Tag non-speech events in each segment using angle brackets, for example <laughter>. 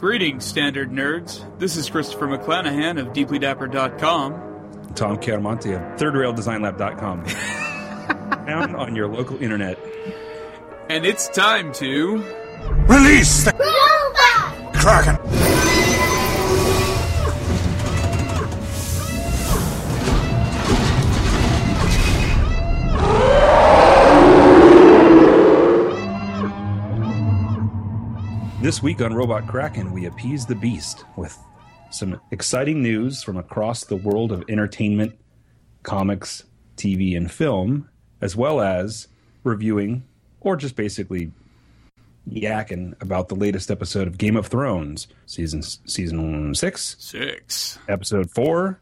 Greetings, standard nerds. This is Christopher McClanahan of DeeplyDapper.com. Tom Chiaramonte of ThirdRailDesignLab.com. Found <laughs> on your local internet. And it's time to. Release the Kraken! This week on Robot Kraken, we appease the beast with some exciting news from across the world of entertainment, comics, TV, and film, as well as reviewing or just basically yakking about the latest episode of Game of Thrones, season season six, Six. episode four,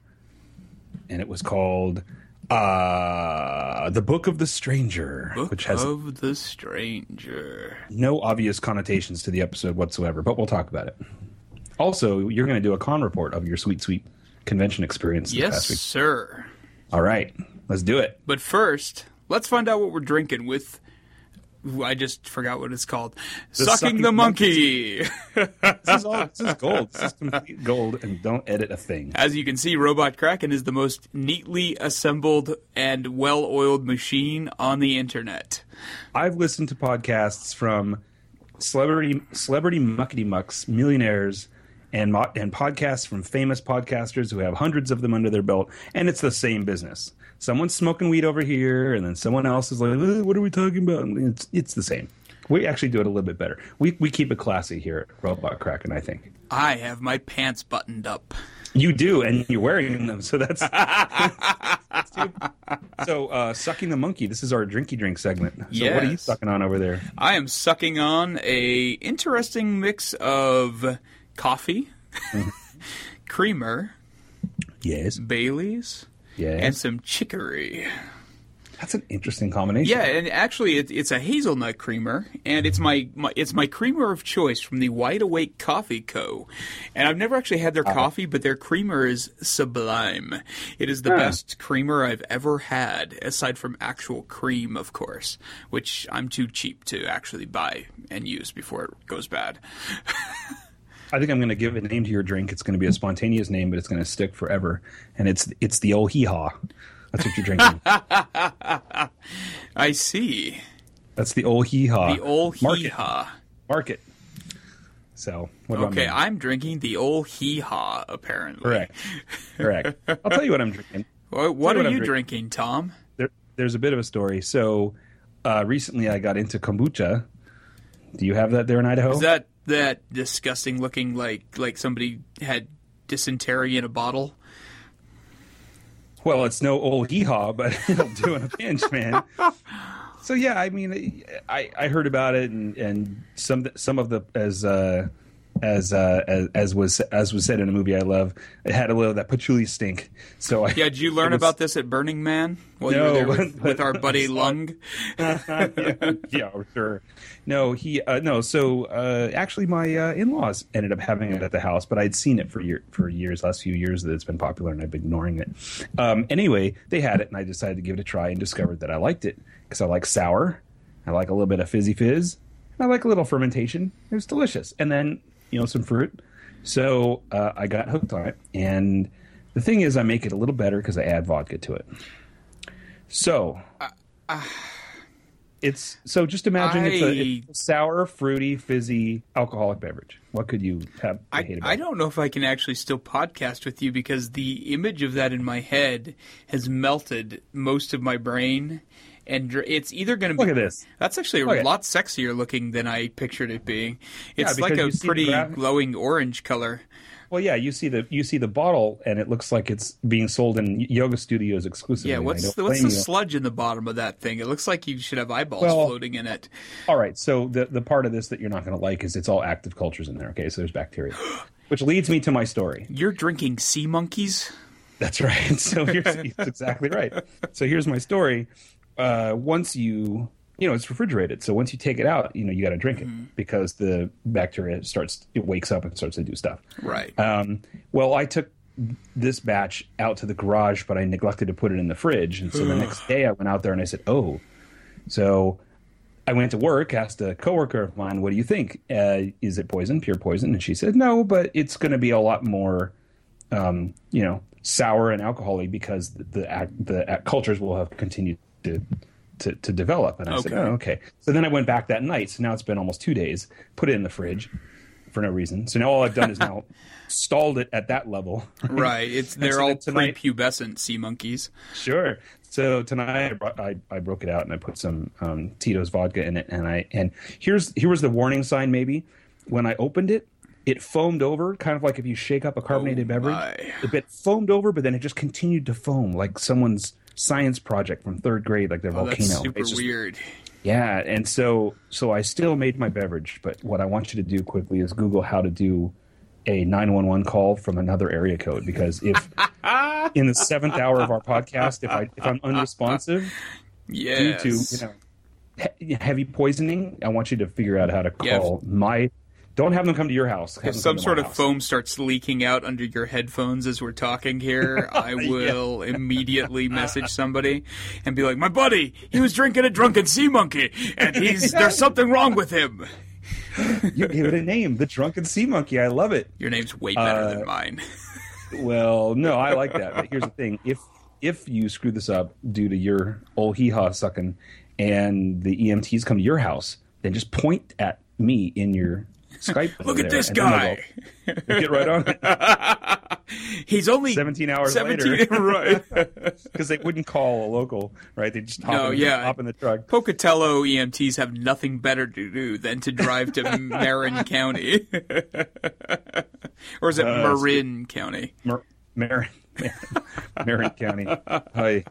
and it was called uh the Book of the Stranger, Book which has of the Stranger. no obvious connotations to the episode whatsoever, but we'll talk about it. Also, you're going to do a con report of your sweet, sweet convention experience this Yes, past week. sir. All right, let's do it. But first, let's find out what we're drinking with. I just forgot what it's called. Sucking, Sucking the Monkey. <laughs> This is all. This is gold. This is complete gold, and don't edit a thing. As you can see, Robot Kraken is the most neatly assembled and well oiled machine on the internet. I've listened to podcasts from celebrity, celebrity muckety mucks, millionaires, and mo- and podcasts from famous podcasters who have hundreds of them under their belt, and it's the same business. Someone's smoking weed over here, and then someone else is like, "Eh, "What are we talking about?" And it's it's the same. We actually do it a little bit better. We we keep it classy here at Robot Kraken. I think I have my pants buttoned up. you do, and you're wearing them, so that's. <laughs> that's so, uh, sucking the monkey. This is our drinky drink segment. So, what are you sucking on over there? I am sucking on a interesting mix of coffee, <laughs> creamer, Yes, Bailey's, and some chicory. That's an interesting combination. Yeah, and actually, it, it's a hazelnut creamer, and it's my, my it's my creamer of choice from the Wide Awake Coffee Co. And I've never actually had their ah. coffee, but their creamer is sublime. It is the hmm. best creamer I've ever had, aside from actual cream, of course, which I'm too cheap to actually buy and use before it goes bad. <laughs> I think I'm going to give a name to your drink. It's going to be a spontaneous name, but it's going to stick forever. And it's it's the old hee haw. That's what you're drinking. <laughs> I see That's the old hee haw. the old Market. hee haw. Market. So what about Okay, me? I'm drinking the old hee haw. Apparently, Correct. Correct. I'll tell you what I'm drinking. <laughs> What, what are you you what I'm drinking, Tom? There, there's a bit of a story. So uh, recently, I got into kombucha. Do you have that there in Idaho? Is that that disgusting looking like like somebody had dysentery in a bottle? Well, it's no old hee haw, but <laughs> it'll do in a pinch, man. So yeah, I mean, I, I heard about it, and, and some some of the as uh, as, uh, as as was as was said in a movie I love, it had a little of that patchouli stink. So I, Yeah, did you learn <laughs> was- about this at Burning Man while you No, were there with, but- <laughs> with our buddy <laughs> Lung? yeah, yeah, sure. No, he uh, no. So uh, actually, my uh, in-laws ended up having it at the house, but I'd seen it for year, for years, last few years that it's been popular, and I've been ignoring it. Um, anyway, they had it, and I decided to give it a try, and discovered that I liked it because I like sour, I like a little bit of fizzy fizz, and I like a little fermentation. It was delicious, and then you know some fruit. So uh, I got hooked on it, and the thing is, I make it a little better because I add vodka to it. So it's so just imagine it's, a, I- it's a sour, fruity, fizzy, alcoholic beverage. What could you have I, about? I don't know if I can actually still podcast with you because the image of that in my head has melted most of my brain. And dr- it's either going to be. Look at this. That's actually a lot sexier looking than I pictured it being. It's because like a you see the pretty glowing orange color. Well, yeah, you see the you see the bottle, and it looks like it's being sold in yoga studios exclusively. Yeah, what's the, what's the you. sludge in the bottom of that thing? It looks like you should have eyeballs Well- floating in it. All right, so the the part of this that you're not going to like is it's all active cultures in there. Okay, so there's bacteria, <gasps> which leads me to my story. You're drinking sea monkeys? That's right. <laughs> So here's <laughs> that's exactly right. So here's my story. Uh, once you you know it's refrigerated, so once you take it out, you know you got to drink Mm-hmm. it because the bacteria starts it wakes up and starts to do stuff. Right. Um, well, I took this batch out to the garage, but I neglected to put it in the fridge, and so the next day I went out there and I said, "Oh." So I went to work, asked a coworker of mine, "What do you think? Uh, is it poison, pure poison?" And she said, "No, but it's going to be a lot more, um, you know, sour and alcoholic because the the, the cultures will have continued to." To, to develop and I okay. said, oh, okay. So then I went back that night. So now it's been almost two days. Put it in the fridge for no reason. So now all I've done is now <laughs> stalled it at that level. Right. It's they're so all tonight, prepubescent sea monkeys. Sure. So tonight I, brought, I, I, broke it out and I put some um, Tito's vodka in it, and I and here's here was the warning sign. Maybe when I opened it, it foamed over, kind of like if you shake up a carbonated oh beverage. Bit foamed over, but then it just continued to foam, like someone's science project from third grade, like their oh, volcano. That's super just, weird. Yeah, and so so I still made my beverage, but what I want you to do quickly is Google how to do a 911 call from another area code because if <laughs> in the seventh hour of our podcast, if I if I'm unresponsive yes. due to you know he- heavy poisoning, I want you to figure out how to call yeah. my. Don't have them come to your house. Have if some sort of house. foam starts leaking out under your headphones as we're talking here, <laughs> I will yeah. immediately message somebody and be like, "My buddy, he was drinking a drunken sea monkey, and he's <laughs> there's something wrong with him." you gave it a name, the drunken sea monkey. I love it. Your name's way better uh, than mine. <laughs> well, no, I like that. But here's the thing: if if you screw this up due to your old hee haw sucking, and the EMTs come to your house, then just point at me in your Skype. Look at this guy. We'll get right on it. <laughs> He's only 17 hours 17, later. <laughs> right. <laughs> Because they wouldn't call a local, right? They just hop, no, in, yeah. hop in the truck. Pocatello EMTs have nothing better to do than to drive to Marin County. or is it uh, Marin County? Mar- Marin. Marin County. Hi.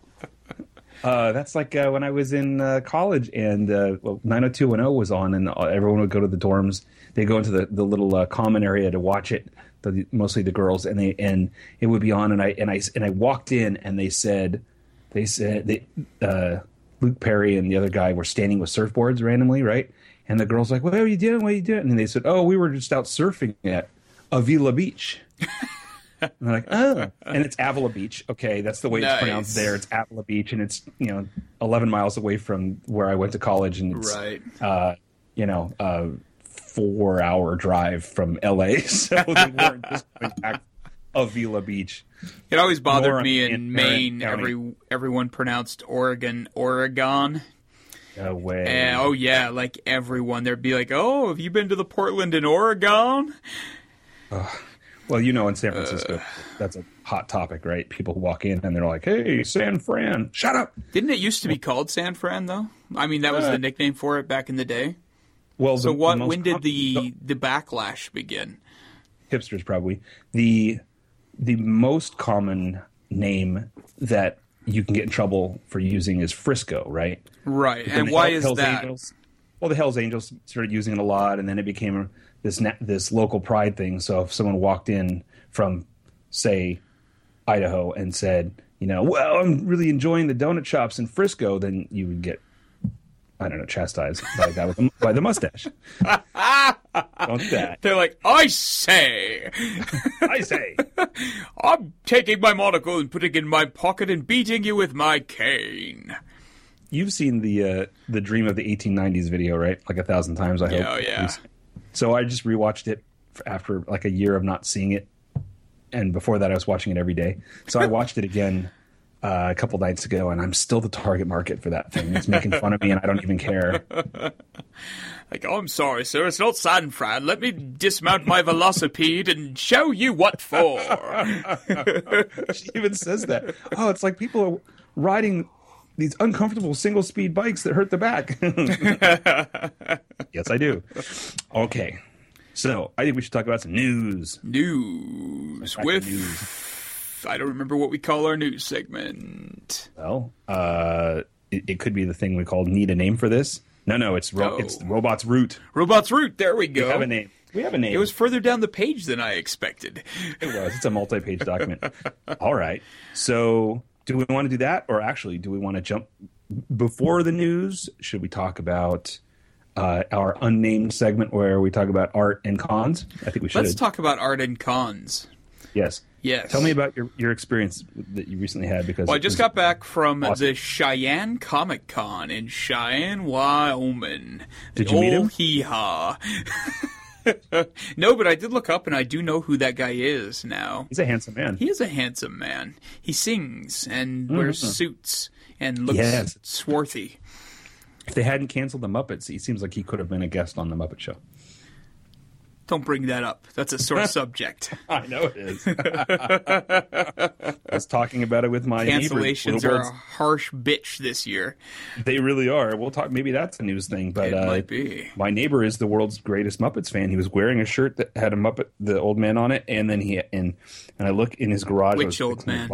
Uh, that's like uh, when I was in uh, college and uh, well, 90210 was on, and everyone would go to the dorms. They go into the, the little uh, common area to watch it. The, mostly the girls, and they and it would be on, and I and I and I walked in, and they said, they said they, uh, Luke Perry and the other guy were standing with surfboards randomly, right? And the girls like, "What are you doing? What are you doing?" And they said, "Oh, we were just out surfing at Avila Beach." and they're like, oh, and it's Avila Beach. Okay, that's the way nice. it's pronounced there. It's Avila Beach, and it's you know 11 miles away from where I went to college, and it's right. uh, you know a four hour drive from LA, <laughs> so they weren't just going back Avila Beach. It always bothered me in, in Maine. Every everyone pronounced Oregon Oregon. No way. And, oh yeah, like everyone, there'd be like, "Oh, have you been to the Portland in Oregon?" Well, you know, in San Francisco, uh, that's a hot topic, right? People walk in and they're like, "Hey, San Fran, shut up." Didn't it used to be called San Fran though? I mean, that was uh, the nickname for it back in the day. Well, so the, what? The when did the the backlash begin? Hipsters, probably the the most common name that you can get in trouble for using is Frisco, right? Right. And why Hell, is Hell's that? Angels, well, the Hell's Angels started using it a lot, and then it became this this local pride thing. So if someone walked in from, say, Idaho and said, you know, well, I'm really enjoying the donut shops in Frisco, then you would get, I don't know, chastised by the guy with the, by the mustache. <laughs> don't do that. They're like, I say, <laughs> I say, <laughs> I'm taking my monocle and putting it in my pocket and beating you with my cane. You've seen the uh, the Dream of the 1890s video, right? Like a thousand times, I hope. Oh yeah. So I just rewatched it after like a year of not seeing it, and before that I was watching it every day. So I watched it again uh, a couple nights ago, and I'm still the target market for that thing. It's making fun of me, and I don't even care. <laughs> Like, oh, I'm sorry, sir. It's not San Fran. Let me dismount my velocipede and show you what for. <laughs> she even says that. Oh, it's like people are riding these uncomfortable single speed bikes that hurt the back. <laughs> yes, I do. Okay. So I think we should talk about some news. News with. News. I don't remember what we call our news segment. Well, uh, it, it, could be the thing we call "need a name for this." No, no, it's ro- oh. it's robots root. Robots root. There we go. We have a name. We have a name. It was further down the page than I expected. it was. It's a multi-page document. <laughs> All right. So do we want to do that, or actually, do we want to jump before the news? Should we talk about uh, our unnamed segment where we talk about art and cons? I think we should. Let's talk about art and cons. Yes. Yes. Tell me about your, your experience that you recently had because Well, I just got back from awesome. the Cheyenne Comic Con in Cheyenne, Wyoming. Did The you meet him? Hee-haw. <laughs> no, but I did look up and I do know who that guy is now. He's a handsome man. He is a handsome man. He sings and wears suits and looks Mm-hmm. Yes. swarthy. If they hadn't canceled the Muppets, he seems like he could have been a guest on the Muppet Show. Don't bring that up. That's a sore <laughs> subject. I know it is. <laughs> I was talking about it with my neighbor. Cancellations The are a harsh bitch this year. They really are. We'll talk. Maybe that's a news thing. But It uh, might be. my neighbor is the world's greatest Muppets fan. He was wearing a shirt that had a Muppet, the old man on it, and then he and and I look in his garage. Which old man?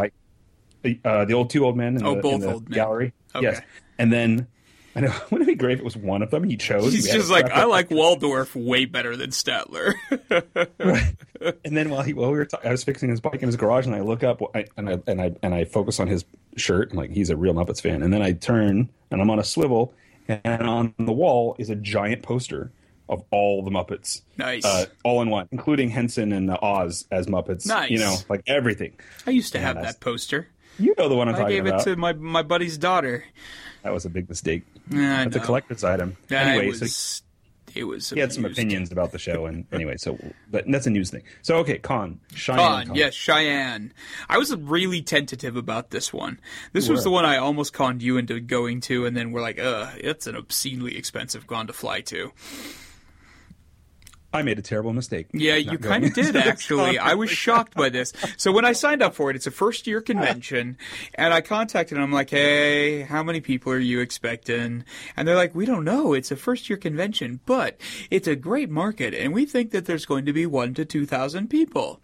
Uh, the old two old men in Oh, the, both in the old men. gallery. Okay. Yes, and then. I know. <laughs> Wouldn't it be great if it was one of them he chose? He's just like, I like Waldorf way better than Statler. <laughs> right. And then while he while we were talking, I was fixing his bike in his garage, and I look up I, and I and I and I focus on his shirt. I'm like, he's a real Muppets fan. And then I turn and I'm on a swivel, and on the wall is a giant poster of all the Muppets, Nice. uh, all in one, including Henson and uh, Oz as Muppets. Nice. you know, like everything. I used to have that's- that poster. You know the one I'm I talking gave about. it to my my buddy's daughter. That was a big mistake. Yeah, I That's a collector's item. Anyway, it so was. it was. he had some opinions about the show, and anyway, so but that's a news thing. So okay, Con Cheyenne. Con, yes, Cheyenne. I was really tentative about this one. This was the one I almost conned you into going to, and then we're like, ugh, it's an obscenely expensive con to fly to. I made a terrible mistake. Yeah, you kind of did <laughs> actually. I was shocked by this. So when I signed up for it, it's a first year convention, and I contacted them. I'm like, "Hey, how many people are you expecting?" And they're like, "We don't know. It's a first year convention, but it's a great market, and we think that there's going to be one to two thousand people."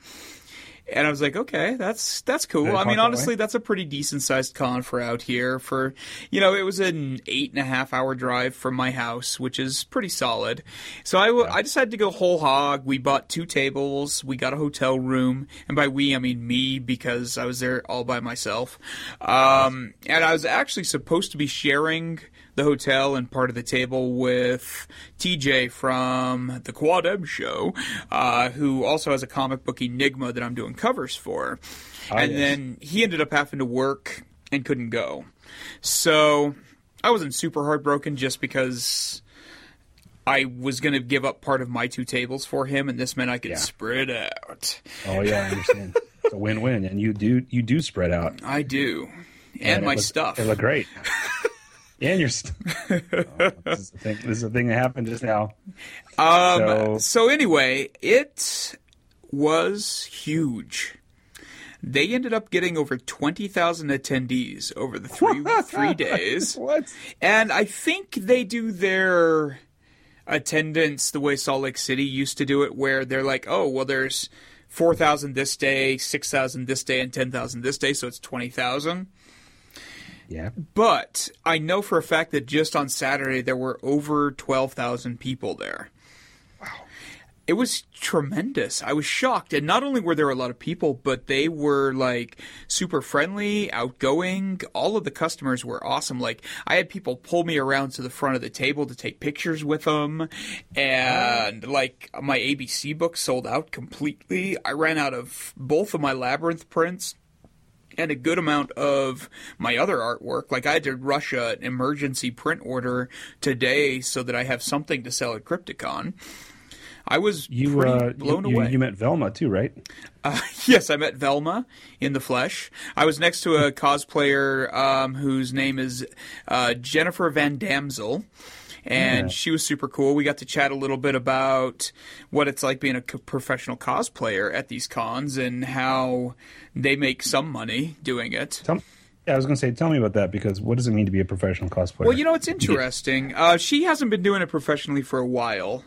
And I was like, okay, that's that's cool. It I mean, honestly, way? that's a pretty decent sized con for out here. For you know, it was an eight and a half hour drive from my house, which is pretty solid. So i decided to go whole hog. We bought two tables. We got a hotel room, and by we I mean me because I was there all by myself. Um, and I was actually supposed to be sharing the hotel and part of the table with TJ from the Quad M show, uh, who also has a comic book Enigma that I'm doing covers for. and yes. then he ended up having to work and couldn't go. So I wasn't super heartbroken just because I was going to give up part of my two tables for him, and this meant I could Yeah. spread out. Oh yeah, I understand. it's a win-win, and you do you do spread out, I do. And, it my look- stuff. It looked great. <laughs> Yeah, and your st- <laughs> oh, this, is the thing, this is the thing that happened just now. Um, So- so, anyway, it was huge. They ended up getting over twenty thousand attendees over the three <laughs> three days, What? and I think they do their attendance the way Salt Lake City used to do it, where they're like, "Oh, well, there's four thousand this day, six thousand this day, and ten thousand this day, so it's twenty thousand. Yeah. But I know for a fact that just on Saturday there were over 12,000 people there. Wow. It was tremendous. I was shocked. And not only were there a lot of people, but they were like super friendly, outgoing. All of the customers were awesome. Like I had people pull me around to the front of the table to take pictures with them. And like my ABC book sold out completely. I ran out of both of my Labyrinth prints and a good amount of my other artwork. Like I had to rush an emergency print order today so that I have something to sell at Crypticon. I was You pretty uh, blown you, you- away. You met Velma too, right? Uh, <laughs> yes, I met Velma in the flesh. I was next to a cosplayer um, whose name is uh, Jennifer Van Damsel. And Yeah. she was super cool. We got to chat a little bit about what it's like being a professional cosplayer at these cons and how they make some money doing it. Yeah, I was going to say, tell me about that because what does it mean to be a professional cosplayer? Well, you know, it's interesting. Uh, she hasn't been doing it professionally for a while.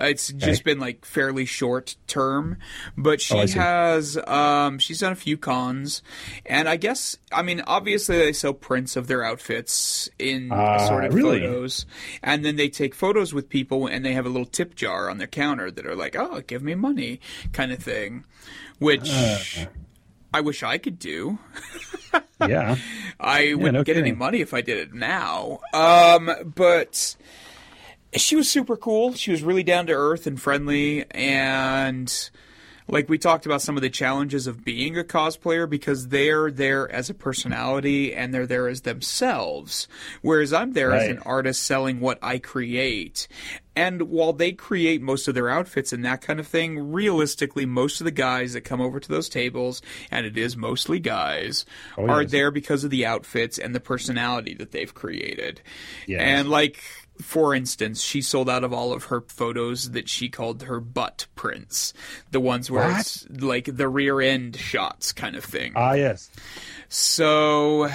Uh, It's just been like fairly short term, but she Oh, has um, she's done a few cons, and I guess I mean obviously they sell prints of their outfits in Ah, assorted really? photos, and then they take photos with people, and they have a little tip jar on their counter that are like, "Oh, give me money," kind of thing, which. Ah. I wish I could do. yeah. <laughs> I wouldn't no get any money if I did it now. Um, but she was super cool. She was really down to earth and friendly, and like we talked about some of the challenges of being a cosplayer because they're there as a personality and they're there as themselves. Whereas i'm there as an artist selling what i create. And while they create most of their outfits and that kind of thing realistically most of the guys that come over to those tables and it is mostly guys Oh, are there because of the outfits and the personality that they've created. Yes. and like for instance, she sold out of all of her photos that she called her butt prints. The ones where What? it's like the rear end shots kind of thing. Ah, yes. So,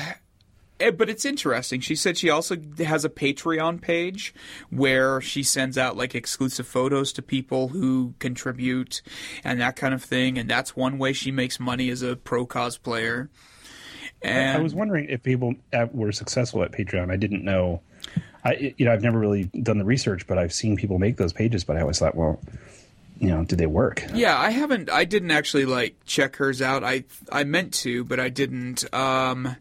eh, but it's interesting. She said she also has a Patreon page where she sends out like exclusive photos to people who contribute and that kind of thing. And that's one way she makes money as a pro cosplayer. And I was wondering if people were successful at Patreon. I didn't know. I you know I've never really done the research, but I've seen people make those pages. But I always thought, well, you know, did they work? Yeah, I haven't. I didn't actually like check hers out. I I meant to, but I didn't. Um,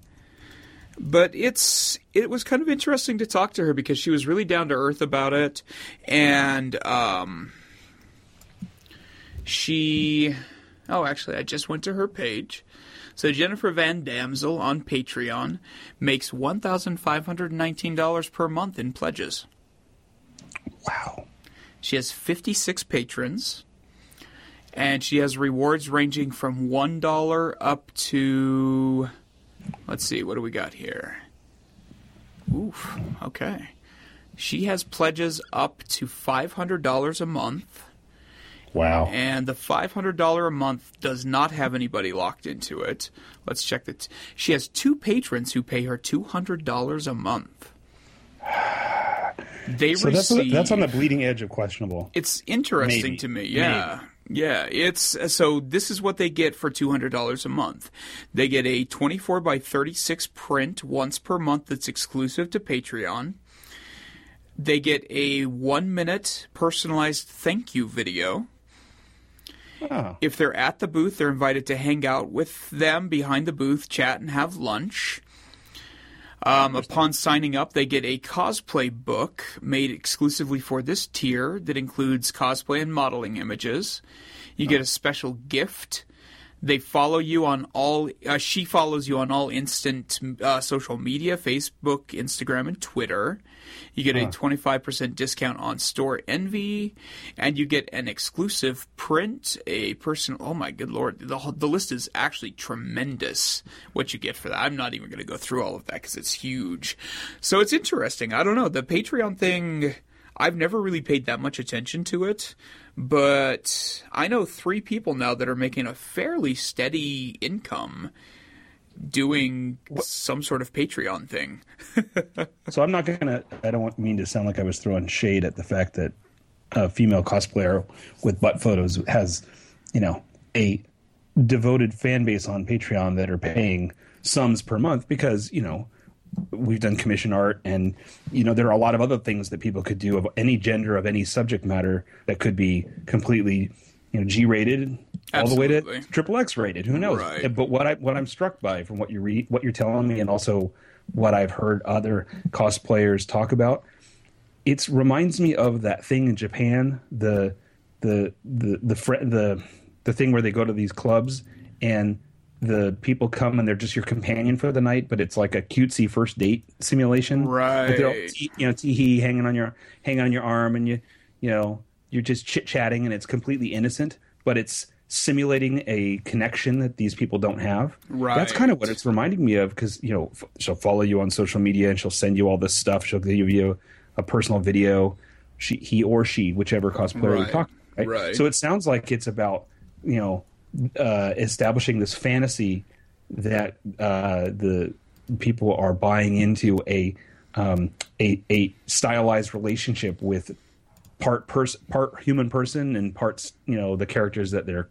but it's it was kind of interesting to talk to her because she was really down to earth about it, and um, she. Oh, actually, I just went to her page. So Jennifer Van Damsel on Patreon makes one thousand five hundred nineteen dollars per month in pledges. Wow. She has 56 patrons, and she has rewards ranging from $1 up to. Let's see, what do we got here? Oof, okay. She has pledges up to $500 a month, Wow. and the $500 a month does not have anybody locked into it. Let's check that. She has two patrons who pay her $200 a month. <sighs> They so that's receive. that's on the bleeding edge of questionable. It's interesting Maybe. to me. Yeah. Yeah, it's so this is what they get for $200 a month. They get a 24 by 36 print once per month that's exclusive to Patreon. They get a 1 minute personalized thank you video. Oh, If they're at the booth, they're invited to hang out with them behind the booth, chat, and have lunch. Um, upon signing up, they get a cosplay book made exclusively for this tier that includes cosplay and modeling images. You get a special gift. They follow you on all. Uh, she follows you on all instant uh, social media: Facebook, Instagram, and Twitter. You get a twenty five percent discount on Storenvy, and you get an exclusive print. A personal. Oh my good lord! The the list is actually tremendous. What you get for that? I'm not even going to go through all of that because it's huge. So it's interesting. I don't know the Patreon thing. I've never really paid that much attention to it, but I know three people now that are making a fairly steady income doing some sort of Patreon thing. <laughs> so I'm not gonna. I don't mean to sound like I was throwing shade at the fact that a female cosplayer with butt photos has, you know, a devoted fan base on Patreon that are paying sums per month because you know we've done commission art and you know there are a lot of other things that people could do of any gender of any subject matter that could be completely you know G all the way to triple X rated. Who knows? Right. But what I what I'm struck by from what you read, what you're telling me, and also what I've heard other cosplayers talk about, it reminds me of that thing in Japan, the the the the fr- the the thing where they go to these clubs and the people come and they're just your companion for the night, but it's like a cutesy first date simulation. But they're all Right. te- you know, tee hanging on your hanging on your arm, and you you know you're just chit chatting, and it's completely innocent, but it's simulating a connection that these people don't have. Right. That's kind of what it's reminding me of because you know f- she'll follow you on social media and she'll send you all this stuff. She'll give you a personal video. She, he or she, whichever cosplayer Right. you're talking. Right? Right. So it sounds like it's about you know uh, establishing this fantasy that uh, the people are buying into a um, a, a stylized relationship with part person, part human person, and parts you know the characters that they're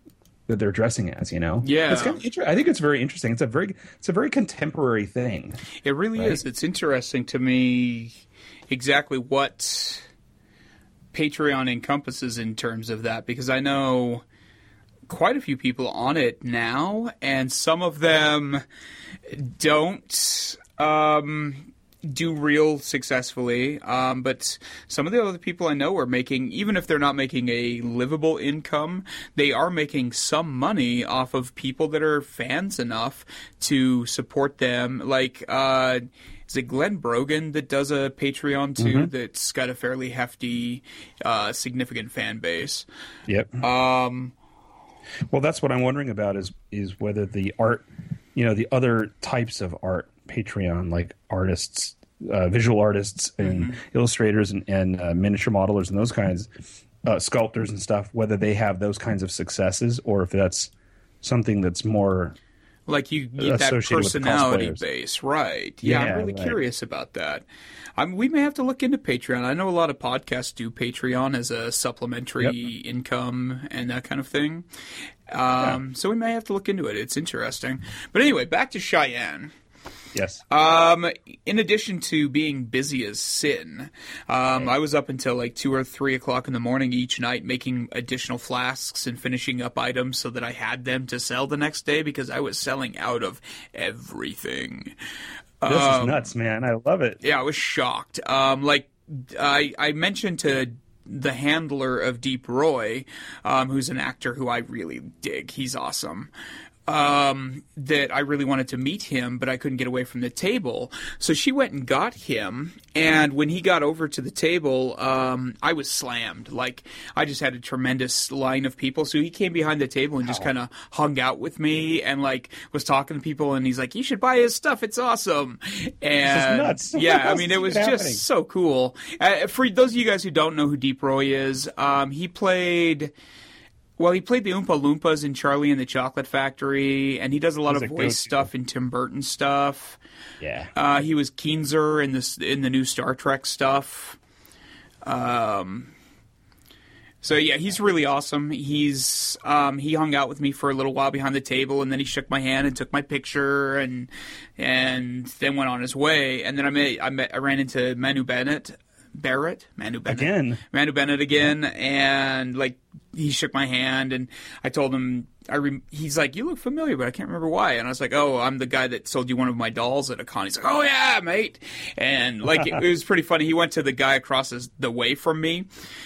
that they're dressing as. You know, Yeah. It's kind of inter- I think it's very interesting. It's a very it's a very contemporary thing. It really Right. is. It's interesting to me exactly what Patreon encompasses in terms of that because I know quite a few people on it now, and some of them don't. Um, do real successfully. Um, but some of the other people I know are making, even if they're not making a livable income, they are making some money off of people that are fans enough to support them. Like, uh, is it Glenn Brogan that does a Patreon too? That's got a fairly hefty, uh, significant fan base. Yep. Um, Well, that's what I'm wondering about is is whether the art, you know, the other types of art, Patreon, like artists, uh, visual artists, and illustrators, and, and uh, miniature modelers, and those kinds, uh, sculptors and stuff, whether they have those kinds of successes, or if that's something that's more. like you get that Associated with the personality base, right? Yeah, Yeah, I'm really right. curious about that. We may have to look into Patreon. I know a lot of podcasts do Patreon as a supplementary income and that kind of thing. Um, So we may have to look into it. It's interesting. But anyway, back to Cheyenne. Yes. Um, in addition to being busy as sin, um, I was up until like two or three o'clock in the morning each night making additional flasks and finishing up items so that I had them to sell the next day because I was selling out of everything. this is nuts, man. I love it. Yeah, I was shocked. Um, like I, I mentioned to the handler of Deep Roy, um, who's an actor who I really dig. He's awesome. Um, that I really wanted to meet him, but I couldn't get away from the table. So she went and got him, and when he got over to the table, um, I was slammed. Like I just had a tremendous line of people. So he came behind the table and just kind of hung out with me and like was talking to people, and he's like, "You should buy his stuff. It's awesome." And nuts. <laughs> yeah, I mean, it was happening? just so cool. Uh, for those of you guys who don't know who Deep Roy is, um, he played. Well, he played the Oompa Loompas in Charlie and the Chocolate Factory, and he does a lot He's of a voice go-to. stuff in Tim Burton stuff. Yeah. Uh, he was Keenser in this in the new Star Trek stuff. Um, so yeah, he's really awesome. He's um, he hung out with me for a little while behind the table, and then he shook my hand and took my picture, and and then went on his way. And then I met I met I ran into Manu Bennett. Barrett, Manu Bennett Again. Manu Bennett again, and like he shook my hand, and I told him I re- he's like you look familiar, but I can't remember why, and I was like, oh, I'm the guy that sold you one of my dolls at a con. He's like, oh yeah, mate, and like it, it was pretty funny. He went to the guy across his, the way from me,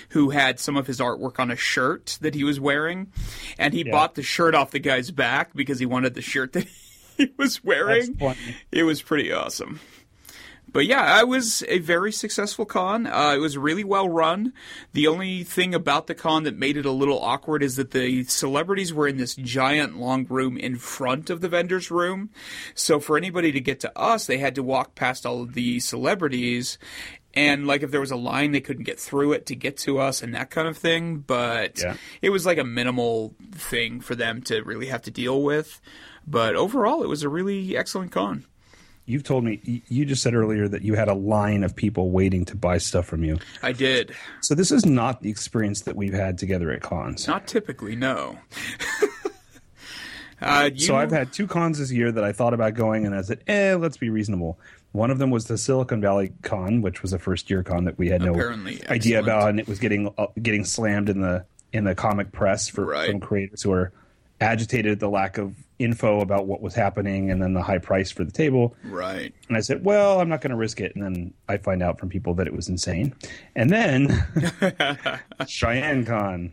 who had some of his artwork on a shirt that he was wearing, and he bought the shirt off the guy's back because he wanted the shirt that <laughs> he was wearing. It was pretty awesome. But yeah, it was a very successful con. Uh, it was really well run. The only thing about the con that made it a little awkward is that the celebrities were in this giant long room in front of the vendor's room. So for anybody to get to us, they had to walk past all of the celebrities. And like if there was a line, they couldn't get through it to get to us and that kind of thing. But Yeah. it was like a minimal thing for them to really have to deal with. But overall, it was a really excellent con. You've told me you just said earlier that you had a line of people waiting to buy stuff from you. I did. So this is not the experience that we've had together at cons. Not typically, no. <laughs> uh, you, So I've had two cons this year that I thought about going, and I said, "Eh, let's be reasonable." One of them was the Silicon Valley Con, which was a first year con that we had no Apparently idea excellent. about, and it was getting uh, getting slammed in the in the comic press for Right. from creators who are agitated at the lack of info about what was happening, and then the high price for the table. right. And I said, "Well, I'm not going to risk it." And then I find out from people that it was insane. And then <laughs> Cheyenne Con.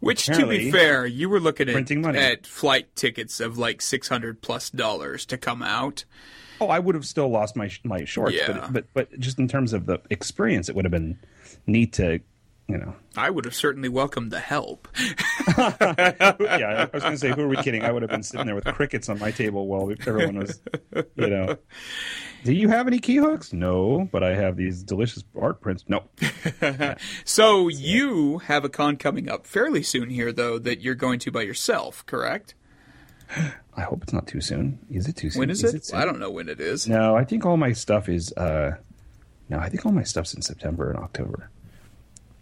Which, to be fair, you were looking at, printing money. at flight tickets of like six hundred plus dollars to come out. Oh, I would have still lost my my shorts, Yeah. but but but just in terms of the experience, it would have been neat to, you know. I would have certainly welcomed the help. <laughs> Yeah, I was going to say, who are we kidding? I would have been sitting there with crickets on my table while everyone was, you know. Do you have any key hooks? No, but I have these delicious art prints. No, <laughs> So you have a con coming up fairly soon here, though, that you're going to by yourself, correct? I hope it's not too soon. Is it too soon? When is, it? soon? I don't know when it is. No, I think all my stuff is. uh No, I think all my stuff's in September and October.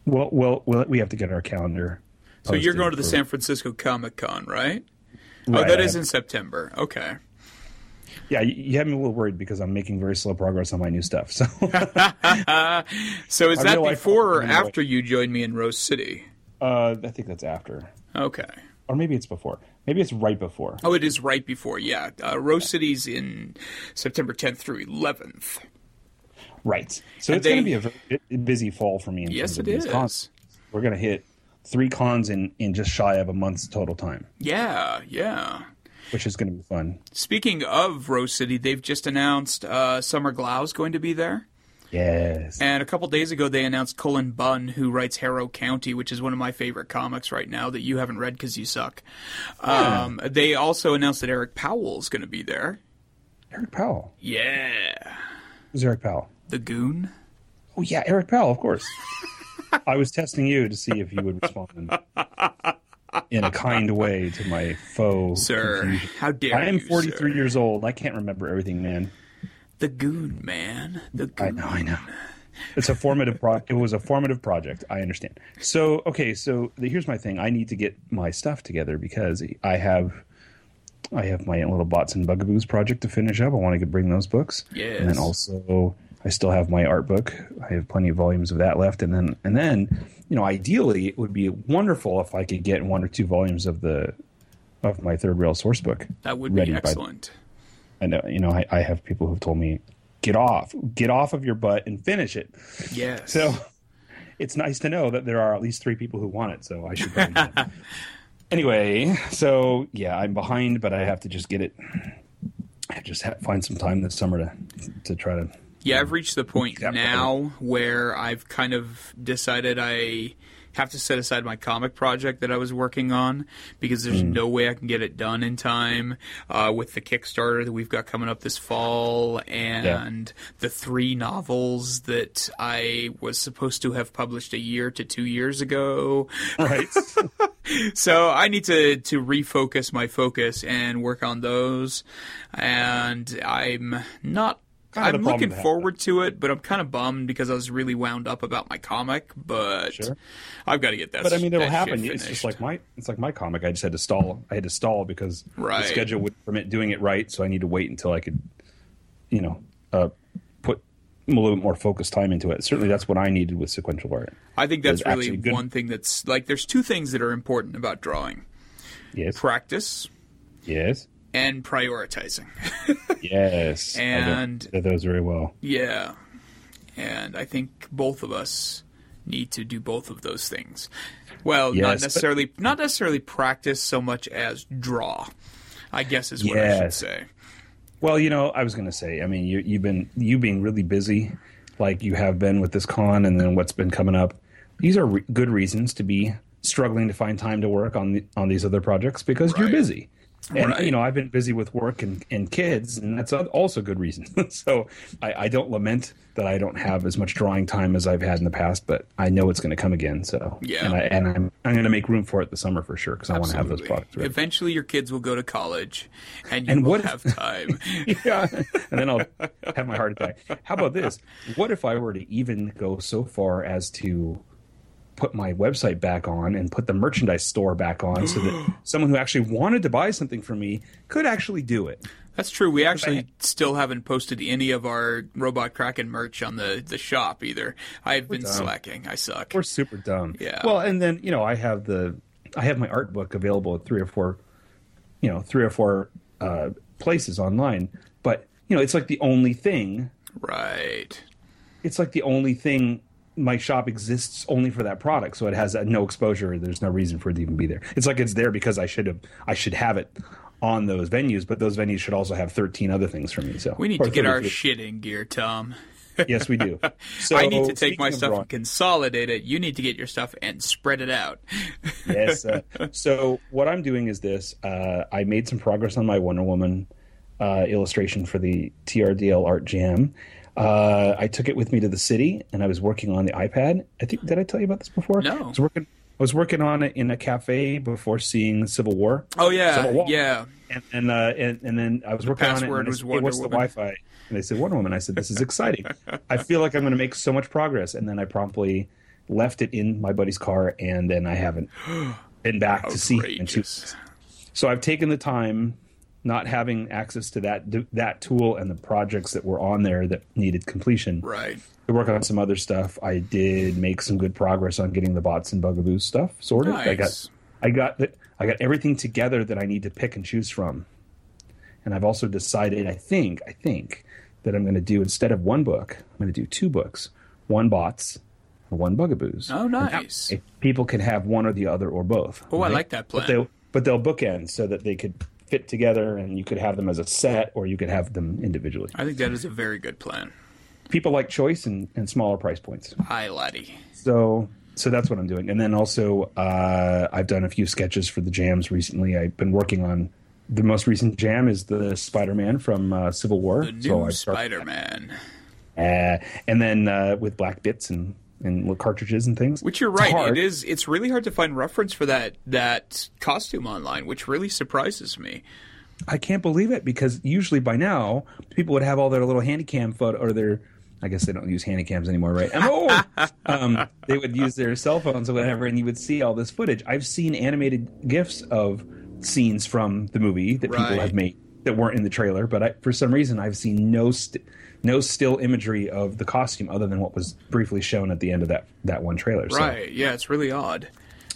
Well, well, well, we have to get our calendar. So you're going to the for- San Francisco Comic Con, right? oh, Right, that I is in September. Okay. Yeah, you, you have me a little worried because I'm making very slow progress on my new stuff. So <laughs> So is that before or after you joined me in Rose City? uh, I think that's after, Okay. or maybe it's before. Maybe it's right before. Oh, it is right before. Yeah, uh, Rose City's in September 10th through 11th. Right. So And it's going to be a very busy fall for me. In Yes, terms of it these is. cons. We're going to hit three cons in, in just shy of a month's total time, Yeah, yeah. which is going to be fun. Speaking of Rose City, they've just announced uh, Summer Glau's going to be there. Yes. And a couple days ago, they announced Cullen Bunn, who writes Harrow County, which is one of my favorite comics right now that you haven't read because you suck. Um, they also announced that Eric Powell's going to be there. Eric Powell. Yeah. Who's Eric Powell? The Goon. Oh, yeah, Eric Powell, of course. I was testing you to see if you would respond <laughs> in a kind way to my faux. Sir, confusion. how dare you? I am 43 sir. years old. I can't remember everything, man. The Goon, man. The Goon. I know, I know. It's a formative pro- it was a formative project. I understand. So, okay, so the, here's my thing. I need to get my stuff together because I have I have my little bots and bugaboos project to finish up. I want to get, bring those books. And Yes. then also I still have my art book. I have plenty of volumes of that left and then and then, you know, ideally it would be wonderful if I could get one or two volumes of the of my third rail source book. That would be by- excellent. I know, you know, I, I have people who've told me, get off, get off of your butt and finish it. Yes. So it's nice to know that there are at least three people who want it. So I should. <laughs> Anyway, so yeah, I'm behind, but I have to just get it. I just have, find some time this summer to to try to. Yeah, I've reached the point now where I've kind of decided I have to set aside my comic project that I was working on because there's Hmm. no way I can get it done in time uh, with the Kickstarter that we've got coming up this fall and the three novels that I was supposed to have published a year to two years ago. Right. <laughs> So I need to to refocus my focus and work on those. And I'm not. Kind of I'm looking forward to it, but I'm kind of bummed because I was really wound up about my comic. But Sure. I've got to get that. but I mean, it'll happen. It's just like my it's like my comic. I just had to stall. I had to stall because Right. the schedule would permit doing it right. So I need to wait until I could, you know, uh, put a little bit more focused time into it. Certainly, that's what I needed with sequential art. I think that's really one thing that's like. There's two things that are important about drawing: Yes. practice Yes. And prioritizing. <laughs> Yes. And- I those very well. Yeah. And I think both of us need to do both of those things. Well, Yes, not but- necessarily not necessarily practice so much as draw. I guess is what I should say. Well, you know, I was going to say, I mean, you, you've been you being really busy, like you have been with this con, and then what's been coming up. These are re- good reasons to be struggling to find time to work on the, on these other projects because you're busy. And Right. you know, I've been busy with work and, and kids, and that's also a good reason. <laughs> so I, I don't lament that I don't have as much drawing time as I've had in the past, but I know it's going to come again. So Yeah. and, I, and I'm I'm going to make room for it this summer for sure because I want to have those products ready. Eventually, your kids will go to college, and you And will if- have <laughs> time. yeah, and then I'll have my heart attack. How about this? What if I were to even go so far as to put my website back on and put the merchandise store back on so that <gasps> someone who actually wanted to buy something from me could actually do it? That's true. We actually still haven't posted any of our Robot Kraken merch on the, the shop either. I've been slacking. I suck. We're super dumb. Yeah. Well, and then you know I have the I have my art book available at three or four, you know, three or four uh, places online. But you know, it's like the only thing Right. it's like the only thing my shop exists only for that product so it has no exposure there's no reason for it to even be there it's like it's there because i should have i should have it on those venues but those venues should also have 13 other things for me so We need to get our 33. shit in gear, Tom. yes we do <laughs> so I need to take my stuff and consolidate it. You need to get your stuff and spread it out. <laughs> yes. Uh, so what I'm doing is this: uh, I made some progress on my Wonder Woman uh, illustration for the TRDL Art Jam. Uh, I took it with me to the city, and I was working on the iPad. I think did I tell you about this before? No. I was working. I was working on it in a cafe before seeing Civil War. Oh yeah, Civil War. yeah. And and, uh, and and then I was working on it. And was said, hey, what's Woman." the Wi-Fi? And they said Wonder Woman. I said this is exciting. I feel like I'm going to make so much progress. And then I promptly left it in my buddy's car, and then I haven't <gasps> been back to see him so I've taken the time, not having access to that that tool and the projects that were on there that needed completion, Right. to work on some other stuff. I did make some good progress on getting the bots and bugaboos stuff sorted. I got Nice. I got the, I got everything together that I need to pick and choose from. And I've also decided, I think, I think that I'm going to do instead of one book, I'm going to do two books, one bots, one bugaboos. Oh, that nice. way, people can have one or the other or both. Oh, I like that plan. But they'll, but they'll bookend so that they could fit together, and you could have them as a set, or you could have them individually. I think that is a very good plan. People like choice and, and smaller price points. Hi, laddie. So so that's what I'm doing. And then also uh, I've done a few sketches for the jams recently. I've been working on the most recent jam is the Spider-Man from uh, Civil War. The new so Spider-Man. uh, and then uh, with black bits and and little cartridges and things. Which you're It's right. hard. It is. It's really hard to find reference for that that costume online, which really surprises me. I can't believe it because usually by now people would have all their little handy cam photo or their I guess they don't use handy cams anymore, right? I'm <laughs> um, they would use their cell phones or whatever, and you would see all this footage. I've seen animated gifs of scenes from the movie that people have made that weren't in the trailer, but I, for some reason I've seen no st- no still imagery of the costume other than what was briefly shown at the end of that that one trailer. So- Right. Yeah, it's really odd.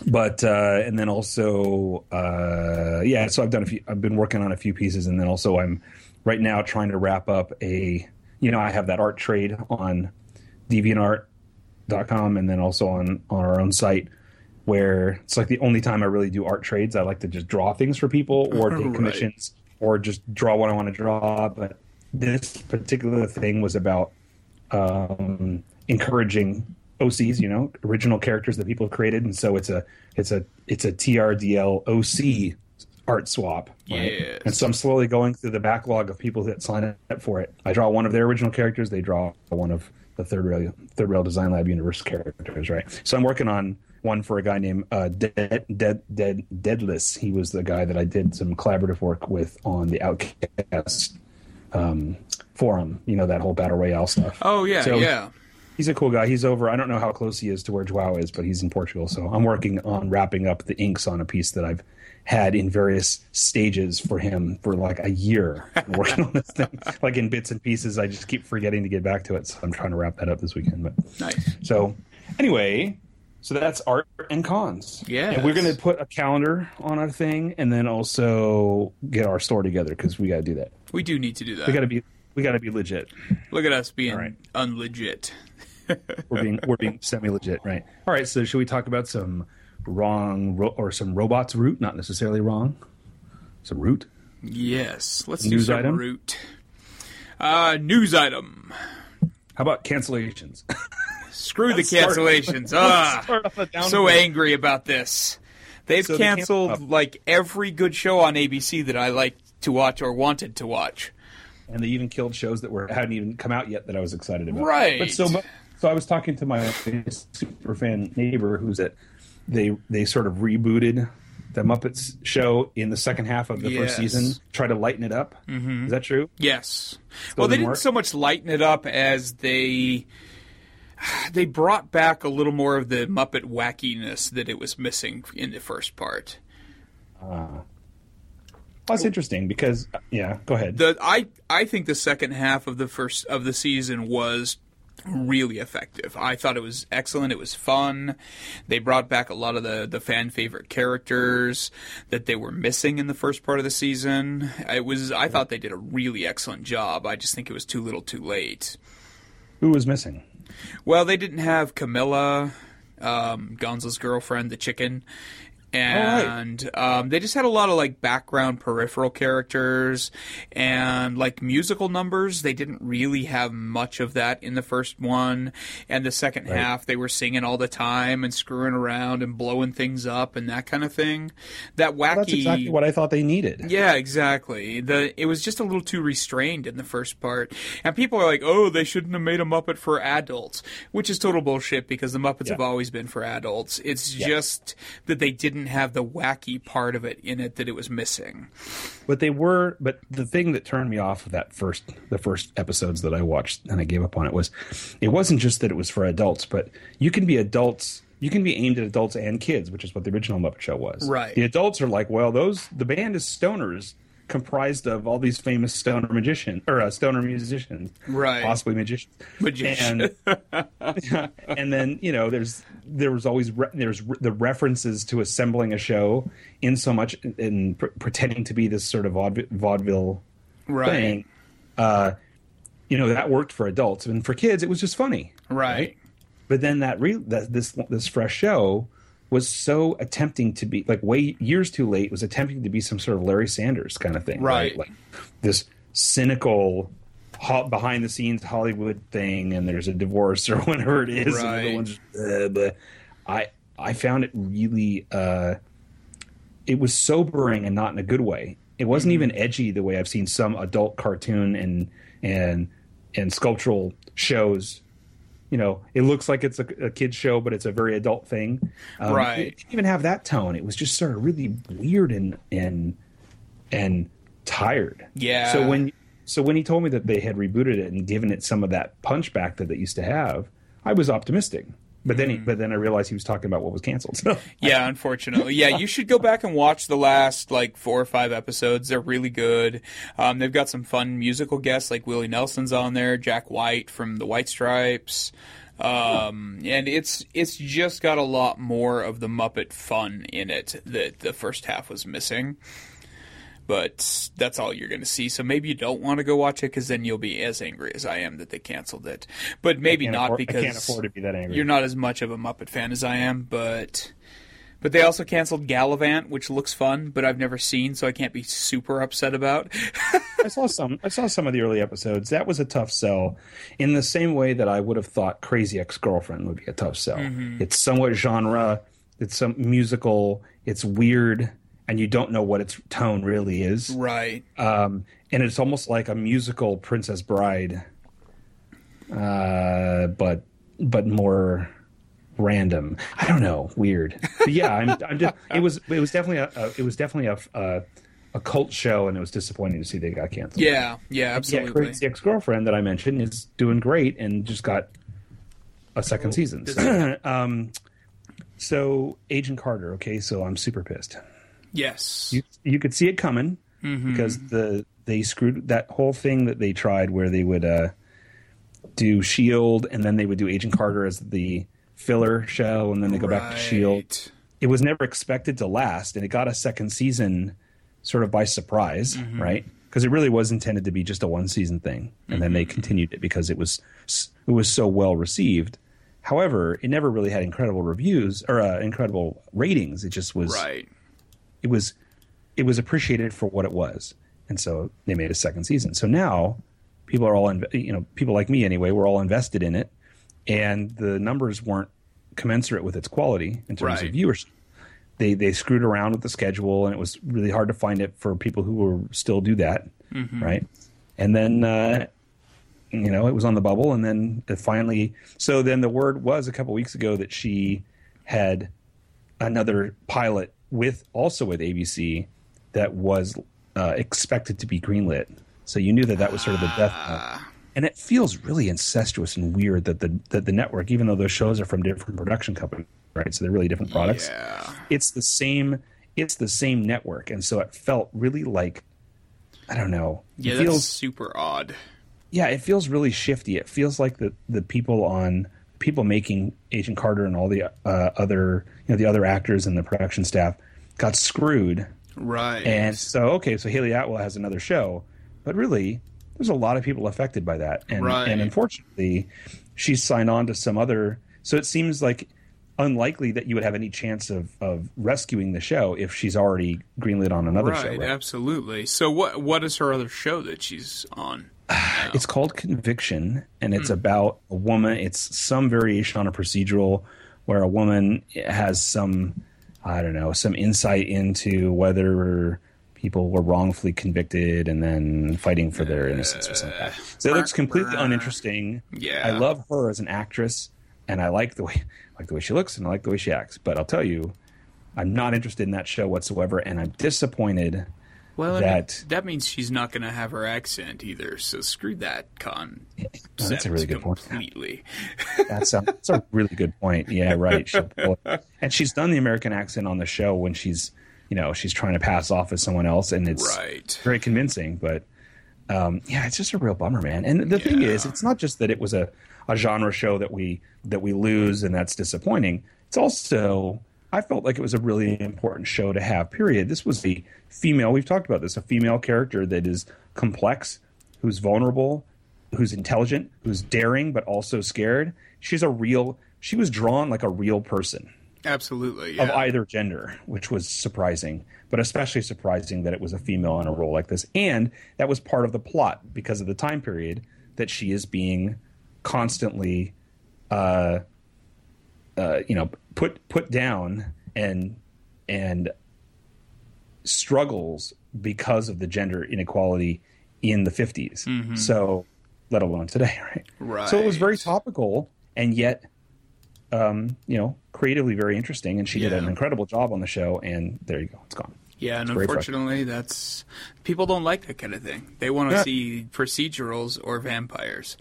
but uh, and then also uh, yeah so i've done a few i've been working on a few pieces and then also i'm right now trying to wrap up a you know i have that art trade on deviantart.com and then also on on our own site where it's like the only time i really do art trades i like to just draw things for people or take <laughs> Right. commissions or just draw what i want to draw but this particular thing was about um, encouraging OCs, you know, original characters that people have created, and so it's a it's a it's a TRDL OC art swap. Right? Yes. And so I'm slowly going through the backlog of people that sign up for it. I draw one of their original characters, they draw one of the third rail third rail design lab universe characters, right? So I'm working on one for a guy named uh, Dead Dead Dead Deadless. He was the guy that I did some collaborative work with on the Outcast um, forum. You know that whole battle royale stuff. Oh yeah, So- yeah. He's a cool guy. He's over. I don't know how close he is to where Joao is, but he's in Portugal. So I'm working on wrapping up the inks on a piece that I've had in various stages for him for like a year. Working on this thing, <laughs> like in bits and pieces. I just keep forgetting to get back to it. So I'm trying to wrap that up this weekend. But Nice. so anyway, so that's art and cons. Yeah. And we're going to put a calendar on our thing and then also get our store together because we got to do that. We do need to do that. We got to be we got to be legit. Look at us being All right. unlegit. <laughs> We're being we're being semi legit, right? All right. So should we talk about some wrong ro- or some robots root? Not necessarily wrong. Some root. Yes. Let's do some item? root. Uh, news item. How about cancellations? <laughs> Screw the cancellations. <laughs> Ah, start off a down so angry about this. They've So they canceled like every good show on ABC that I liked to watch or wanted to watch. and they even killed shows that were hadn't even come out yet that I was excited about. Right. But so so I was talking to my super fan neighbor who's at they they sort of rebooted the Muppets show in the second half of the first season. Try to lighten it up. Mm-hmm. Is that true? Yes. well, they didn't work? so much lighten it up as they they brought back a little more of the Muppet wackiness that it was missing in the first part. That's interesting because yeah. Go ahead. The I I think the second half of the first of the season was really effective. I thought it was excellent. It was fun. They brought back a lot of the the fan favorite characters that they were missing in the first part of the season. It was I thought they did a really excellent job. I just think it was too little, too late. Who was missing? Well, they didn't have Camilla, um, Gonzo's girlfriend, the chicken, and um, they just had a lot of like background peripheral characters and like musical numbers. They didn't really have much of that in the first one, and the second half they were singing all the time and screwing around and blowing things up and that kind of thing. That wacky. That's exactly what I thought they needed. Yeah, exactly. The it was just a little too restrained in the first part, and people are like, "Oh, they shouldn't have made a Muppet for adults," which is total bullshit because the Muppets Yeah. have always been for adults. It's just that they didn't have the wacky part of it in it that it was missing. But they were. But the thing that turned me off of that first, the first episodes that I watched, and I gave up on it was, it wasn't just that it was for adults, but you can be adults. You can be aimed at adults and kids, which is what the original Muppet Show was. Right. The adults are like, well, those the band is stoners, comprised of all these famous stoner magicians or uh, stoner musicians, Right. Possibly magicians. Magician. And, <laughs> and then you know, there's there was always re- there's re- the references to assembling a show in so much in pr- pretending to be this sort of vaud- vaudeville Right. thing. Uh, you know that worked for adults, and for kids it was just funny. Right. But then that re- that this this fresh show was so attempting to be like way years too late was attempting to be some sort of Larry Sanders kind of thing, Right. Like this cynical ho- behind the scenes Hollywood thing, and there's a divorce or <laughs> whatever it is. Right. uh, I I found it really uh, it was sobering and not in a good way. It wasn't even edgy the way I've seen some adult cartoon and and and sculptural shows. You know, it looks like it's a, a kid's show, but it's a very adult thing. Um, Right. It didn't even have that tone. It was just sort of really weird and and and tired. Yeah. So when so when he told me that they had rebooted it and given it some of that punch back that it used to have, I was optimistic. But then he, but then I realized he was talking about what was canceled. So <laughs> Yeah, unfortunately. Yeah, you should go back and watch the last like four or five episodes. They're really good. Um, they've got some fun musical guests like Willie Nelson's on there, Jack White from the White Stripes. Um, and it's it's just got a lot more of the Muppet fun in it that the first half was missing. But that's all you're going to see. So maybe you don't want to go watch it because then you'll be as angry as I am that they canceled it. But maybe not afford- I can't afford to be that angry. You're not as much of a Muppet fan as I am, but but they also canceled Galavant, which looks fun, but I've never seen, so I can't be super upset about. <laughs> I saw some. I saw some of the early episodes. That was a tough sell, in the same way that I would have thought Crazy Ex Girlfriend would be a tough sell. Mm-hmm. It's somewhat genre. It's some musical. It's weird, and you don't know what its tone really is. right. Um, and it's almost like a musical Princess Bride, uh, but but more random. I don't know, weird. But yeah, I'm, I'm just. It was it was definitely a, a it was definitely a, a a cult show, and it was disappointing to see they got canceled. Yeah, yeah, Yeah, absolutely. Crazy Ex Girlfriend that I mentioned is doing great and just got a second season. So, <clears throat> um, so Agent Carter. Okay, so I'm super pissed. Yes. You you could see it coming because the they screwed that whole thing that they tried where they would uh, do Shield and then they would do Agent Carter as the filler show and then they go back to Shield. It was never expected to last and it got a second season sort of by surprise, right? Because it really was intended to be just a one season thing and then they continued it because it was it was so well received. However, it never really had incredible reviews or uh, incredible ratings. It just was Right. It was it was appreciated for what it was, and so they made a second season. So now people are all inv- you know people like me anyway. We're all invested in it, and the numbers weren't commensurate with its quality in terms Right. of viewers. They they screwed around with the schedule, and it was really hard to find it for people who were still do that, right? And then. Uh, you know, it was on the bubble, and then it finally. So then the word was a couple weeks ago that she had another pilot with also with ABC that was uh, expected to be greenlit. So you knew that that was sort of the death. knell. And it feels really incestuous and weird that the that the network, even though those shows are from different production companies, right? So they're really different products. Yeah. It's the same. It's the same network, and so it felt really like I don't know. Yeah, it that's feels super odd. yeah, it feels really shifty. It feels like the the people on people making Agent Carter and all the uh, other you know the other actors and the production staff got screwed. Right. And so okay, so Hayley Atwell has another show, but really there's a lot of people affected by that, and Right. and unfortunately, she's signed on to some other. So it seems like unlikely that you would have any chance of of rescuing the show if she's already greenlit on another right, show. Right? absolutely. So what what is her other show that she's on? It's called Conviction, and it's hmm. about a woman. It's some variation on a procedural where a woman has some, I don't know, some insight into whether people were wrongfully convicted and then fighting for their innocence or something. Like. So it looks completely uninteresting. Yeah. I love her as an actress, and I like the way I <laughs> like the way she looks and I like the way she acts. But I'll tell you, I'm not interested in that show whatsoever, and I'm disappointed. Well, that- that means she's not going to have her accent either. So screw that con. that's a really good point. Completely. <laughs> That's a, that's a really good point. Yeah, right. She'll <laughs> pull it. And she's done the American accent on the show when she's, you know, she's trying to pass off as someone else, and it's Right. very convincing. But um, yeah, it's just a real bummer, man. And the thing is, it's not just that it was a, a genre show that we that we lose, and that's disappointing. It's also I felt like it was a really important show to have. Period. This was the female. We've talked about this. A female character that is complex, who's vulnerable, who's intelligent, who's daring, but also scared. She's a real. She was drawn like a real person Absolutely. of either gender, which was surprising, but especially surprising that it was a female in a role like this. And that was part of the plot because of the time period that she is being constantly, uh, uh, you know, put put down and and struggles because of the gender inequality in the 50s. So, let alone today, <laughs> right? So it was very topical and yet um, you know, creatively very interesting, and she did an incredible job on the show. And there you go, it's gone. Yeah, and It's unfortunately, that's people don't like that kind of thing. They want to Yeah. see procedurals or vampires.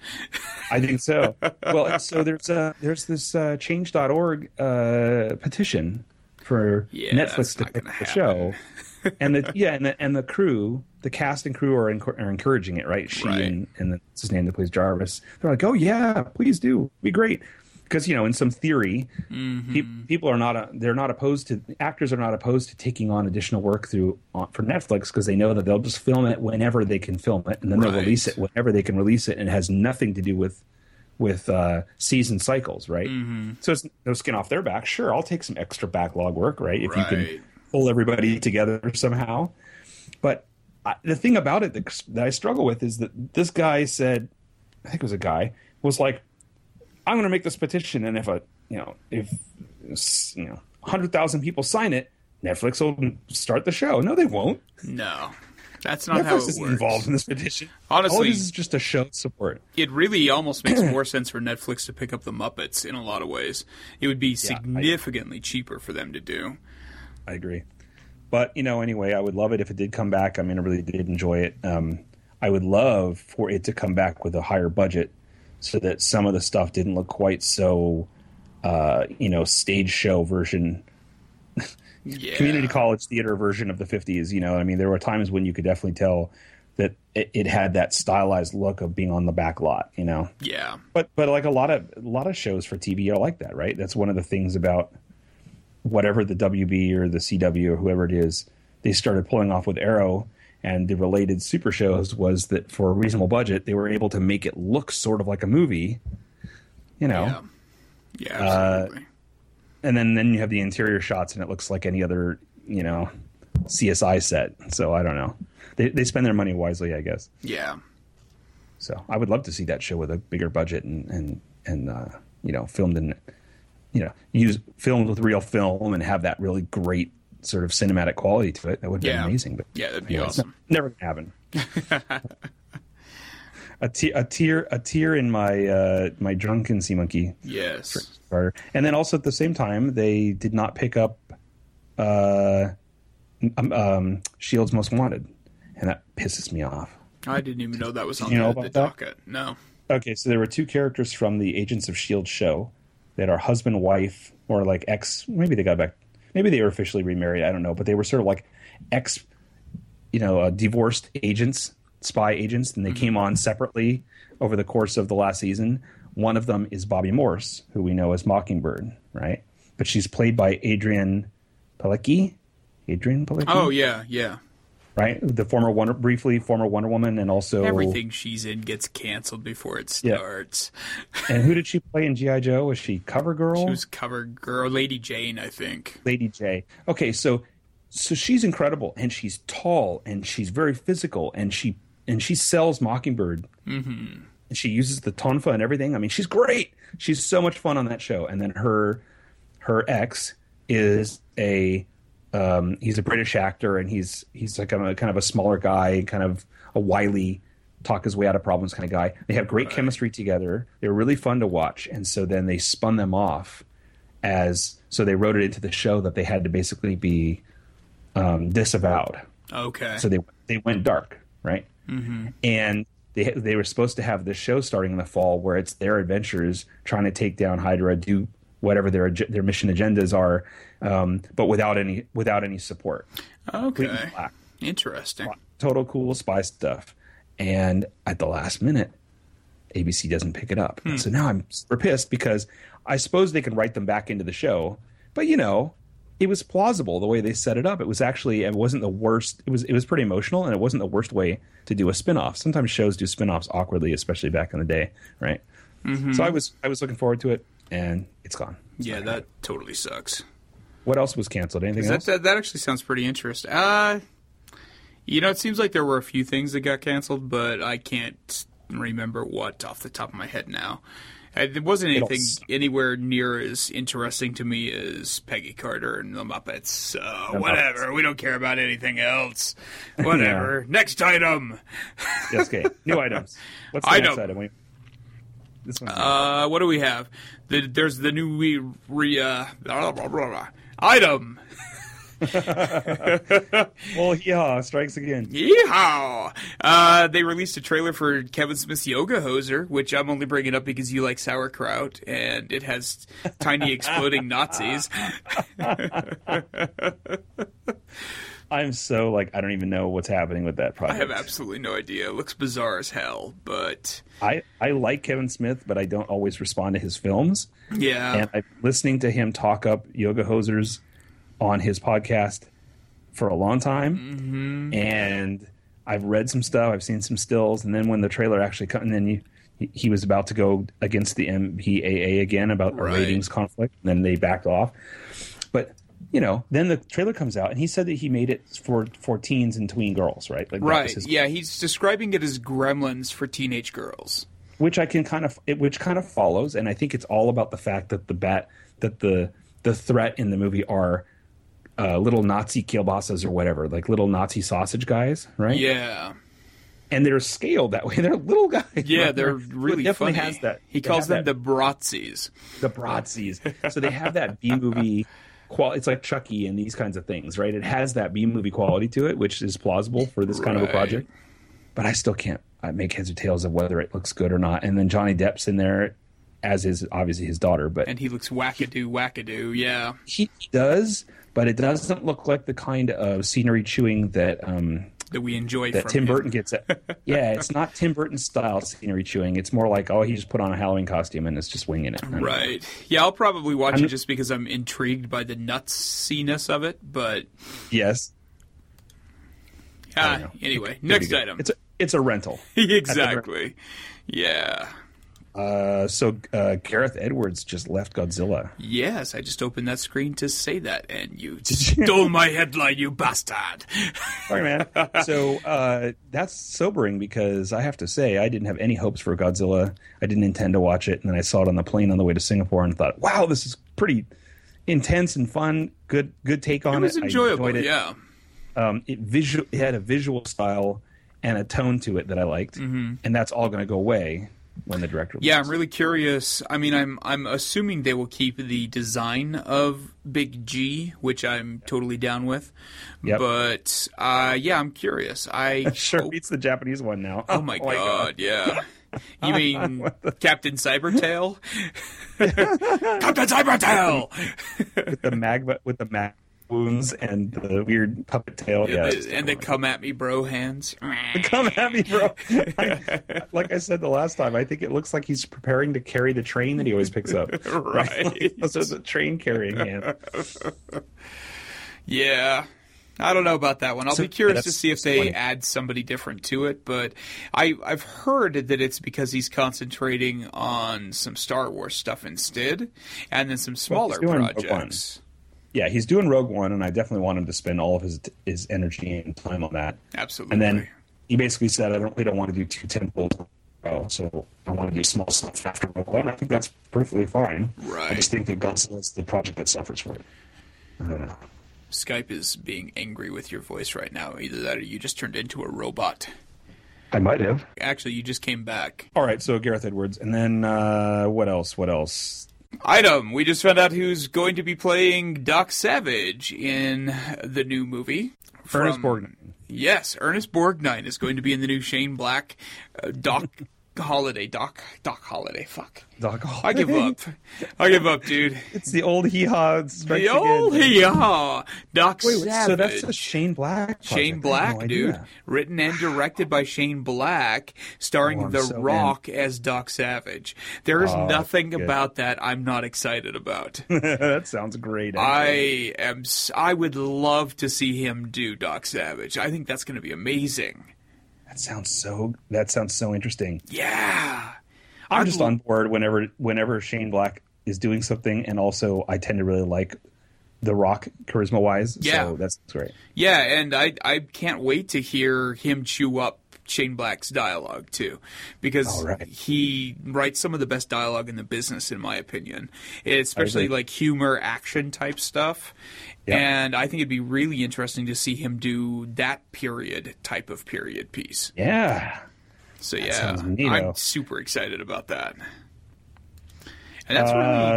I think so. <laughs> well, so there's uh, there's this uh, Change.org uh, petition for Yeah, Netflix to pick the show, <laughs> and the <laughs> yeah, and the and the crew, the cast and crew are, encour- are encouraging it, right? She Right. and and the, his name that plays Jarvis. They're like, oh yeah, please do, be great. Because you know, in some theory, Mm-hmm. pe- people are not uh, they're not opposed to actors are not opposed to taking on additional work through on, for Netflix because they know that they'll just film it whenever they can film it, and then they'll release it whenever they can release it, and it has nothing to do with with uh, season cycles, right? Mm-hmm. So it's no skin off their back. Sure, I'll take some extra backlog work, right? If you can pull everybody together somehow. But I, the thing about it that, that I struggle with is that this guy said, I think it was a guy, was like, I'm going to make this petition, and if a you know if you know hundred thousand people sign it, Netflix will start the show. No, they won't. No, that's not how Netflix it isn't works. involved in this petition. all Honestly- it is is just a show support. It really almost makes <clears throat> more sense for Netflix to pick up the Muppets in a lot of ways. It would be significantly cheaper for them to do. I agree. But you know, anyway, I would love it if it did come back. I mean, I really did enjoy it. Um, I would love for it to come back with a higher budget, so that some of the stuff didn't look quite so, uh, you know, stage show version, Yeah. community college theater version of the '50s. You know, I mean, there were times when you could definitely tell that it, it had that stylized look of being on the back lot. You know, Yeah. but but like a lot of a lot of shows for TV are like that, right? That's one of the things about whatever the WB or the CW or whoever it is, they started pulling off with Arrow and the related super shows was that for a reasonable budget, they were able to make it look sort of like a movie, you know. Yeah. Yeah, Uh. And then then you have the interior shots and it looks like any other, you know, CSI set. So I don't know. They they spend their money wisely, I guess. yeah. So I would love to see that show with a bigger budget and and and uh, you know filmed in you know use filmed with real film and have that really great sort of cinematic quality to it. That would be Yeah. amazing. But Yeah, that'd be anyway, it's awesome. not- never gonna happen. <laughs> a tear, a tear, a tear in my uh, my drunken sea monkey Yes. And then also at the same time, they did not pick up uh, um, um, Shield's Most Wanted, and that pisses me off. I didn't even know that was on you know the, the docket. No. Okay, so there were two characters from the Agents of Shield show that are husband wife or like ex. Maybe they got back. Maybe they were officially remarried. I don't know, but they were sort of like ex, you know, uh, divorced agents, spy agents, and they came on separately over the course of the last season. One of them is Bobbi Morse, who we know as Mockingbird, right? But she's played by Adrianne Palicki. Adrianne Palicki. Oh yeah, yeah. Right, the former Wonder, briefly former Wonder Woman, and also Everything she's in gets canceled before it starts. Yeah. <laughs> And who did she play in GI Joe? Was she Cover Girl? She was cover girl, Lady Jane, I think. Lady Jaye. Okay, so so she's incredible and she's tall and she's very physical and she and she sells Mockingbird. Mm-hmm. And she uses the tonfa and everything. I mean, she's great. She's so much fun on that show. And then her her ex is a um, he's a British actor and he's he's like a kind of a smaller guy, kind of a wily talk his way out of problems kind of guy. They have great chemistry together. They were really fun to watch. And so then they spun them off as so they wrote it into the show that they had to basically be um, disavowed. Okay. So they they went dark, right? Mm-hmm. And they they were supposed to have this show starting in the fall where it's their adventures trying to take down Hydra, do whatever their their mission agendas are, um, but without any without any support. okay. Interesting. Total cool spy stuff. And at the last minute, ABC doesn't pick it up. And so now I'm super pissed because I suppose they can write them back into the show, but you know, it was plausible the way they set it up. It was actually it wasn't the worst. It was it was pretty emotional, and it wasn't the worst way to do a spin-off. Sometimes shows do spin-offs awkwardly, especially back in the day, right? Mm-hmm. So I was I was looking forward to it, and it's gone. Yeah, that totally sucks. What else was canceled? Anything That, else? that that actually sounds pretty interesting. Uh, you know, it seems like there were a few things that got canceled, but I can't remember what off the top of my head now. There wasn't anything anywhere near as interesting to me as Peggy Carter and the Muppets. So The whatever, we don't care about anything else. <laughs> Whatever. Next item. <laughs> Yes, okay. New items. What's the next item? Wait. This one. Uh, what do we have? The, there's the new re, re uh, blah, blah, blah. Item. <laughs> well, yeah, strikes again. Yeehaw! Uh, they released a trailer for Kevin Smith's Yoga Hoser, which I'm only bringing up because you like sauerkraut, and it has tiny exploding <laughs> Nazis. <laughs> I'm so like I don't even know what's happening with that project. I have absolutely no idea. It looks bizarre as hell, but I, I like Kevin Smith, but I don't always respond to his films. yeah. And I'm listening to him talk up yoga hosers on his podcast for a long time. Mm-hmm. And I've read some stuff, I've seen some stills, and then when the trailer actually comes, and then you, he- he was about to go against the MPAA again about a ratings conflict, and then they backed off. You know, then the trailer comes out, and he said that he made it for for teens and tween girls, right? Like Right. his- Yeah, he's describing it as gremlins for teenage girls. which I can kind of which kind of follows, and I think it's all about the fact that the bat that the the threat in the movie are uh, little Nazi kielbasa's or whatever, like little Nazi sausage guys, right? Yeah. and they're scaled that way. <laughs> They're little guys. Yeah, right? they're it really definitely funny. has that. he calls them that- the Bratzis. the Bratzies. so they have that B movie. Qual- it's like Chucky and these kinds of things, right? It has that B movie quality to it, which is plausible for this kind of a project. But I still can't make heads or tails of whether it looks good or not. And then Johnny Depp's in there, as is obviously his daughter, but And he looks wackadoo, wackadoo. Yeah. he does. But it doesn't look like the kind of scenery chewing that um, That we enjoy that Tim him. Burton gets. it. <laughs> Yeah, it's not Tim Burton style scenery chewing. It's more like oh, he just put on a Halloween costume and is just winging it. Right. Yeah, I'll probably watch I'm- it just because I'm intrigued by the nutsiness of it. But Yes. Ah, anyway, next item. It's a it's a rental. <laughs> exactly. Yeah. Uh, so uh, Gareth Edwards just left Godzilla. Yes, I just opened that screen to say that, and you <laughs> stole my headline, you bastard. <laughs> Sorry, man. so uh, that's sobering because I have to say I didn't have any hopes for Godzilla. I didn't intend to watch it, and then I saw it on the plane on the way to Singapore and thought, "Wow, this is pretty intense and fun. Good, good take on It it. was I enjoyable. it. Yeah. Um, it visual, it had a visual style and a tone to it that I liked, and that's all going to go away when the director. Yeah, I'm really curious. I mean, I'm I'm assuming they will keep the design of Big G, which I'm totally down with. Yep. But uh, yeah, I'm curious. I <laughs> sure hope- beats the Japanese one now. Oh my <laughs> god, yeah. <laughs> You mean Captain Cybertail? Captain Cybertail! with the magma with the mag wounds and the weird puppet tail. Yeah, it's and the come at me, bro hands. <laughs> come at me, bro. <laughs> I- like I said the last time, I think it looks like he's preparing to carry the train that he always picks up. <laughs> Right. so it's a train carrying hand. Yeah. I don't know about that one. I'll So- be curious to see if they disappointing. add somebody different to it, but I, I've heard that it's because he's concentrating on some Star Wars stuff instead, and then some smaller One. projects. Yeah, he's doing Rogue One, and I definitely want him to spend all of his his energy and time on that. Absolutely. And then he basically said, "I don't really don't want to do two tentpoles." Oh, so I want to do small stuff after Rogue One. I think that's perfectly fine. Right. I just think that Godzilla's the project that suffers for it. I don't know. Skype is being angry with your voice right now. Either that or you just turned into a robot. I might have. Actually, you just came back. All right, so Gareth Edwards, and then uh, what else? What else? Item. We just found out who's going to be playing Doc Savage in the new movie. Ernest Borgnine. Yes, Ernest Borgnine is going to be in the new Shane Black uh, Doc Holiday, Doc, Doc Holiday. Fuck. Doc I give up. <laughs> I give up, dude. It's the old hee haw The old again. hee-haw. Doc Wait, wait, Savage. so that's a Shane Black. project. Shane Black, no dude. Written and directed by Shane Black, starring Oh, The so in. Rock as Doc Savage. There is Oh, nothing about that I'm not excited about. <laughs> that sounds great. I am. I would love to see him do Doc Savage. I think that's going to be amazing. That sounds so. That sounds so interesting. Yeah. I'm I'd just lo- on board whenever whenever Shane Black is doing something, and also I tend to really like The Rock charisma wise. Yeah. so that's great. Yeah, and I I can't wait to hear him chew up Shane Black's dialogue too, because right. he writes some of the best dialogue in the business, in my opinion. Especially like humor, action type stuff. Yeah. And I think it'd be really interesting to see him do that period type of period piece. Yeah, So yeah, sounds. I'm super excited about that. And that's Uh,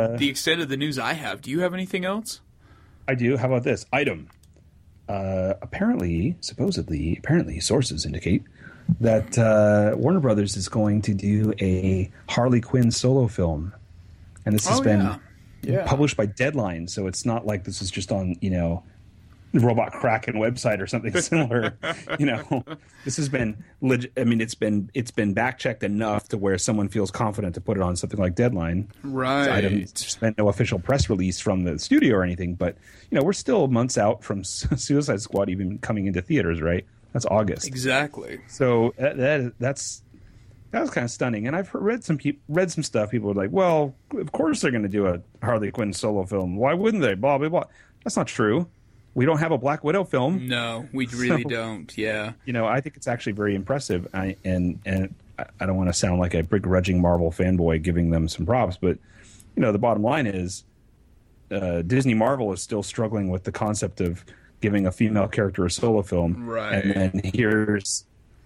really the extent of the news I have. Do you have anything else? I do. How about this item? Uh, apparently, supposedly, apparently, sources indicate that uh, Warner Brothers is going to do a Harley Quinn solo film, and this has Oh, been yeah. Yeah. published by Deadline, so it's not like this is just on you know the Robot Kraken website or something <laughs> similar. you know, this has been leg- I mean, it's been it's been back checked enough to where someone feels confident to put it on something like Deadline. Right. I there's been no official press release from the studio or anything, but you know we're still months out from <laughs> Suicide Squad even coming into theaters, right? That's August. Exactly. So that, that that's that was kind of stunning. And I've read some peop read some stuff. People were like, "Well, of course they're going to do a Harley Quinn solo film. Why wouldn't they?" Blah blah blah. That's not true. We don't have a Black Widow film. No, we <laughs> really So- don't. Yeah. You know, I think it's actually very impressive. I, and and I- I don't want to sound like a begrudging Marvel fanboy giving them some props, but you know, the bottom line is uh, Disney Marvel is still struggling with the concept of giving a female character a solo film, Right. And then here's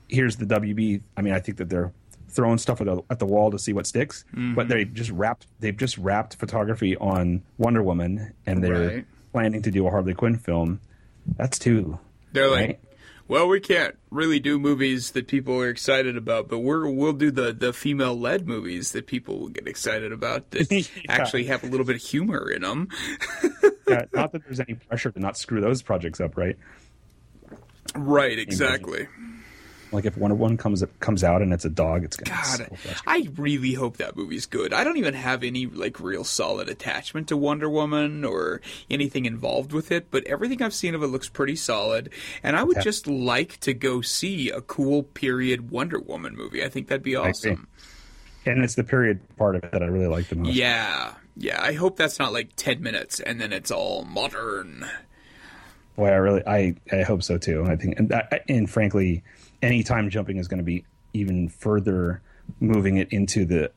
here's the WB. I mean, I think that they're throwing stuff at the, at the wall to see what sticks, Mm-hmm. but they just wrapped they've just wrapped photography on Wonder Woman, and they're Right. planning to do a Harley Quinn film. That's two. They're like, Right. well, we can't really do movies that people are excited about, but we're we'll do the the female led movies that people will get excited about that <laughs> Yeah. actually have a little bit of humor in them. <laughs> Yeah, not that there's any pressure to not screw those projects up, right? right. Exactly. Like if Wonder Woman comes comes out and it's a dog, it's gonna be God, so. I really hope that movie's good. I don't even have any like real solid attachment to Wonder Woman or anything involved with it, but everything I've seen of it looks pretty solid. And I would Yeah. just like to go see a cool period Wonder Woman movie. I think that'd be awesome. and it's the period part of it that I really like the most. Yeah, yeah. I hope that's not like ten minutes and then it's all modern. Boy, I really, I, I hope so too. I think, and, and frankly, any time jumping is going to be even further moving it into the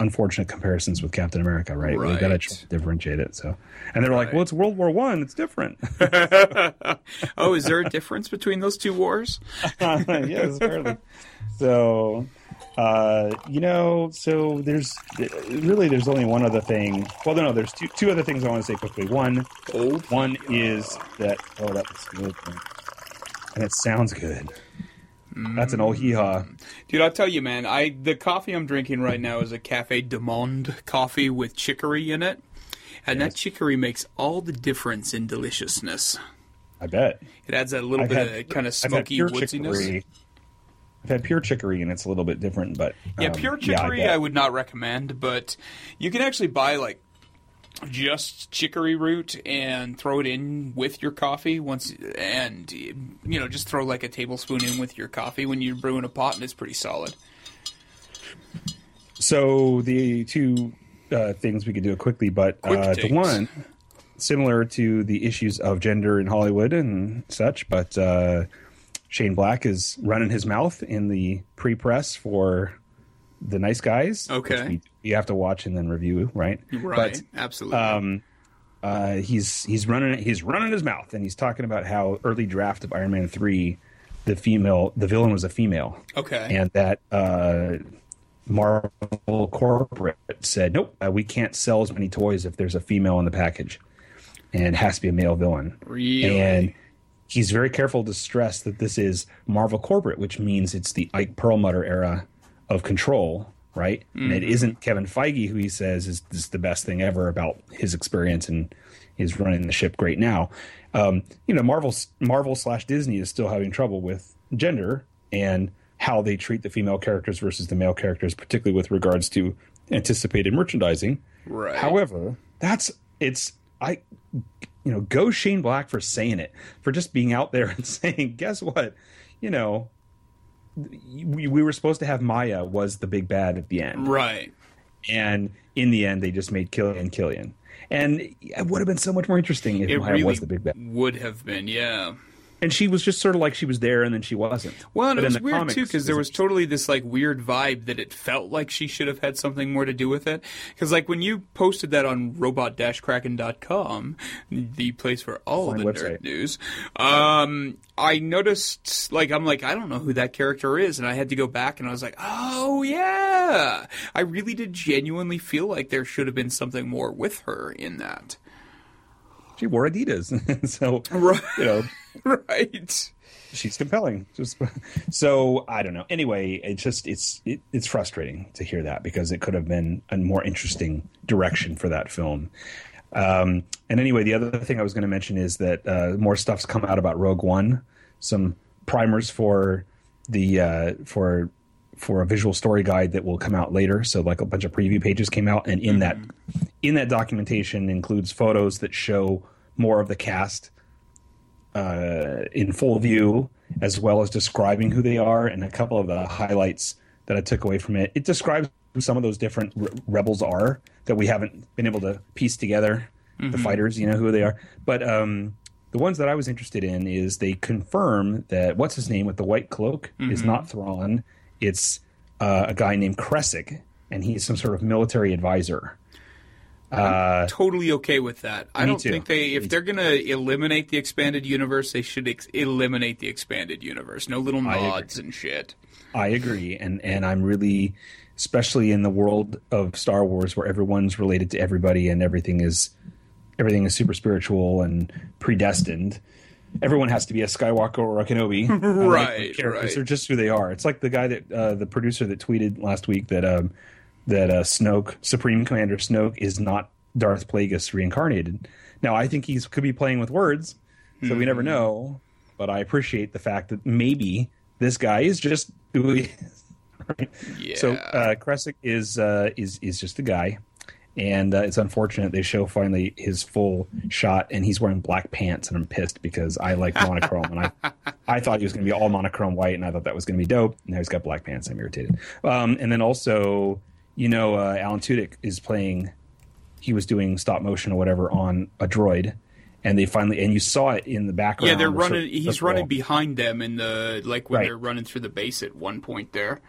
unfortunate comparisons with Captain America, right? We've got to try to differentiate it. So, and they're like, well, it's World War One. It's different. <laughs> Oh, is there a difference between those two wars? <laughs> yes, apparently. So, uh, you know, so there's really there's only one other thing. Well, no, no, there's two two other things I want to say quickly. One, Old. one is that oh, that looks good, and it sounds good. That's an old hee haw. Dude, I'll tell you, man. I the coffee I'm drinking right now is a Cafe du Monde coffee with chicory in it, and that chicory makes all the difference in deliciousness. I bet. It adds that little I've bit had- of kind of smoky woodsiness. chicory. I've had pure chicory, and it's a little bit different, but Yeah, um, pure yeah, I chicory. I, would not recommend, but you can actually buy like just chicory root and throw it in with your coffee once and you know just throw like a tablespoon in with your coffee when you're brewing a pot and it's pretty solid. So the two uh, things we could do quickly, but uh, the one similar to the issues of gender in Hollywood and such, but uh, Shane Black is running his mouth in the pre-press for the Nice Guys. Okay. you have to watch and then review, right? Right. Absolutely. um, uh, he's he's running he's running his mouth and he's talking about how early draft of Iron Man three, the female the villain was a female okay. and that uh, Marvel corporate said, "Nope, uh, we can't sell as many toys if there's a female in the package, and it has to be a male villain." Really? And he's very careful to stress that this is Marvel corporate, which means it's the Ike Perlmutter era of control, right? And it isn't Kevin Feige who he says is, is the best thing ever about his experience and is running the ship great now. Um, you know, Marvel Marvel slash Disney is still having trouble with gender and how they treat the female characters versus the male characters, particularly with regards to anticipated merchandising. Right. However, that's it's I you know, go Shane Black for saying it, for just being out there <laughs> and saying, guess what? You know, we, we were supposed to have Maya was the big bad at the end. Right. And in the end, they just made Killian Killian. And it would have been so much more interesting if It Maya really was the big bad. would have been, yeah. And she was just sort of like she was there and then she wasn't. Well, and But it was weird comics, too because there was totally this like weird vibe that it felt like she should have had something more to do with it. Because like when you posted that on robot-kraken.com, the place for all Fine the website. nerd news, um, I noticed like I'm like I don't know who that character is, and I had to go back and I was like, oh yeah, I really did genuinely feel like there should have been something more with her in that. She wore Adidas. <laughs> so, Right. you know, <laughs> right. she's compelling. Just <laughs> so I don't know. Anyway, it's just it's it, it's frustrating to hear that because it could have been a more interesting direction for that film. Um, and anyway, the other thing I was going to mention is that uh, more stuff's come out about Rogue One. Some primers for the uh, for for a visual story guide that will come out later. So like a bunch of preview pages came out, and in that in that documentation includes photos that show more of the cast uh, in full view, as well as describing who they are, and a couple of the highlights that I took away from it. It describes who some of those different re- rebels are that we haven't been able to piece together. The fighters, you know who they are, but um, the ones that I was interested in is they confirm that what's his name with the white cloak is not Thrawn. It's uh, a guy named Kressig, and he's some sort of military advisor. Uh, totally okay with that. I don't too. think they, if they're going to eliminate the expanded universe, they should ex- eliminate the expanded universe. No little nods and shit. I agree, and and I'm really, especially in the world of Star Wars, where everyone's related to everybody and everything is, everything is super spiritual and predestined. Everyone has to be a Skywalker or a Kenobi, <laughs> I like Right, characters right. are just who they are. It's like the guy that uh, the producer that tweeted last week that um, that uh, Snoke, Supreme Commander Snoke, is not Darth Plagueis reincarnated. Now, I think he could be playing with words, so we never Hmm. know. But I appreciate the fact that maybe this guy is just who he is. <laughs> Yeah. So uh, Kressig is uh, is is just a guy, and uh, it's unfortunate they show finally his full shot, and he's wearing black pants, and I'm pissed because I like <laughs> monochrome, and I I thought he was going to be all monochrome white, and I thought that was going to be dope. Now he's got black pants. I'm irritated. Um, and then also, you know, uh, Alan Tudyk is playing. He was doing stop motion or whatever on a droid. And they finally, and you saw it in the background. yeah, they're running. He's running behind them in the like when Right. they're running through the base at one point there.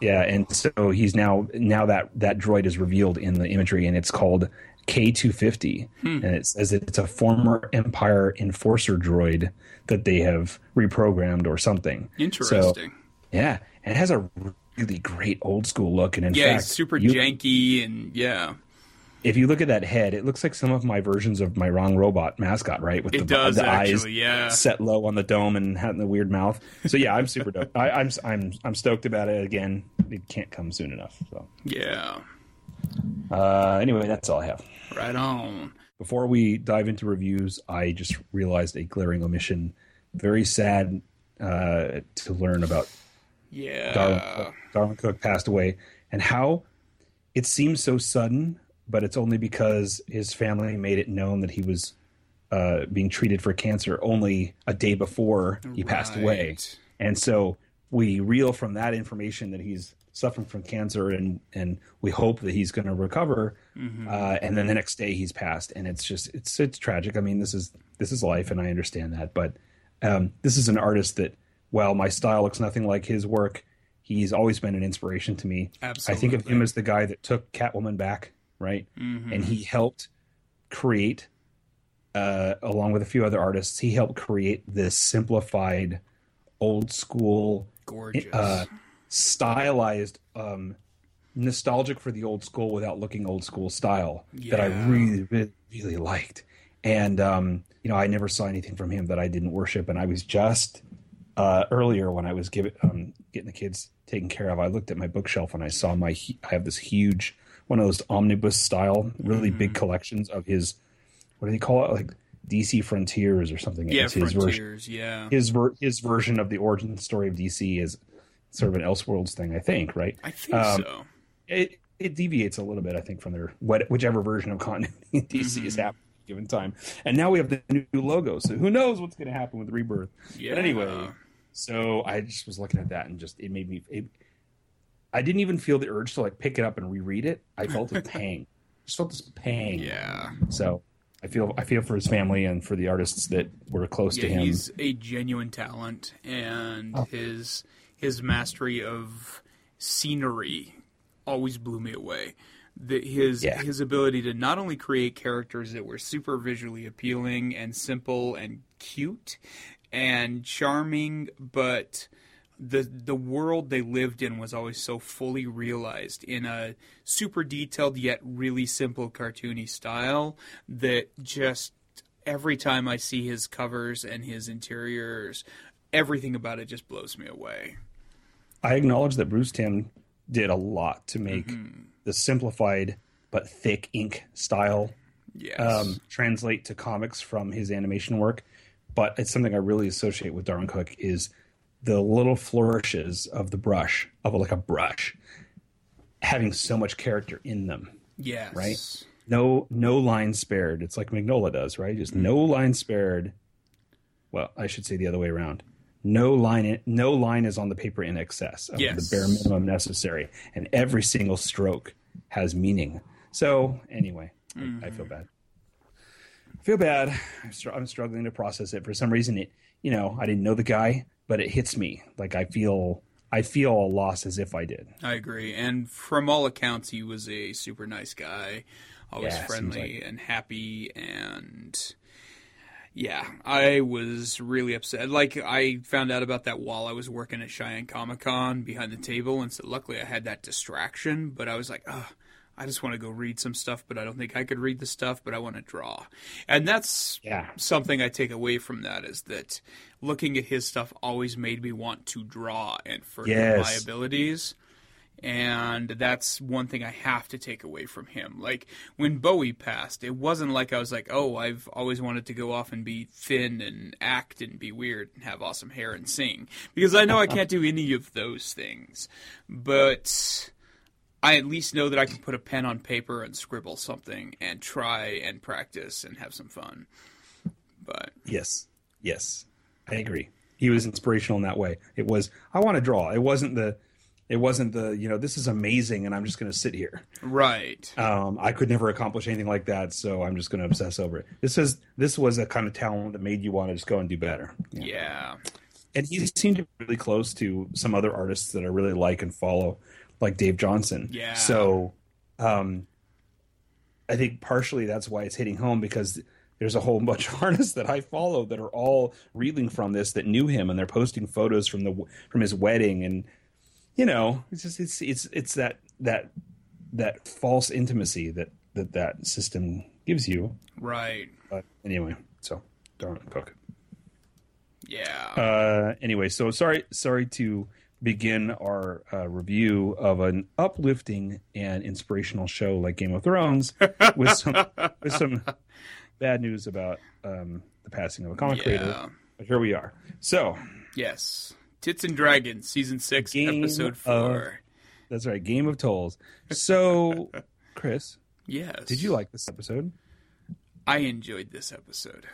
Yeah, and so he's now now that that droid is revealed in the imagery, and it's called K two fifty, and it says that it's a former Empire enforcer droid that they have reprogrammed or something. So, Interesting. yeah, and it has a really great old school look, and in yeah, fact, super you- janky and yeah, if you look at that head, it looks like some of my versions of my wrong robot mascot, right? With It the, does, the eyes yeah. set low on the dome and having the weird mouth. So yeah, I'm super dope. I, I'm I'm I'm stoked about it. Again, it can't come soon enough. So yeah. uh, anyway, that's all I have. Right on. Before we dive into reviews, I just realized a glaring omission. Very sad uh, to learn about Yeah. Darwyn, Cooke. Darwyn Cooke passed away, and how it seems so sudden, but it's only because his family made it known that he was uh, being treated for cancer only a day before he passed away, and so we reel from that information that he's suffering from cancer, and and we hope that he's going to recover, Mm-hmm. uh, and then the next day he's passed, and it's just it's it's tragic. I mean, this is this is life, and I understand that, but um, this is an artist that, while my style looks nothing like his work, he's always been an inspiration to me. I think of him as the guy that took Catwoman back, right? Mm-hmm. And he helped create, uh, along with a few other artists, he helped create this simplified, old school, Gorgeous. uh, stylized, um, nostalgic for the old school without looking old school style that I really, really, really liked. And um, you know, I never saw anything from him that I didn't worship, and I was just uh, earlier when I was giving um, getting the kids taken care of, I looked at my bookshelf and I saw my I have this huge one of those omnibus style, really big collections of his what do they call it like DC Frontiers or something. Yeah, It's his version Frontiers. Yeah, his ver- his version of the origin story of DC is sort of an Elseworlds thing, I think, right? I think Um, so. It it deviates a little bit, I think, from their what, whichever version of continuity <laughs> DC Mm-hmm. is happening at a given time. And now we have the new logo, so who knows what's going to happen with Rebirth? Yeah. But anyway, so I just was looking at that and just it made me. It, I didn't even feel the urge to like pick it up and reread it. I felt a <laughs> pang. Just felt this pang. Yeah. So I feel I feel for his family and for the artists that were close to him. he's a genuine talent, and Oh. his his mastery of scenery always blew me away. The, his Yeah. his ability to not only create characters that were super visually appealing and simple and cute and charming, but the the world they lived in was always so fully realized in a super detailed yet really simple cartoony style that just every time I see his covers and his interiors, everything about it just blows me away. I acknowledge that Bruce Timm did a lot to make Mm-hmm. the simplified but thick ink style Yes. um, translate to comics from his animation work. But it's something I really associate with Darwyn Cooke is the little flourishes of the brush of like a brush having so much character in them. yes. right? No, no line spared. It's like Mignola does, right? Just no mm-hmm. line spared. Well, I should say the other way around. No line, no line is on the paper in excess of Yes. the bare minimum necessary, and every single stroke has meaning. So, anyway, I, I feel mm. bad. I feel bad. I'm, str- I'm struggling to process it. For some reason, it, you know, I didn't know the guy, but it hits me. Like I feel, I feel a loss as if I did. I agree. And from all accounts, he was a super nice guy, always Yeah, friendly and happy. And yeah, I was really upset. Like, I found out about that while I was working at Cheyenne Comic Con behind the table. And so luckily I had that distraction. But I was like, oh, I just want to go read some stuff, but I don't think I could read the stuff, but I want to draw. And that's Yeah. something I take away from that is that looking at his stuff always made me want to draw and further Yes. my abilities. And that's one thing I have to take away from him. Like when Bowie passed, it wasn't like I was like, "Oh, I've always wanted to go off and be thin and act and be weird and have awesome hair and sing," because I know I can't do any of those things. But I at least know that I can put a pen on paper and scribble something and try and practice and have some fun. But Yes. Yes. I agree. He was inspirational in that way. It was I want to draw. It wasn't the it wasn't the, you know, this is amazing and I'm just going to sit here. right, Um, I could never accomplish anything like that, so I'm just going to obsess over it. This is this was a kind of talent that made you want to just go and do better. yeah, And he seemed to be really close to some other artists that I really like and follow, like Dave Johnson. Yeah. So, um, I think partially that's why it's hitting home because there's a whole <laughs> bunch of artists that I follow that are all reeling from this that knew him and they're posting photos from the from his wedding and you know it's just it's it's it's that that that false intimacy that that that system gives you. right, But anyway, so darn it, Cooke. yeah. Uh, anyway, so sorry, sorry to begin our uh, review of an uplifting and inspirational show like Game of Thrones <laughs> with some with some bad news about um, the passing of a comic Yeah. creator. But here we are. So Yes. Tits and Dragons, season six, Game episode of- four. that's right, Game of Tolls. So, <laughs> Chris, yes. did you like this episode? I enjoyed this episode.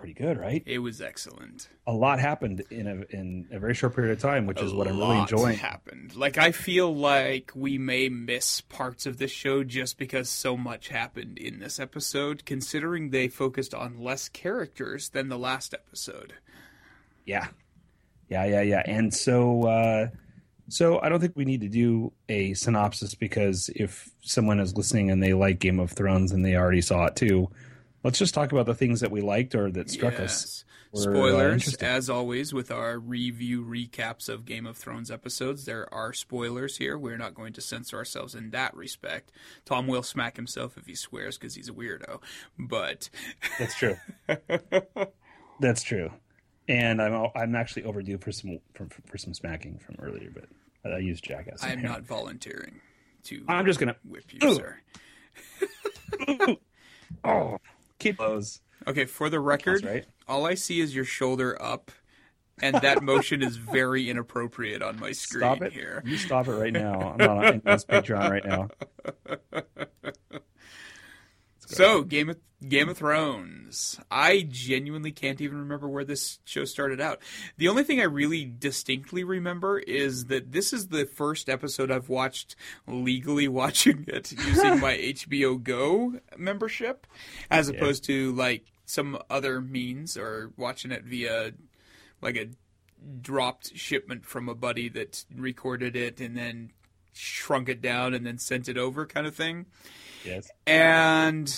Pretty good, right? It was excellent. A lot happened in a in a very short period of time, which is what I'm really enjoying. happened. Like I feel like we may miss parts of this show just because so much happened in this episode, considering they focused on less characters than the last episode. Yeah. Yeah, yeah, yeah. And so uh so I don't think we need to do a synopsis because if someone is listening and they like Game of Thrones and they already saw it too, let's just talk about the things that we liked or that struck us. Yes. were, uh, Spoilers, interesting. as always, with our review recaps of Game of Thrones episodes. There are spoilers here. We're not going to censor ourselves in that respect. Tom will smack himself if he swears because he's a weirdo. But That's true. <laughs> That's true. and I'm I'm actually overdue for some for, for some smacking from earlier, but I used Jackass. I am not volunteering to. I'm just gonna whip you, Ugh. sir. <laughs> oh keep those. Okay, for the record, right. all I see is your shoulder up, and that <laughs> motion is very inappropriate on my screen Stop it! here. You stop it right now. I'm not on this Patreon right now. <laughs> So, Game of Game of Thrones. I genuinely can't even remember where this show started out. The only thing I really distinctly remember is that this is the first episode I've watched legally <laughs> watching it using my <laughs> HBO Go membership, as opposed to like some other means or watching it via like a dropped shipment from a buddy that recorded it and then shrunk it down and then sent it over kind of thing Yes. and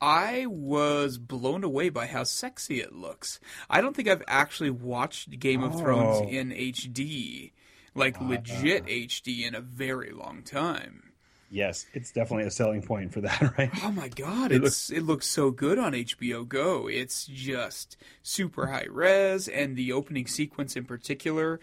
I was blown away by how sexy it looks. I don't think I've actually watched Game of Thrones Oh. in HD, like legit HD, in a very long time. Yes, it's definitely a selling point for that, <laughs> right? Oh my god, It it's it looks so good on HBO Go. It's just super high res and the opening sequence in particular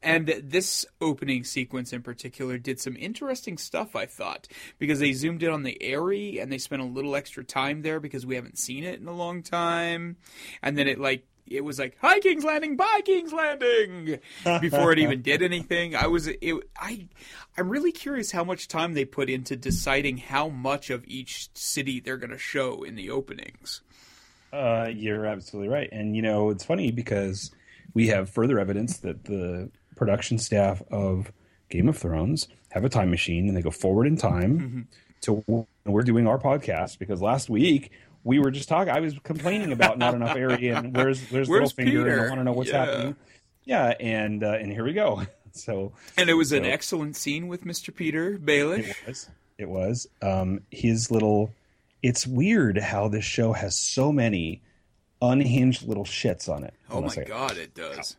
and this opening sequence in particular did some interesting stuff I thought because they zoomed in on the Eyrie and they spent a little extra time there because we haven't seen it in a long time. And then it like it was like hi King's Landing, bye King's Landing before it even did anything. I was it I I'm really curious how much time they put into deciding how much of each city they're going to show in the openings. Uh, you're absolutely right. And, you know, it's funny because we have further evidence that the production staff of Game of Thrones have a time machine and they go forward in time to we're doing our podcast because last week we were just talking. I was complaining about not enough Eyrie and where's where's, Where's Littlefinger and I want to know what's Yeah. happening. Yeah, and uh, and here we go. <laughs> So And it was an excellent scene with Mr. Petyr Baelish. It was. It was. Um, his little. It's weird how this show has so many unhinged little shits on it. Oh my god, it does.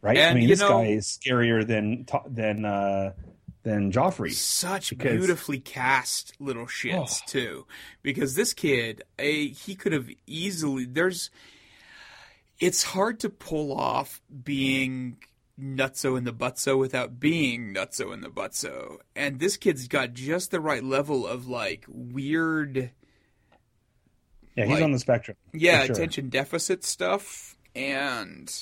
Right? I mean, this know- guy is scarier than than uh, than Joffrey. Such Because- beautifully cast little shits Oh. too, because this kid, a he could have easily. There's, it's hard to pull off being nutso in the butso without being nutso in the butso, and this kid's got just the right level of like weird, Yeah, he's like- on the spectrum. yeah, sure. attention deficit stuff, and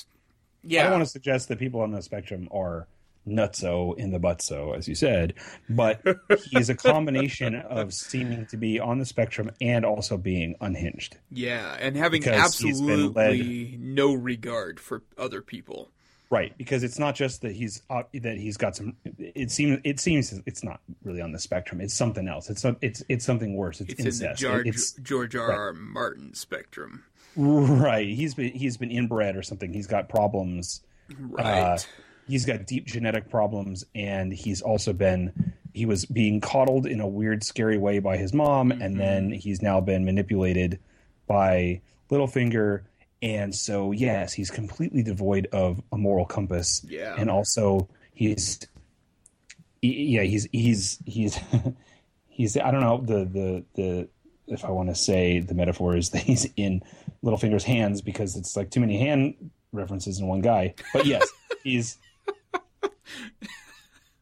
I yeah, don't want to suggest that people on the spectrum are nutso in the butso, as you said, but he's a combination <laughs> of seeming to be on the spectrum and also being unhinged. yeah, and having absolutely no regard for other people. Right, because it's not just that he's uh, that he's got some. It seems it seems it's not really on the spectrum. It's something else. It's some- it's it's something worse. It's, It's in the incest. George, It's George R. R. Martin spectrum. right. He's been he's been inbred or something. He's got problems. Right. Uh, he's got deep genetic problems, and he's also been he was being coddled in a weird, scary way by his mom, Mm-hmm. and then he's now been manipulated by Littlefinger. And so, yes, he's completely devoid of a moral compass. Yeah. and also he's yeah he's he's he's <laughs> he's I don't know the the the if I want to say the metaphor is that he's in Littlefinger's hands because it's like too many hand references in one guy. But yes, <laughs> he's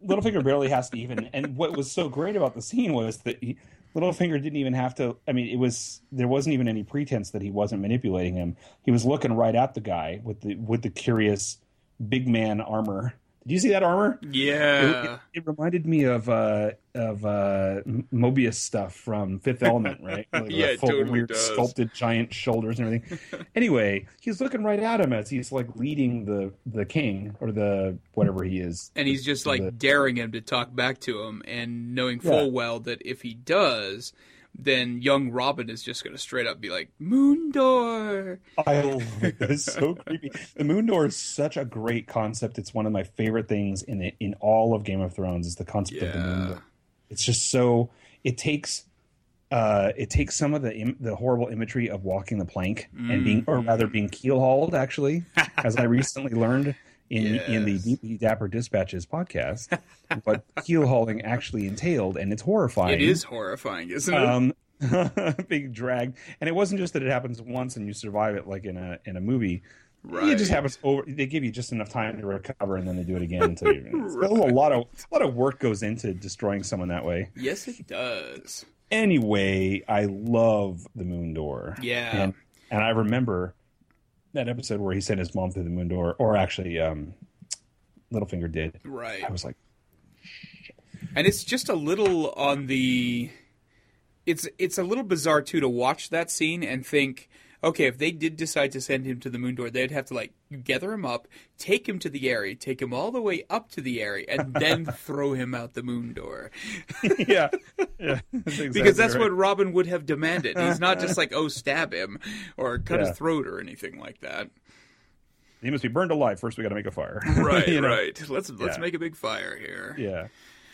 Littlefinger barely has to even. And what was so great about the scene was that he, Littlefinger didn't even have to. I mean, it was there wasn't even any pretense that he wasn't manipulating him. He was looking right at the guy with the with the curious big man armor. Did you see that armor? Yeah. it, it reminded me of uh, of uh, Moebius stuff from Fifth Element, <laughs> right? Like Yeah, full totally weird does. sculpted giant shoulders and everything. <laughs> anyway, he's looking right at him as he's like leading the the king or the whatever he is. and he's just like the- daring him to talk back to him and knowing full Yeah. well that if he does, then young Robin is just going to straight up be like, Moon Door. I love it. It's so creepy. The moon door is such a great concept. It's one of my favorite things in it, in all of Game of Thrones is the concept of the moon door. It's just so it takes uh, it takes some of the Im- the horrible imagery of walking the plank and being, or rather, being keel hauled. Actually, as I recently learned in in the Deeply Dapper Dispatches podcast, what <laughs> keel hauling actually entailed, and it's horrifying. It is horrifying, isn't it? um, <laughs> being dragged, and it wasn't just that it happens once and you survive it like in a in a movie. Right. It just happens over. They give you just enough time to recover, and then they do it again until <laughs> you. right. A lot of a lot of work goes into destroying someone that way. Yes, it does. Anyway, I love the moon door. Yeah. and and I remember that episode where he sent his mom through the moon door, or actually, um, Littlefinger did. Right. I was like, and it's just a little on the it's it's a little bizarre too to watch that scene and think okay if they did decide to send him to the moon door they'd have to like gather him up take him to the Eyrie take him all the way up to the Eyrie and <laughs> then throw him out the moon door <laughs> yeah, yeah, that's <laughs> exactly because that's right. what robin would have demanded he's not just like oh stab him or cut Yeah. his throat or anything like that he must be burned alive. First, we got to make a fire. right You know? right let's let's Yeah. make a big fire here Yeah.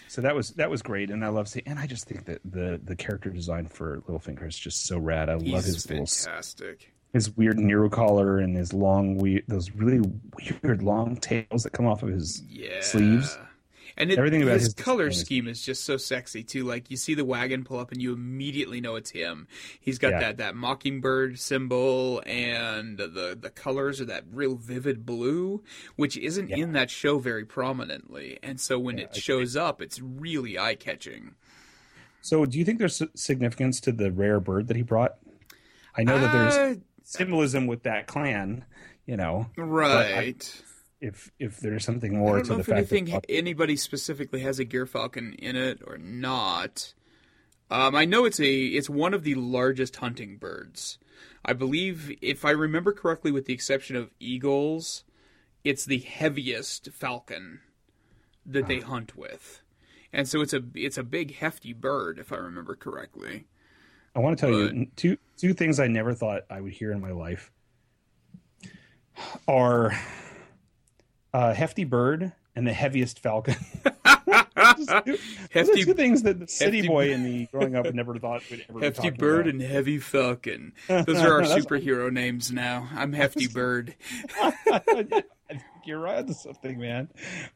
So that was that was great, and I love seeing. And I just think that the the character design for Littlefinger is just so rad. I love he's his little fantastic his weird Nero collar and his long we those really weird long tails that come off of his yeah. sleeves. And it, Everything about his, his color is- scheme is just so sexy too. Like you see the wagon pull up, and you immediately know it's him. He's got Yeah. that that mockingbird symbol, and the the colors are that real vivid blue, which isn't in that show very prominently. And so when it shows up, it's really eye catching. So, do you think there's significance to the rare bird that he brought? I know that there's Uh, symbolism with that clan, you know. right. If if there's something I more don't to know the if fact anything that anybody specifically has a gear falcon in it or not. Um, I know it's a it's one of the largest hunting birds. I believe, if I remember correctly, with the exception of eagles, it's the heaviest falcon that they hunt with, and so it's a it's a big hefty bird, if I remember correctly. I want to tell But- you two two things I never thought I would hear in my life are uh, hefty bird and the heaviest falcon. Just <laughs> two, <laughs> those are Hefty- two things that the city boy in me growing up never thought would ever Hefty Bird about. and Heavy Falcon. <laughs> Those are our superhero names now. I'm Hefty Bird. I think You're right to something, man.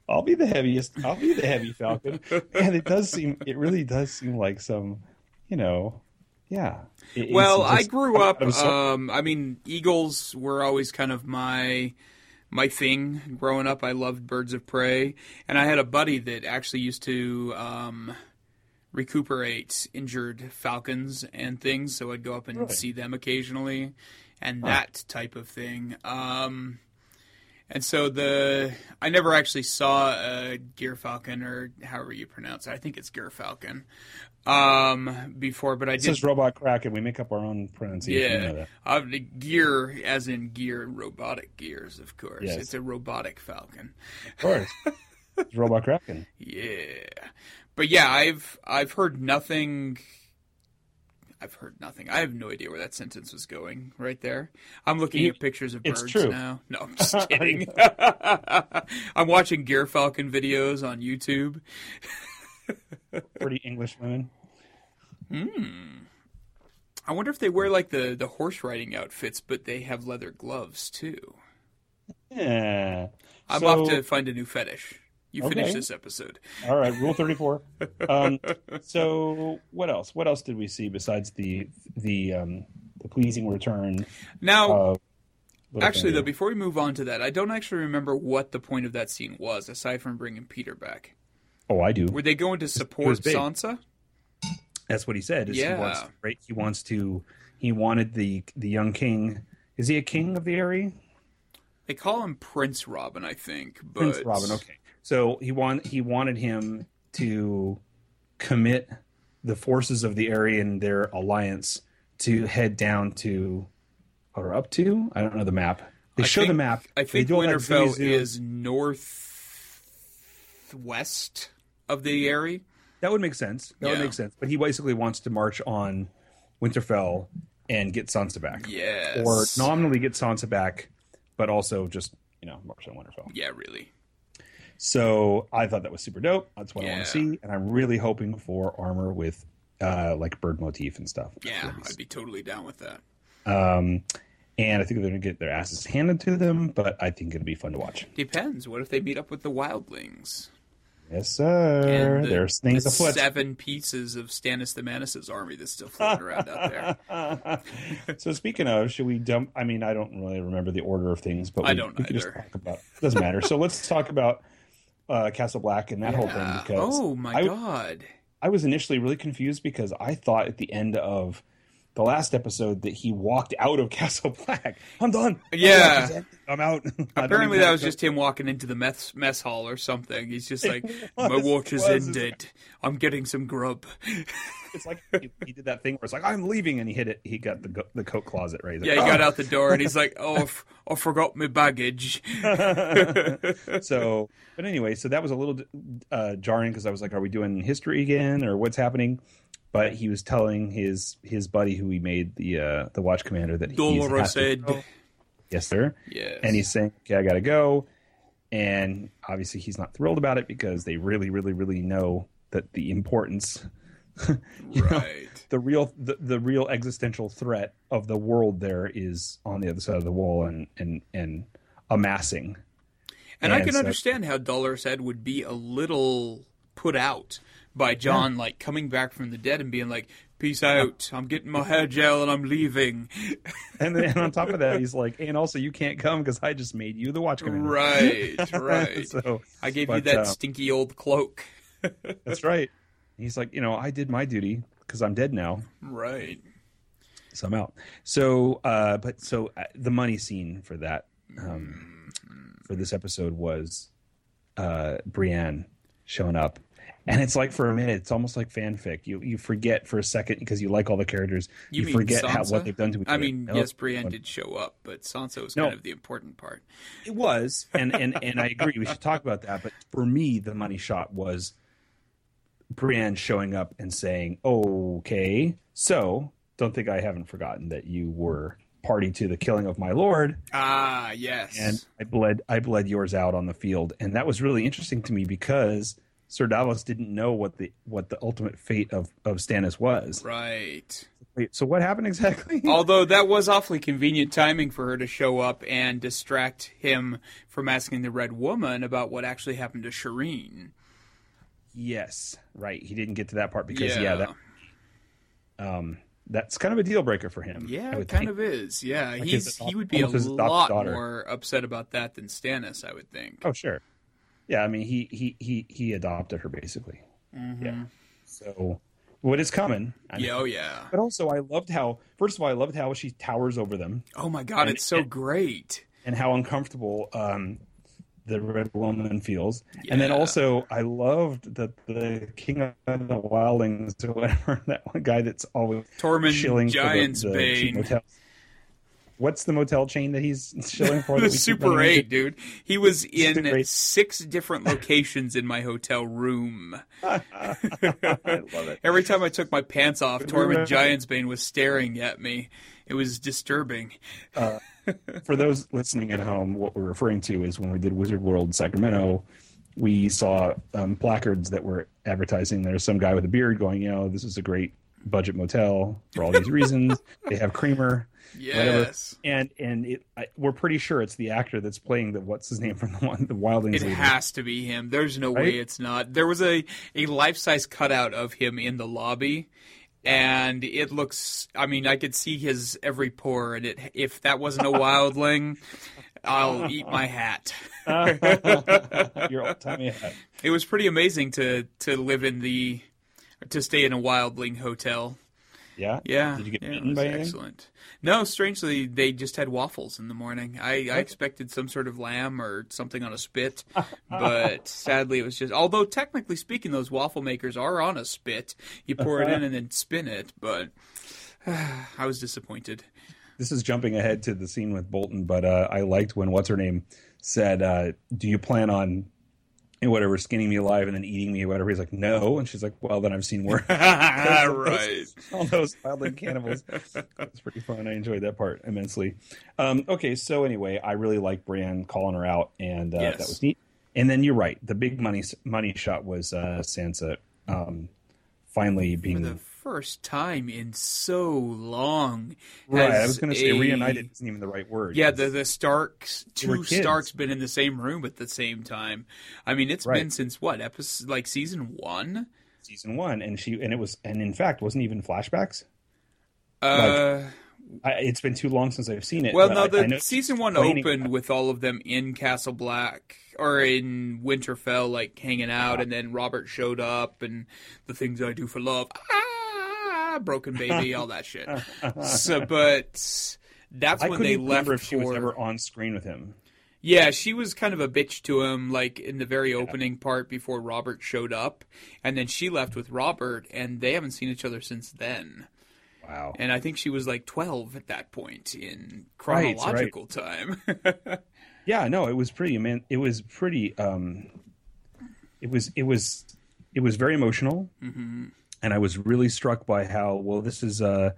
I'll be the heaviest. I'll be the heavy falcon. And it does seem. It really does seem like some. You know. Yeah. It- Well, I grew up. Um, I mean, eagles were always kind of my my thing growing up. I loved birds of prey, and I had a buddy that actually used to um, recuperate injured falcons and things. So I'd go up and Really? see them occasionally, and that type of thing. Um, and so the I never actually saw a gear falcon or however you pronounce it. I think it's gear falcon um, before, but I it did says Robot Kraken, and we make up our own pronunciation. You know yeah, that. uh, the gear as in gear, robotic gears, of course. Yes. It's a robotic falcon. Of course. it's robot kraken. <laughs> Yeah, but yeah, I've I've heard nothing. I've heard nothing. I have no idea where that sentence was going. Right there, I'm looking You- at pictures of birds true. now. No, I'm <laughs> just kidding. <laughs> I'm watching gear falcon videos on YouTube. Pretty English women. Hmm. I wonder if they wear like the the horse riding outfits, but they have leather gloves too. Yeah. I'm So- off to find a new fetish. You finish this episode. All right, Rule Thirty Four. <laughs> Um, so, what else? What else did we see besides the the um, the pleasing return? Now, actually, though, before we move on to that, I don't actually remember what the point of that scene was, aside from bringing Petyr back. Oh, I do. Were they going to support. Sansa? That's what he said. is He Yeah. wants, right. He wants to. He wanted the the young king. Is he a king of the Eyrie? They call him Prince Robin, I think. But Prince Robin. Okay. So he want he wanted him to commit the forces of the Eyrie and their alliance to head down to or up to I don't know the map. They I show think- the map. I think do all that Winterfell is northwest of the Eyrie. That would make sense. That would make sense. But he basically wants to march on Winterfell and get Sansa back. Yes. Or nominally get Sansa back, but also just, you know, march on Winterfell. Yeah, really. So I thought that was super dope. That's what I want to see. And I'm really hoping for armor with uh, like bird motif and stuff. Yeah, I'd be totally down with that. Um, and I think they're going to get their asses handed to them, but I think it'll be fun to watch. Depends. What if they meet up with the wildlings? Yes, sir. the, There's things the afoot. seven pieces of Stannis the Manus's army that's still floating around out there. <laughs> so speaking of, should we dump? I mean, I don't really remember the order of things, but we, I don't we could just either. talk about. It doesn't matter. so let's talk about uh, Castle Black and that whole thing because oh my I, god! I was initially really confused because I thought at the end of the last episode that he walked out of <laughs> Castle Black. I'm done. Yeah. I'm out. <laughs> Apparently, that was go- just him walking into the mess mess hall or something. He's just like, <laughs> my watch is was. ended. I'm getting some grub. It's like he, he did that thing where it's like I'm leaving, and he hit it. He got the the coat closet right. He's Yeah, like, he got "Oh." out the door and he's like, "Oh, I f- I forgot my baggage." so but anyway so that was a little uh, jarring because i was like are we doing history again or what's happening but he was telling his his buddy who he made the uh the watch commander that he's Dolores has to said, yes sir. "Yes." and he's saying okay i gotta go. And obviously he's not thrilled about it because they really really really know that the importance <laughs> you know, right. the real the, the real existential threat of the world there is on the other side of the wall and and and amassing. And I can so- understand how Dolorous Edd would be a little put out by Jon, like coming back from the dead and being like, "Peace out. I'm getting my hair gel and I'm leaving." <laughs> And then on top of that, <laughs> he's like, and also you can't come because I just made you the watch commander. right, <laughs> right. so I gave you that uh, stinky old cloak. that's right. He's like, you know, I did my duty because I'm dead now, Right. so I'm out. So, uh, but so uh, the money scene for that, um, for this episode was uh, Brienne showing up. And it's like for a minute, it's almost like fanfic. You you forget for a second because you like all the characters. You, You, mean forget how what they've done to each I mean, No, yes, Brienne did show up, but Sansa was No. kind of the important part. It was, and and and I agree. We should talk about that. But for me, the money shot was Brienne showing up and saying, "Okay, so don't think I haven't forgotten that you were party to the killing of my lord, Ah, yes. and I bled I bled yours out on the field." And that was really interesting to me because Sir Davos didn't know what the what the ultimate fate of of Stannis was. right. Wait, so what happened exactly? <laughs> Although that was awfully convenient timing for her to show up and distract him from asking the Red Woman about what actually happened to Shireen. yes, right. He didn't get to that part because yeah, yeah, that um that's kind of a deal breaker for him. Yeah, it kind think. of is. Yeah, Like he's his he would be a almost his adopted lot daughter. more upset about that than Stannis, I would think. Oh sure, yeah. I mean, he he he he adopted her basically. Yeah. So what is coming? I Mm-hmm. Yeah, oh yeah. But also, I loved how. First of all, I loved how she towers over them Oh my god, And- it's so great. and how uncomfortable um, the red woman feels. And then also, I loved that the king of the wildlings or <laughs> whatever that one guy that's always Tormund shilling Giants for the, the Bane. motels. What's the motel chain that he's <laughs> shilling for? The Super? 8, dude. He was <laughs> in six different locations in my hotel room. <laughs> I love it. Every time I took my pants off, Tormund Giantsbane was staring at me. It was disturbing. for those listening at home, what we're referring to is when we did Wizard World Sacramento, we saw um, placards that were advertising. There's some guy with a beard going, you know, this is a great budget motel for all these reasons. they have creamer, whatever. Yes. And and it, I, we're pretty sure it's the actor that's playing the what's his name from the one the Wildlings. It leader. has to be him. There's no Right? way it's not. There was a, a life size cutout of him in the lobby, and it looks. I mean, I could see his every pore, and it. If that wasn't a wildling, I'll eat my hat. <laughs> Your old timey hat. It was pretty amazing to to live in the, to stay in a wildling hotel. Yeah. Yeah, Did you get yeah, it was by anything? excellent. No, strangely, they just had waffles in the morning. I, I expected some sort of lamb or something on a spit, but <laughs> sadly, it was just. Although technically speaking, those waffle makers are on a spit. You pour it in and then spin it, but <sighs> I was disappointed. this is jumping ahead to the scene with Bolton, but uh, I liked when what's her name said, uh, "Do you plan on know, whatever skinning me alive and then eating me whatever?" He's like, "No," and she's like, "Well, then I've seen worse." <laughs> <laughs> right. All those wildling cannibals. It's pretty fun. I enjoyed that part immensely. Um, okay, so anyway, I really like Brienne calling her out, and uh, Yes. that was neat. And then you're right. The big money money shot was uh, Sansa um, finally being first time in so long. Right. I was going to say a- reunited isn't even the right word. Yeah, the the Starks, two. Starks, been in the same room at the same time. I mean, it's Right. been since what episode? Like season one. season one, and she and it was and in fact wasn't even flashbacks. Uh, I, it's been too long since I've seen it. well, no, the I know season one opened about- with all of them in Castle Black or in Winterfell, like hanging out, and then Robert showed up, and the things I do for love, ah, broken <laughs> baby, all that shit. So, but that's I when they left if she for. was ever on screen with him. Yeah, she was kind of a bitch to him, like in the very opening part before Robert showed up, and then she left with Robert, and they haven't seen each other since then. Wow. And I think she was like twelve at that point in Right, right. chronological time. <laughs> Yeah, no, it was pretty. I mean, it was pretty. Um, it was it was it was very emotional, Mm-hmm. And I was really struck by how well this is. Uh,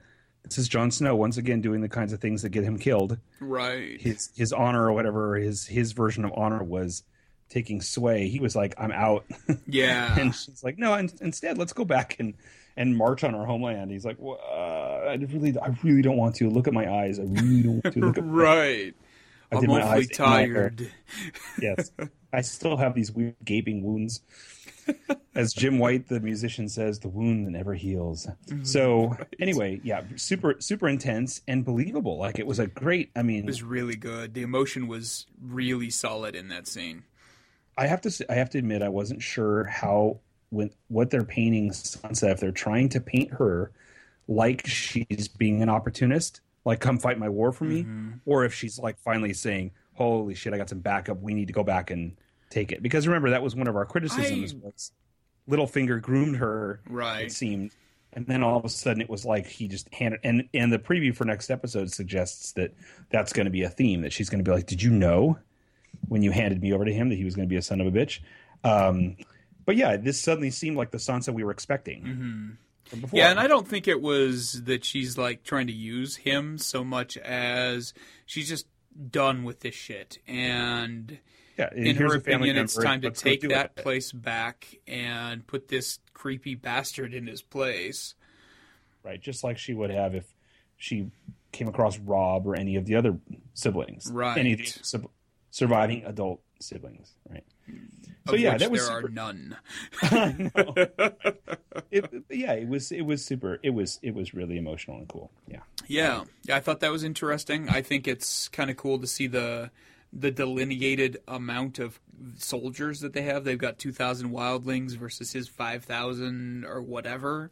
this is Jon Snow once again doing the kinds of things that get him killed. right. His his honor or whatever his his version of honor was taking sway. He was like, "I'm out," <laughs> Yeah. and she's like, "No, in, instead, let's go back and and march on our homeland." He's like, well, uh, "I really, I really don't want to. Look at my eyes. I really don't want to look at <laughs> right. I'm awfully eyes in my hair. tired. yes. <laughs> I still have these weird gaping wounds. <laughs> As Jim White, the musician, says, the wound that never heals. Mm-hmm. So, anyway, yeah, super, super intense and believable. Like, it was a great, I mean, It was really good. The emotion was really solid in that scene. I have to I have to admit, I wasn't sure how, when, what they're painting Sansa, if they're trying to paint her like she's being an opportunist, like, come fight my war for me, Mm-hmm. or if she's like finally saying, holy shit, I got some backup. We need to go back and take it. Because remember, that was one of our criticisms I- was Littlefinger groomed her, Right. it seemed. And then all of a sudden, it was like he just handed. And and the preview for next episode suggests that that's going to be a theme. That she's going to be like, "Did you know when you handed me over to him that he was going to be a son of a bitch?" Um, but yeah, this suddenly seemed like the Sansa we were expecting. Mm-hmm. Yeah, and I don't think it was that she's like trying to use him so much as she's just done with this shit. And yeah, and in her opinion, it's member, time to take that place back and put this creepy bastard in his place. right? Just like she would have if she came across Robb or any of the other siblings, Right. Any of the sub- surviving adult siblings, right? So of yeah, which that was there super, are none. <laughs> <laughs> It, yeah, it was it was super. It was it was really emotional and cool. Yeah, Yeah, yeah, I thought that was interesting. I think it's kind of cool to see the the delineated amount of soldiers that they have. They've got two thousand wildlings versus his five thousand or whatever.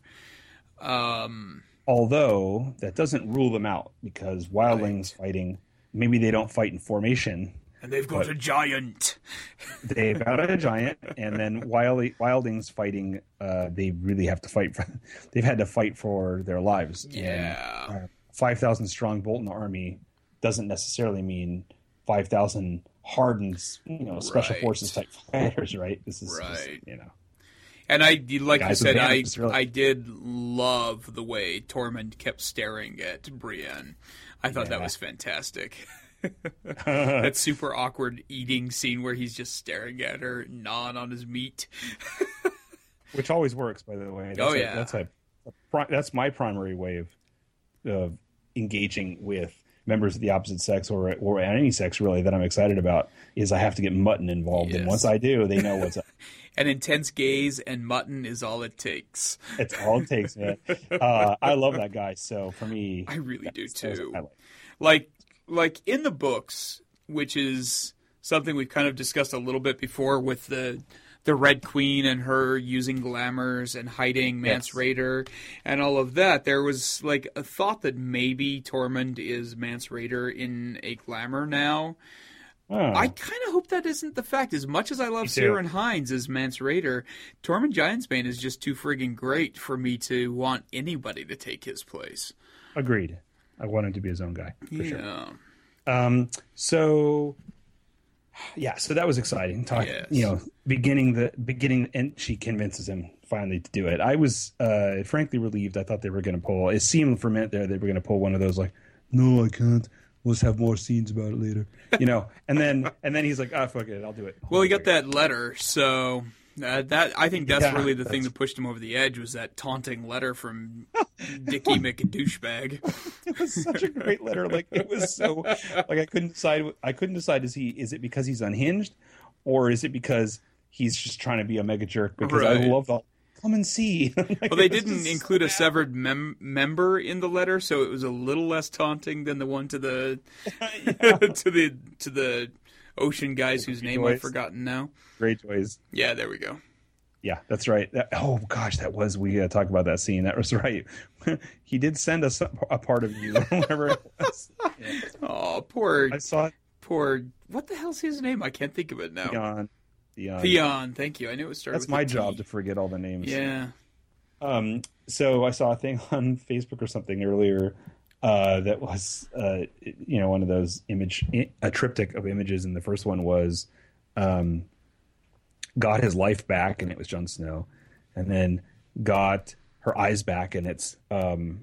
Um, although that doesn't rule them out because wildlings fighting. Maybe they don't fight in formation. and they've got a giant. <laughs> They've got a giant, and then wild, wildlings fighting. Uh, they really have to fight for. <laughs> They've had to fight for their lives. And, Yeah, uh, five thousand strong Bolton army doesn't necessarily mean five thousand hardened, you know, special Right. forces type fighters, right? This is just, Right. you know, and I like you said, I really. I did love the way Tormund kept staring at Brienne. I thought that was fantastic. <laughs> <laughs> that super awkward eating scene where he's just staring at her, gnawing on his meat. <laughs> which always works, by the way. That's Oh, a- yeah. that's a, a that's my primary way of of engaging with members of the opposite sex or or any sex really that I'm excited about is I have to get mutton involved, and once I do, they know what's up. <laughs> An intense gaze and mutton is all it takes. It's all it takes, man. Uh, I love that guy. So for me, I really do too. like. Like like in the books, which is something we've kind of discussed a little bit before with the the Red Queen and her using glamours and hiding Mance Yes. Rayder and all of that. There was like a thought that maybe Tormund is Mance Rayder in a glamour now. Oh, I kind of hope that isn't the fact. As much as I love too. Hinds as Mance Rayder, Tormund Giantsbane is just too friggin' great for me to want anybody to take his place. agreed. I want him to be his own guy for sure. yeah. Um, so yeah, so that was exciting. Talk, Yes. you know, beginning the beginning, and she convinces him finally to do it. I was uh, frankly relieved. I thought they were going to pull. It seemed for a minute there they were going to pull one of those like, no, I can't. Let's have more scenes about it later. You know, and then and then he's like, ah, fuck it, I'll do it. Well, he got that letter, so Uh, that I think that's Yeah, really the thing that pushed him over the edge was that taunting letter from <laughs> Dickie McDouchebag. <laughs> it was such a great letter. Like it was so like I couldn't decide. I couldn't decide is he is it because he's unhinged, or is it because he's just trying to be a mega jerk? Because I love the come and see. <laughs> Like, Well, they didn't include a severed mem- member in the letter, so it was a little less taunting than the one to the to the to the ocean guys whose name I've forgotten now. Greyjoys. Yeah, there we go. Yeah, that's right. That, oh gosh, that was we got to talk about that scene. That was <laughs> right. he did send us a, a part of you, <laughs> whatever it was. <laughs> Oh, poor I saw it poor. What the hell's his name? I can't think of it now. Theon. Theon. Theon. Thank you. I knew it started. That's with my job to forget all the names. Yeah. Um, so I saw a thing on Facebook or something earlier uh, that was, uh, you know, one of those image, a triptych of images, and the first one was um, got his life back, and it was Jon Snow, and then got her eyes back, and it's um,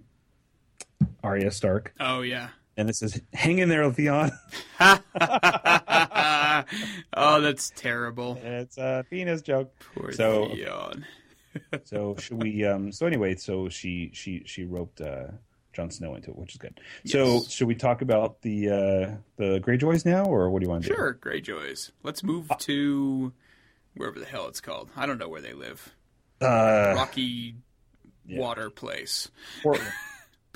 Arya Stark, Oh yeah. and it says, "Hang in there, Theon." <laughs> oh, that's terrible. it's a penis joke. Poor So- Theon. So should we? Um, so anyway, so she she she roped uh, Jon Snow into it, which is good. So should we talk about the uh, the Greyjoys now, or what do you want to do? Sure, Greyjoys. Let's move to wherever the hell it's called. I don't know where they live. Uh, Rocky yeah. water place. Portland,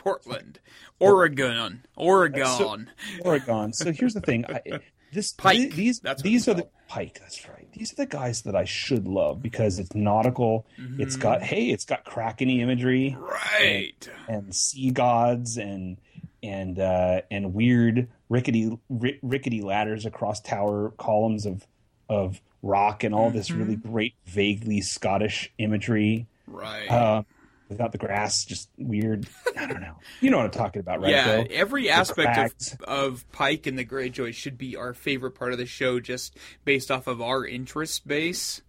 Portland. Oregon. Oregon. Oregon. So here's the thing. I, <laughs> this Pike. th- these That's these it's are the. Pike. That's right. These are the guys that I should love because it's nautical. It's Mm-hmm. got hey, it's got krakeny imagery. right. and sea gods and and uh, and weird rickety ri- rickety ladders across tower columns of of rock and all this really Mm-hmm. great vaguely Scottish imagery Right. uh, without the grass just weird I don't know you know what I'm talking about right yeah, Bill? every aspect of, of Pike and the Greyjoys should be our favorite part of the show, just based off of our interest base.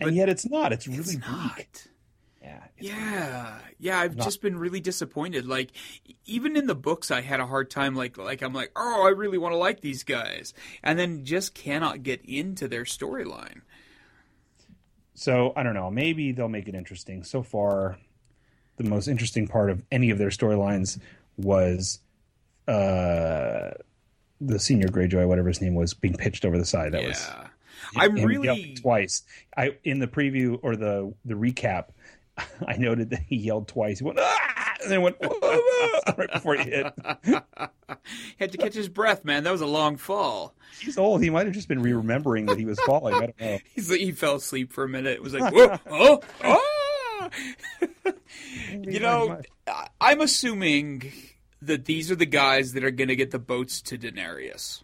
and yet it's not it's really It's bleak not. yeah Yeah, yeah. I've Not- just been really disappointed. Like, even in the books, I had a hard time. Like, like I'm like, oh, I really want to like these guys, and then just cannot get into their storyline. So I don't know. Maybe they'll make it interesting. So far, the most interesting part of any of their storylines was uh, the senior Greyjoy, whatever his name was, being pitched over the side. That was I'm really. twice. I in the preview or the the recap, <laughs> I noted that he yelled twice. He went ah! and then went <laughs> right before he hit. he <laughs> had to catch his breath, man. That was a long fall. He's old. He might have just been re-remembering that he was falling. I don't know. He's he fell asleep for a minute. It was like, whoa, oh, ah! You know, I- I'm assuming that these are the guys that are going to get the boats to Daenerys.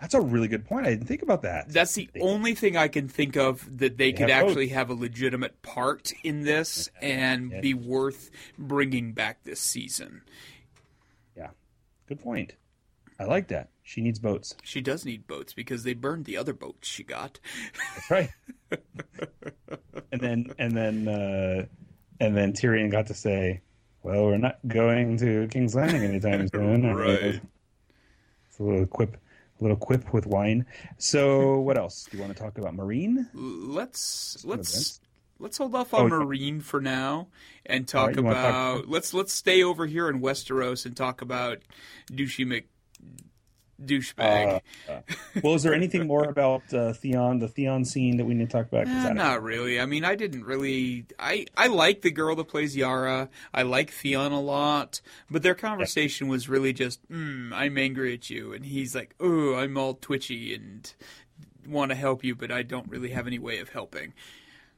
That's a really good point. I didn't think about that. That's the only thing I can think of that they could have actually boats. have a legitimate part in this and Yeah. be worth bringing back this season. Yeah, good point. I like that. She needs boats. She does need boats because they burned the other boats she got. That's right. and then and then uh, and then Tyrion got to say, "Well, we're not going to King's Landing anytime <laughs> soon." Right. It's a little quip, a little quip with wine. So, what else do you want to talk about? Meereen. Let's let's let's hold off on Oh. Meereen for now and talk right, talk about about- let's let's stay over here in Westeros and talk about douchey douchebag. Uh, well, is there anything more about uh, Theon, the Theon scene that we need to talk about? Don't- not really. I mean, I didn't really. I I like the girl that plays Yara. I like Theon a lot, but their conversation was really just, mm, "I'm angry at you," and he's like, "Oh, I'm all twitchy and want to help you, but I don't really have any way of helping."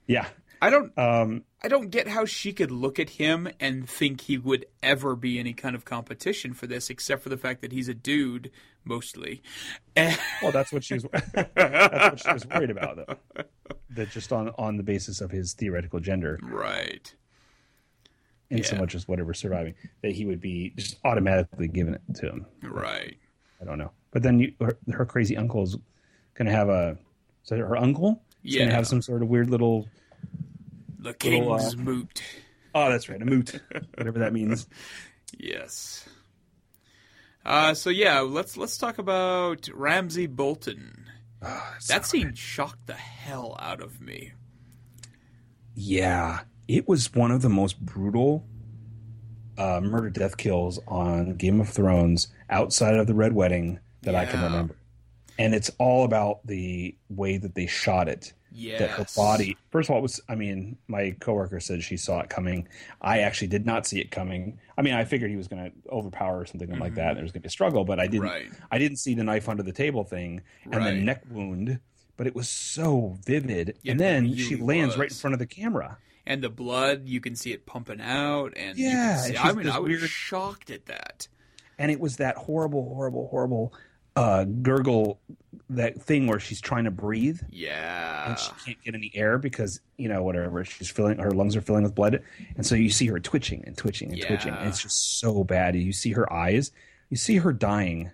Yeah. I don't. Um, I don't get how she could look at him and think he would ever be any kind of competition for this, except for the fact that he's a dude, mostly. well, that's what she was. <laughs> that's what she was worried about, though. That just on on the basis of his theoretical gender, right. in so much as whatever surviving, that he would be just automatically given it to him. Right. I don't know. But then you, her, her crazy uncle's going to have a. So her uncle is going to have some sort of weird little. The Little, uh, king's moot. Oh, that's right, a moot, whatever that means. <laughs> Yes. Uh, so yeah, let's let's talk about Ramsay Bolton. Oh, That scene shocked the hell out of me. Yeah, it was one of the most brutal uh, murder death kills on Game of Thrones outside of the Red Wedding that I can remember. And it's all about the way that they shot it. That her body, first of all, it was, I mean, my coworker said she saw it coming. I actually did not see it coming. I mean, I figured he was going to overpower or something like that. And there was going to be a struggle, but I didn't, Right. I didn't see the knife under the table thing and Right. the neck wound, but it was so vivid. It and then she lands right in front of the camera. and the blood you can see it pumping out and you Yeah, can see, and I mean I was weird- shocked at that and it was that horrible, horrible, horrible uh, gurgle, that thing where she's trying to breathe yeah and she can't get any air because you know whatever she's filling, her lungs are filling with blood, and so you see her twitching and twitching and twitching, and it's just so bad. You see her eyes, you see her dying,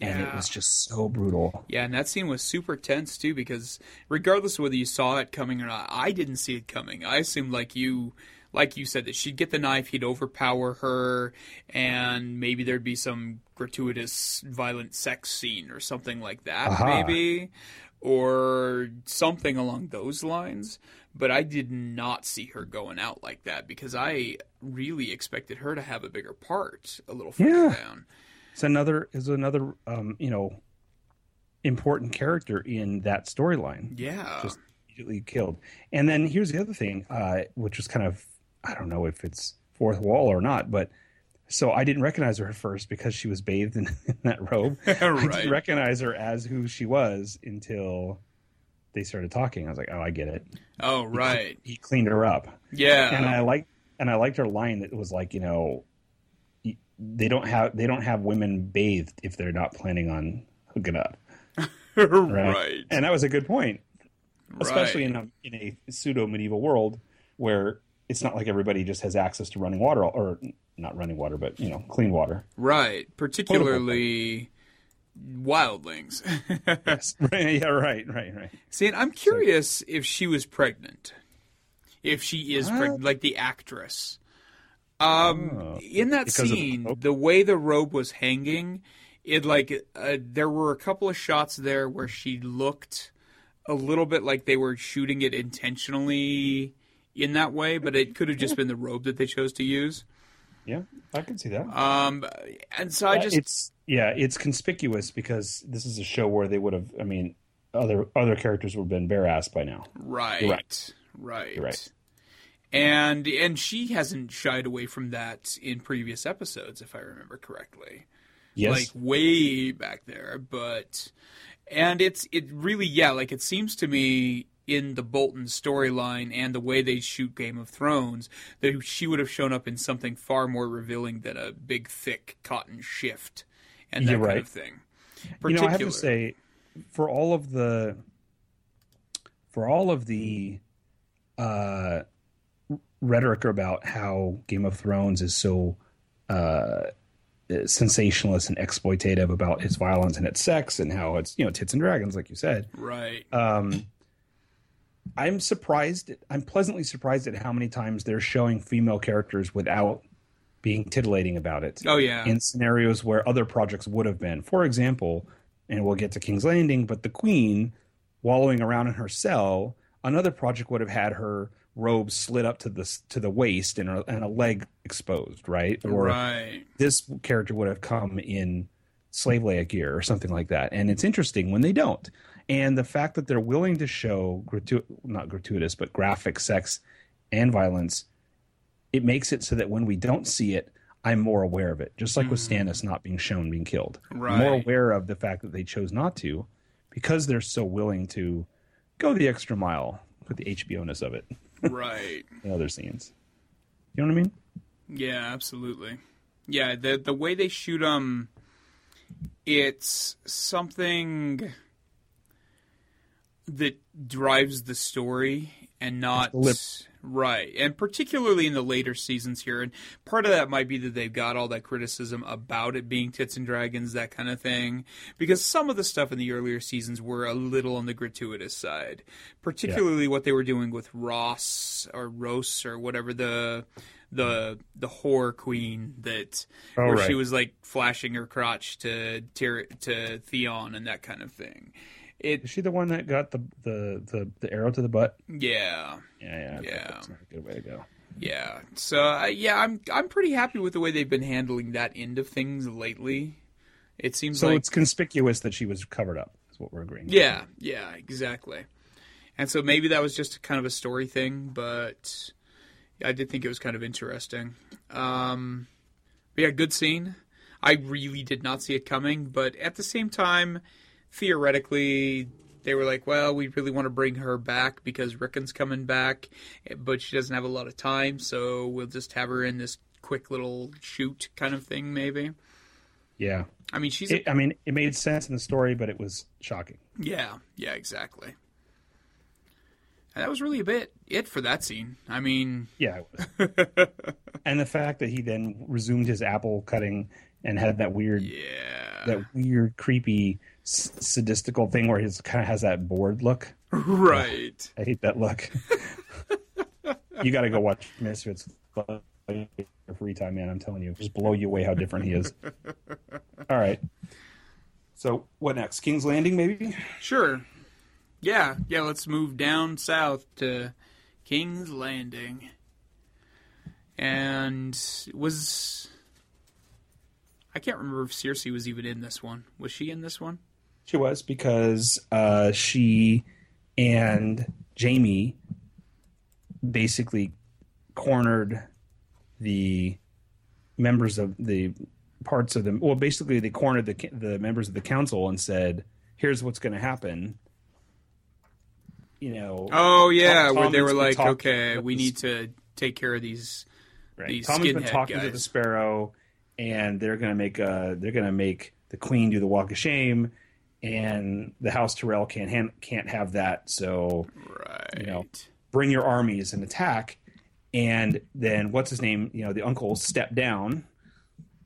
and it was just so brutal. Yeah, and that scene was super tense too because regardless of whether you saw it coming or not, I didn't see it coming. I assumed like you like you said that she'd get the knife, he'd overpower her, and maybe there'd be some gratuitous violent sex scene or something like that, Aha. maybe. Or something along those lines. But I did not see her going out like that because I really expected her to have a bigger part a little further Yeah. down. It's another is another um, you know important character in that storyline. Yeah. just immediately killed. And then here's the other thing, uh, which was kind of I don't know if it's fourth wall or not, but so I didn't recognize her at first because she was bathed in, <laughs> in that robe. <laughs> I didn't recognize her as who she was until they started talking. I was like, oh, I get it. oh, right. He cleaned her up, Yeah. and I like and I liked her line that was like, you know, they don't have they don't have women bathed if they're not planning on hooking up. <laughs> Right. right. And that was a good point especially in a in a pseudo medieval world where it's not like everybody just has access to running water or not running water, but you know, clean water. Right. Particularly wildlings. <laughs> Yes. <laughs> yeah. Right. Right. Right. See, and I'm curious if she was pregnant. If she is pregnant, like the actress. Um, Oh. in that of the scene, the way the robe was hanging, it like uh, there were a couple of shots there where she looked a little bit like they were shooting it intentionally in that way, but it could have just been the robe that they chose to use. Yeah, I can see that. Um, and so I Uh, just it's yeah, it's conspicuous because this is a show where they would have. I mean, other other characters would have been bare ass by now. Right. You're right. Right. You're right. And and she hasn't shied away from that in previous episodes, if I remember correctly. Yes. Like way back there. But and it's it really yeah, like it seems to me in the Bolton storyline and the way they shoot Game of Thrones that she would have shown up in something far more revealing than a big thick cotton shift and that You're kind right. of thing. you know, I have to say, for all of the, for all of the, uh, rhetoric about how Game of Thrones is so, uh, sensationalist and exploitative about its violence and its sex and how it's you know tits and dragons like you said Right. um i'm surprised i'm pleasantly surprised at how many times they're showing female characters without being titillating about it Oh yeah. in scenarios where other projects would have been. For example, and we'll get to King's Landing, but the Queen wallowing around in her cell, another project would have had her robe slid up to the to the waist and a, and a leg exposed, right? Or right. this character would have come in slave Leia gear or something like that. And it's interesting when they don't. And the fact that they're willing to show gratu- not gratuitous, but graphic sex and violence, it makes it so that when we don't see it, I'm more aware of it. Just like with Stannis not being shown being killed. I'm more Hmm. Aware of the fact that they chose not to because they're so willing to go the extra mile with the HBO ness of it right. <laughs> in other scenes. You know what I mean? Yeah, absolutely. Yeah, the the way they shoot them, it's something that drives the story and not right. And particularly in the later seasons here, and part of that might be that they've got all that criticism about it being tits and dragons, that kind of thing. Because some of the stuff in the earlier seasons were a little on the gratuitous side, particularly what they were doing with Ross or Rose or whatever the the the whore queen that Oh, where right. she was like flashing her crotch to to Theon and that kind of thing. It Is she the one that got the the the, the arrow to the butt? yeah. Yeah, yeah, Yeah. That's not a good way to go. Yeah. So uh, yeah, I'm I'm pretty happy with the way they've been handling that end of things lately. It seems So like it's conspicuous that she was covered up. Is what we're agreeing. yeah, yeah, exactly. And so maybe that was just kind of a story thing, but I did think it was kind of interesting. Um, but yeah, good scene. I really did not see it coming, but at the same time, theoretically, they were like, well, we really want to bring her back because Rickon's coming back, but she doesn't have a lot of time, so we'll just have her in this quick little shoot kind of thing, maybe. Yeah. I mean, she's It, I mean, it made sense in the story, but it was shocking. yeah, yeah, exactly. And that was really a bit it for that scene. I mean, Yeah. It was. <laughs> and the fact that he then resumed his apple cutting and had that weird, yeah, that weird, creepy, s- sadistical thing where he kind of has that bored look. right. I hate that look. <laughs> you got to go watch Misfits free time, man. I'm telling you, just blow you away how different he is. <laughs> All right. So what next? King's Landing, maybe? Sure. Yeah, yeah, let's move down south to King's Landing. And was I can't remember if Cersei was even in this one. Was she in this one? She was because uh, she and Jaime basically cornered the members of the parts of them. Well, basically, they cornered the the members of the council and said, "Here's what's going to happen." You know. Oh yeah, Tom- where they were like, okay, we need to take care of these. Right. these Tommen's been talking to the. Sparrow, and they're going to make a they're going to make the Queen do the Walk of Shame, and the House Tyrell can't han- can't have that. So Right. You know. bring your armies and attack, and then what's his name? You know, the uncle step down,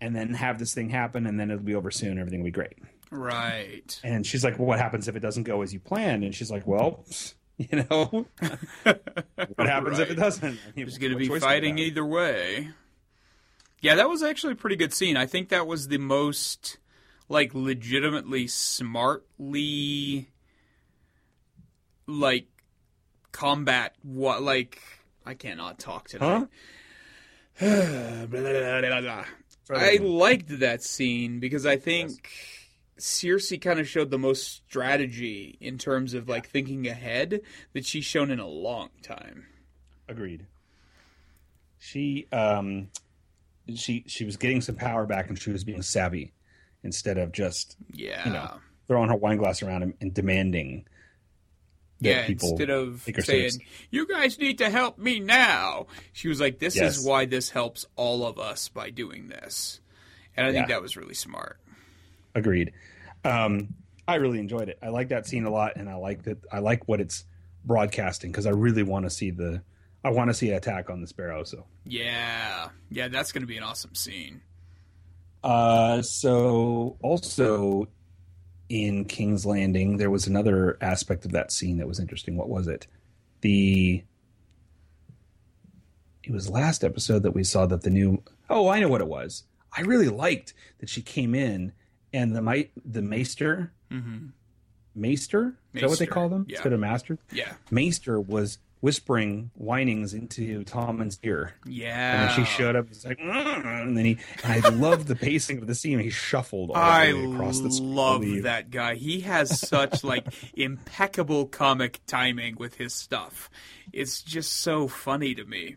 and then have this thing happen, and then it'll be over soon. Everything will be great. Right. And she's like, "Well, what happens if it doesn't go as you planned?" And she's like, "Well." <laughs> You know, <laughs> what happens if it doesn't? I mean, going to be fighting either way. Yeah, that was actually a pretty good scene. I think that was the most like legitimately smartly like combat what like I cannot talk tonight. Blah, blah. <sighs> I liked that scene because I think Cersei kind of showed the most strategy in terms of like thinking ahead that she's shown in a long time. Agreed. She um she she was getting some power back and she was being savvy instead of just Yeah. you know throwing her wine glass around and, and demanding that yeah, people instead of saying, serious. "You guys need to help me now," she was like, "This Yes. is why this helps all of us by doing this," and I think that was really smart. Agreed. Um, I really enjoyed it. I like that scene a lot, and I like that. I like what it's broadcasting because I really want to see the. I want to see an attack on the sparrow. So, Yeah, yeah, that's going to be an awesome scene. Uh, so also in King's Landing, there was another aspect of that scene that was interesting. What was it? The it was last episode that we saw that the new. Oh, I know what it was. I really liked that she came in and the might the maester hmm Maester? Is that what they call them yeah. instead of master? Yeah, Maester was whispering whinings into Tommen's ear. yeah. And she showed up. It's like, "Mm," and then he. And I love the pacing of the scene. He shuffled all I the way across the screen. love that guy. He has such like <laughs> impeccable comic timing with his stuff. It's just so funny to me.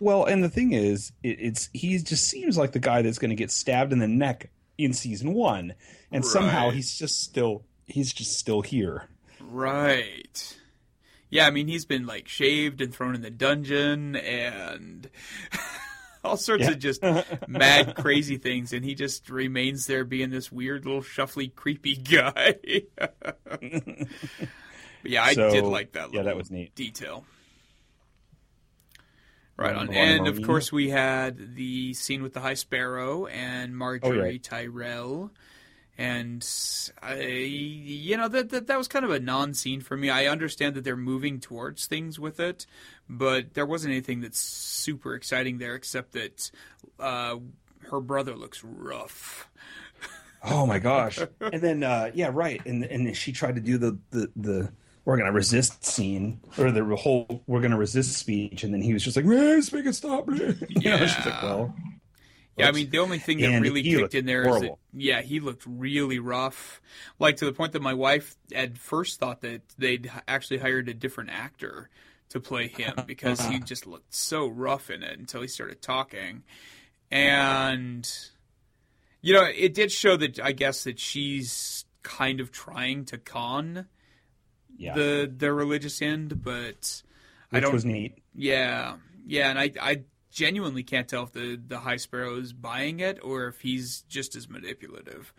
Well, and the thing is, it, it's he just seems like the guy that's going to get stabbed in the neck in season one, and somehow he's just still he's just still here. Right. Yeah, I mean he's been like shaved and thrown in the dungeon and <laughs> all sorts Yeah. of just <laughs> mad crazy things and he just remains there being this weird little shuffly creepy <laughs> guy. But yeah, I So, did like that yeah, little that was neat. detail. Right on. And of course we had the scene with the High Sparrow and oh, Margaery Oh, right. Tyrell and I, you know that, that that was kind of a non-scene for me. I understand that they're moving towards things with it, but there wasn't anything that's super exciting there except that uh, her brother looks rough. Oh my gosh! <laughs> and then uh, yeah, right. And and she tried to do the the the we're gonna resist scene or the whole we're gonna resist speech, and then he was just like, "Let's make it stop." <laughs> you Yeah. know, she's like, "Well, Yeah, I mean the only thing that And really kicked in there is that yeah, he looked really rough, like to the point that my wife at first thought that they'd actually hired a different actor to play him <laughs> because he just looked so rough in it until he started talking, and you know it did show that I guess that she's kind of trying to con yeah." the the religious end, but I don't was neat. yeah, yeah, and I, I genuinely can't tell if the the High Sparrow is buying it or if he's just as manipulative.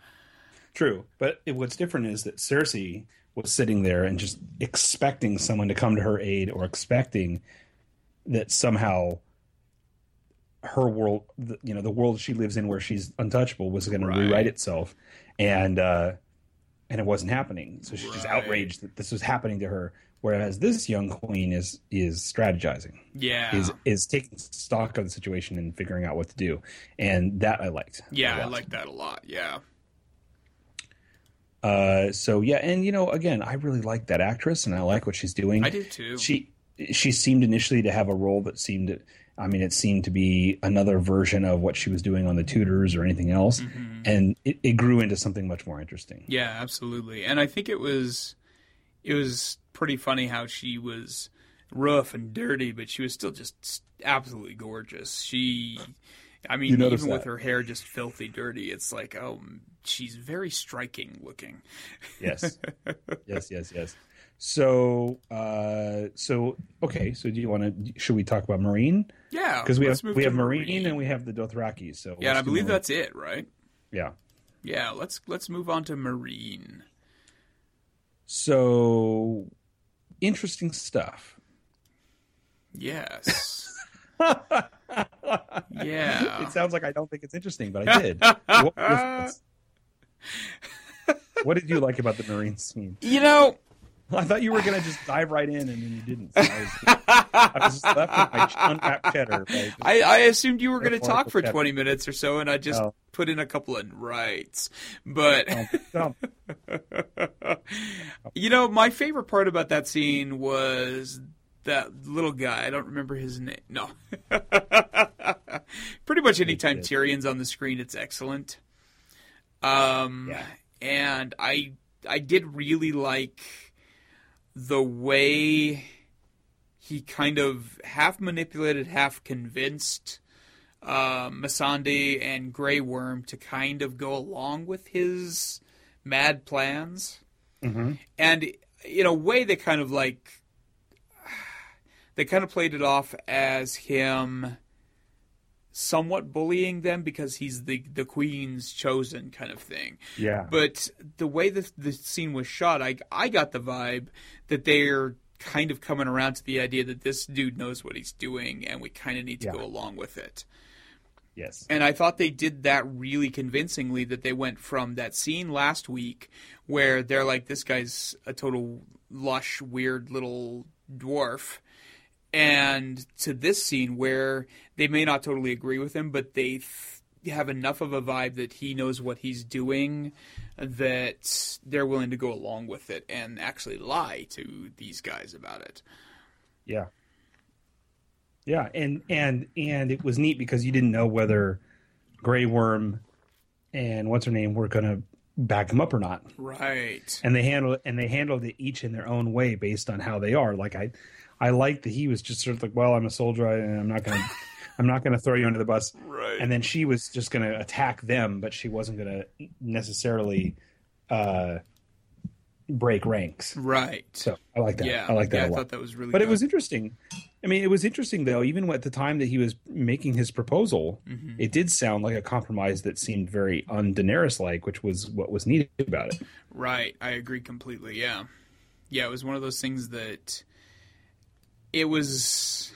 True, but it, what's different is that Cersei was sitting there and just expecting someone to come to her aid, or expecting that somehow her world, the- you know, the world she lives in, where she's untouchable, was going Right. to rewrite itself, and uh, and it wasn't happening. So she's just outraged that this was happening to her. Whereas this young queen is is strategizing, Yeah, is is taking stock of the situation and figuring out what to do, and that I liked. yeah, I lot. like that a lot. Yeah, Uh, so yeah, and you know, again, I really like that actress, and I like what she's doing. I do too. She she seemed initially to have a role that seemed, I mean, it seemed to be another version of what she was doing on the Tudors or anything else, Mm-hmm. and it, it grew into something much more interesting. yeah, absolutely. And I think it was it was pretty funny how she was rough and dirty, but she was still just absolutely gorgeous. She. I mean, even noticed with her hair just filthy dirty, it's like, oh, she's very striking looking. Yes, <laughs> yes, yes, yes. So, uh, so okay. So, do you want to? Should we talk about Meereen? Yeah, Because we have we have Meereen, and we have the Dothraki. So yeah, and I believe Meereen. that's it, right? yeah. Yeah, let's let's move on to Meereen. So interesting stuff. Yes. <laughs> yeah. It sounds like I don't think it's interesting, but I did. what? <laughs> What did you like about the Meereen scene? You know, <laughs> I thought you were going to just dive right in, and then you didn't. So I, was, I was just left with my unwrapped cheddar. Right? I, I assumed you were going to talk for cheddar. 20 minutes or so, and I just Oh. put in a couple of rights. But, <laughs> you know, my favorite part about that scene was that little guy. I don't remember his name. No. <laughs> Pretty much anytime. Tyrion's on the screen, it's excellent. Um, Yeah. and I I did really like the way he kind of half manipulated, half convinced uh, Missandei and Grey Worm to kind of go along with his mad plans. Mhm. And in a way, they kind of like they kind of played it off as him somewhat bullying them because he's the the queen's chosen kind of thing. Yeah. But the way the the scene was shot, I I got the vibe that they're kind of coming around to the idea that this dude knows what he's doing and we kind of need to Yeah. go along with it. yes. And I thought they did that really convincingly that they went from that scene last week where they're like this guy's a total lush weird little dwarf and to this scene where they may not totally agree with him but they f- have enough of a vibe that he knows what he's doing that they're willing to go along with it and actually lie to these guys about it. Yeah. Yeah, and and and it was neat because you didn't know whether Grey Worm and what's her name were going to back him up or not. Right. and they handle and they handled it each in their own way based on how they are. Like I, I like that he was just sort of like, well, I'm a soldier, and I'm not gonna, <laughs> I'm not gonna throw you under the bus. Right. And then she was just gonna attack them, but she wasn't gonna necessarily uh, break ranks. Right. So I like that. yeah. I like that yeah, I thought that was really But it was interesting. I mean, it was interesting though. Even at the time that he was making his proposal, Mm-hmm. it did sound like a compromise that seemed very un Daenerys like, which was what was needed about it. Right, I agree completely. Yeah, yeah, it was one of those things that it was.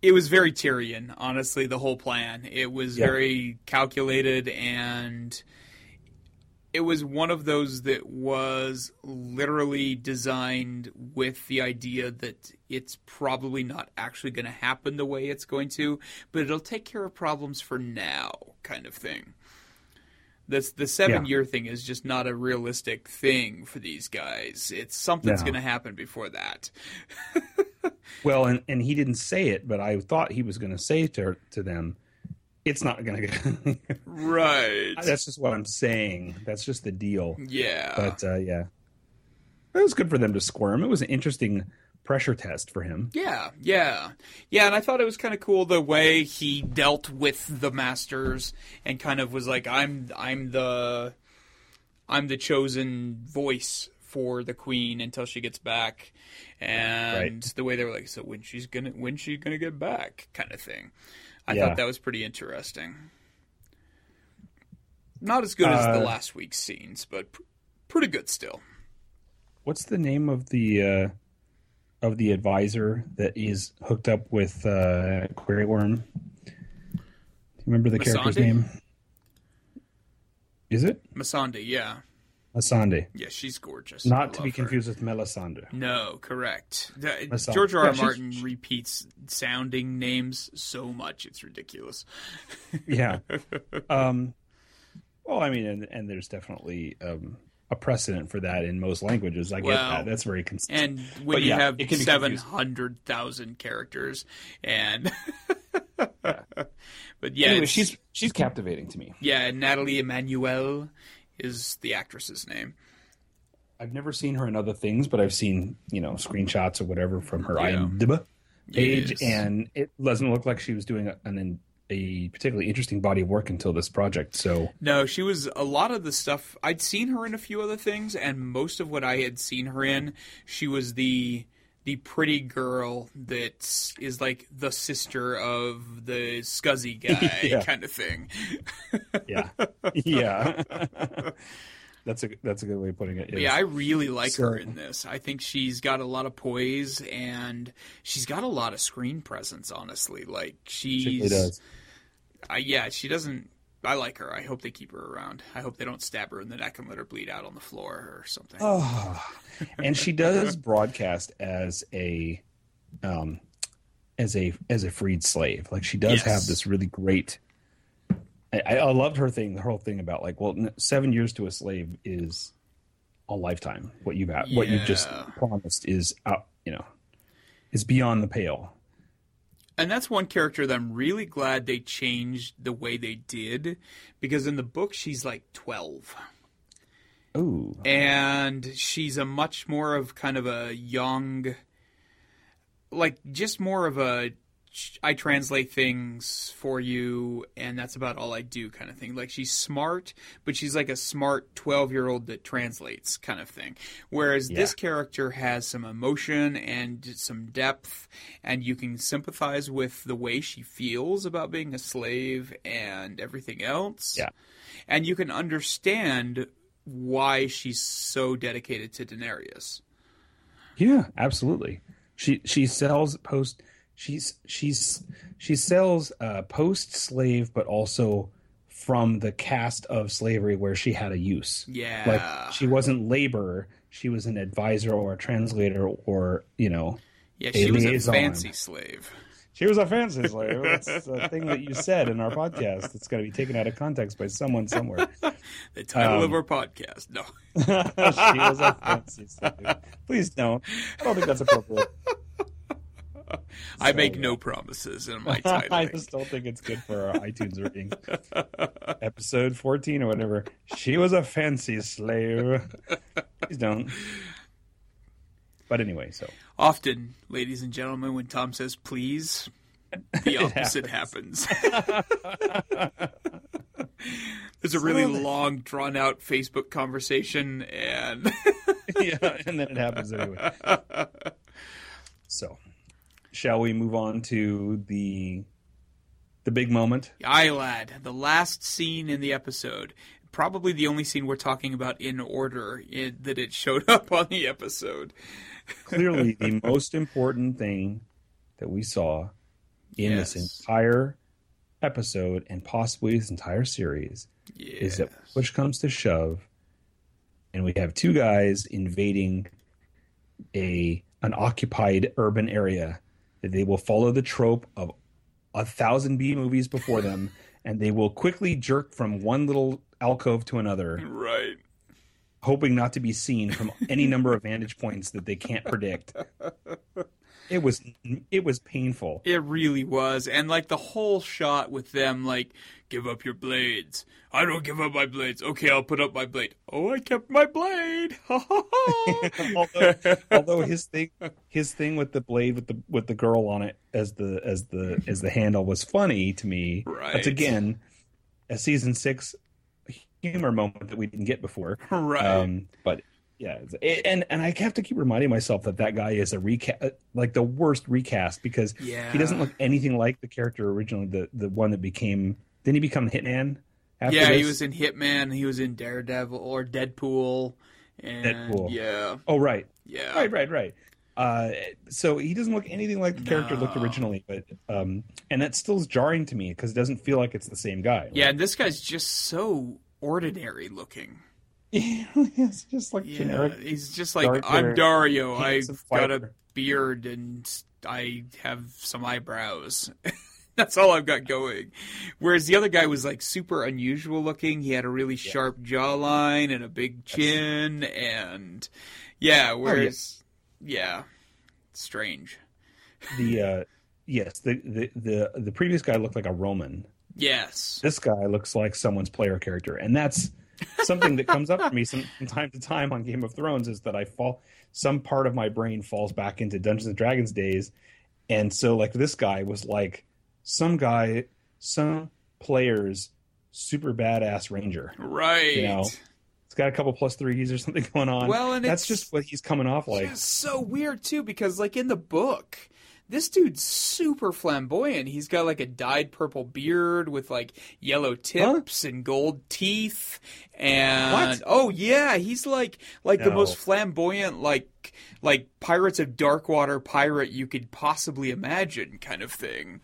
It was very Tyrion, honestly. The whole plan. It was Yeah. very calculated, and it was one of those that was literally designed with the idea that it's probably not actually going to happen the way it's going to, but it'll take care of problems for now, kind of thing. This the seven Yeah. year thing is just not a realistic thing for these guys. It's something's No. going to happen before that. <laughs> Well, and, and he didn't say it, but I thought he was going to say to to them, "It's not going to get." Right. <laughs> That's just what I'm saying. That's just the deal. yeah. But uh, yeah, it was good for them to squirm. It was an interesting pressure test for him. Yeah, yeah, yeah, and I thought it was kind of cool the way he dealt with the masters and kind of was like, "I'm, I'm the, I'm the chosen voice for the queen until she gets back," and Right. the way they were like, "So when she's gonna, when she's gonna get back?" kind of thing. I Yeah. thought that was pretty interesting. Not as good as the Uh, last week's scenes, but pr- pretty good still. What's the name of the uh, of the advisor that is hooked up with uh, Grey Worm? Do you remember the character's name? Is it Masande, yeah, Asande? yeah, she's gorgeous. I Not to be love her. confused with Melisandre. No, correct. The- George R. R. Yeah, she's- Martin repeats sounding names so much it's ridiculous. yeah. <laughs> Um, well, I mean, and, and there's definitely um, a precedent for that in most languages. I get that. That's very consistent. And when But you yeah, have it can be seven hundred thousand characters, and <laughs> but yeah, anyway, she's she's captivating to me. yeah, Nathalie Emmanuel is the actress's name. I've never seen her in other things, but I've seen you know screenshots or whatever from her Yeah. IMDb page, Yes. and it doesn't look like she was doing an a particularly interesting body of work until this project. So No, she was a lot of the stuff I'd seen her in a few other things, and most of what I had seen her in, she was the the pretty girl that is like the sister of the scuzzy guy <laughs> Yeah. kind of thing. yeah, yeah, <laughs> <laughs> that's a that's a good way of putting it. Yeah, I really like So- her in this. I think she's got a lot of poise and she's got a lot of screen presence. Honestly, like she's she really does. I, yeah, she doesn't. I like her. I hope they keep her around. I hope they don't stab her in the neck and let her bleed out on the floor or something. Oh, and she does <laughs> broadcast as a, um, as a as a freed slave. Like she does Yes. have this really great. I, I loved her thing, the whole thing about like, well, seven years to a slave is a lifetime. What you've had, what you've just promised is out, you know, is beyond the pale. And that's one character that I'm really glad they changed the way they did because in the book she's like 12 Ooh, and she's a much more of kind of a young like just more of a I translate things for you and that's about all I do kind of thing. Like she's smart, but she's like a smart 12-year-old that translates kind of thing. Whereas this character has some emotion and some depth and you can sympathize with the way she feels about being a slave and everything else. Yeah. And you can understand why she's so dedicated to Daenerys. Yeah, absolutely. She she sells post she's she's she sells uh post slave but also from the cast of slavery where she had a use. Yeah. Like she wasn't labor, she was an advisor or a translator or, you know, yeah, a she was a fancy slave. she was a fancy slave. <laughs> That's a thing that you said in our podcast. It's going to be taken out of context by someone somewhere. <laughs> The title of Um, our podcast. No. <laughs> she was a fancy slave. Please don't. I don't think that's appropriate. <laughs> I make no promises in my <laughs> title. I just don't think it's good for our iTunes rating. Episode 14 or whatever. She was a fancy slave. Please don't. But anyway, so Often, ladies and gentlemen, when Tom says please, the <laughs> opposite happens. There's a really long, drawn out Facebook conversation, and yeah, and then it happens anyway. So, shall we move on to the the big moment? Aye, lad, the last scene in the episode. Probably the only scene we're talking about in order i that it showed <laughs> up on the episode. Clearly, <laughs> the most important thing that we saw in Yes. this entire episode and possibly this entire series Yeah. is that push comes to shove, and we have two guys invading a an occupied urban area. That they will follow the trope of a thousand B movies before them, <laughs> and they will quickly jerk from one little alcove to another, Right. hoping not to be seen from any number of vantage points that they can't predict. <laughs> It was it was painful. It really was. And like the whole shot with them like, give up your blades. I don't give up my blades. Okay, I'll put up my blade. Oh, I kept my blade. <laughs> Although, although his thing his thing with the blade with the with the girl on it as the as the as the handle was funny to me. Right. That's again a season six humor moment that we didn't get before. right. Um, but yeah, it's- and and I have to keep reminding myself that that guy is a recast, like the worst recast because yeah. he doesn't look anything like the character originally, the the one that became. Didn't he become Hitman? After Yeah, he was in Hitman. He was in Daredevil or Deadpool. And Deadpool. Yeah. Oh right, Yeah. right, right, right. Uh, so he doesn't look anything like the character looked originally, but um, and that still is jarring to me because it doesn't feel like it's the same guy. Yeah, and this guy's just so ordinary looking. <laughs> it's just like Yeah, generic. he's just like I'm Daario. I've got a beard and I have some eyebrows. <laughs> That's all I've got going. Whereas the other guy was like super unusual looking. He had a really sharp jawline and a big chin, and Oh, yeah. Whereas, yeah, strange. The <laughs> uh, yes, the, the the the previous guy looked like a Roman. Yes. This guy looks like someone's player character, and that's something that comes up for me some, from time to time on Game of Thrones is that I fall some part of my brain falls back into Dungeons and Dragons days, and so like this guy was like some guy, some players super badass ranger. Right. You know, It's got a couple plus threes or something <laughs> going on. Well, and that's just what he's coming off like. It's so weird too because like in the book, this dude's super flamboyant. He's got like a dyed purple beard with like yellow tips and gold teeth and What? oh yeah, he's like like the most flamboyant like like Pirates of Darkwater pirate you could possibly imagine kind of thing.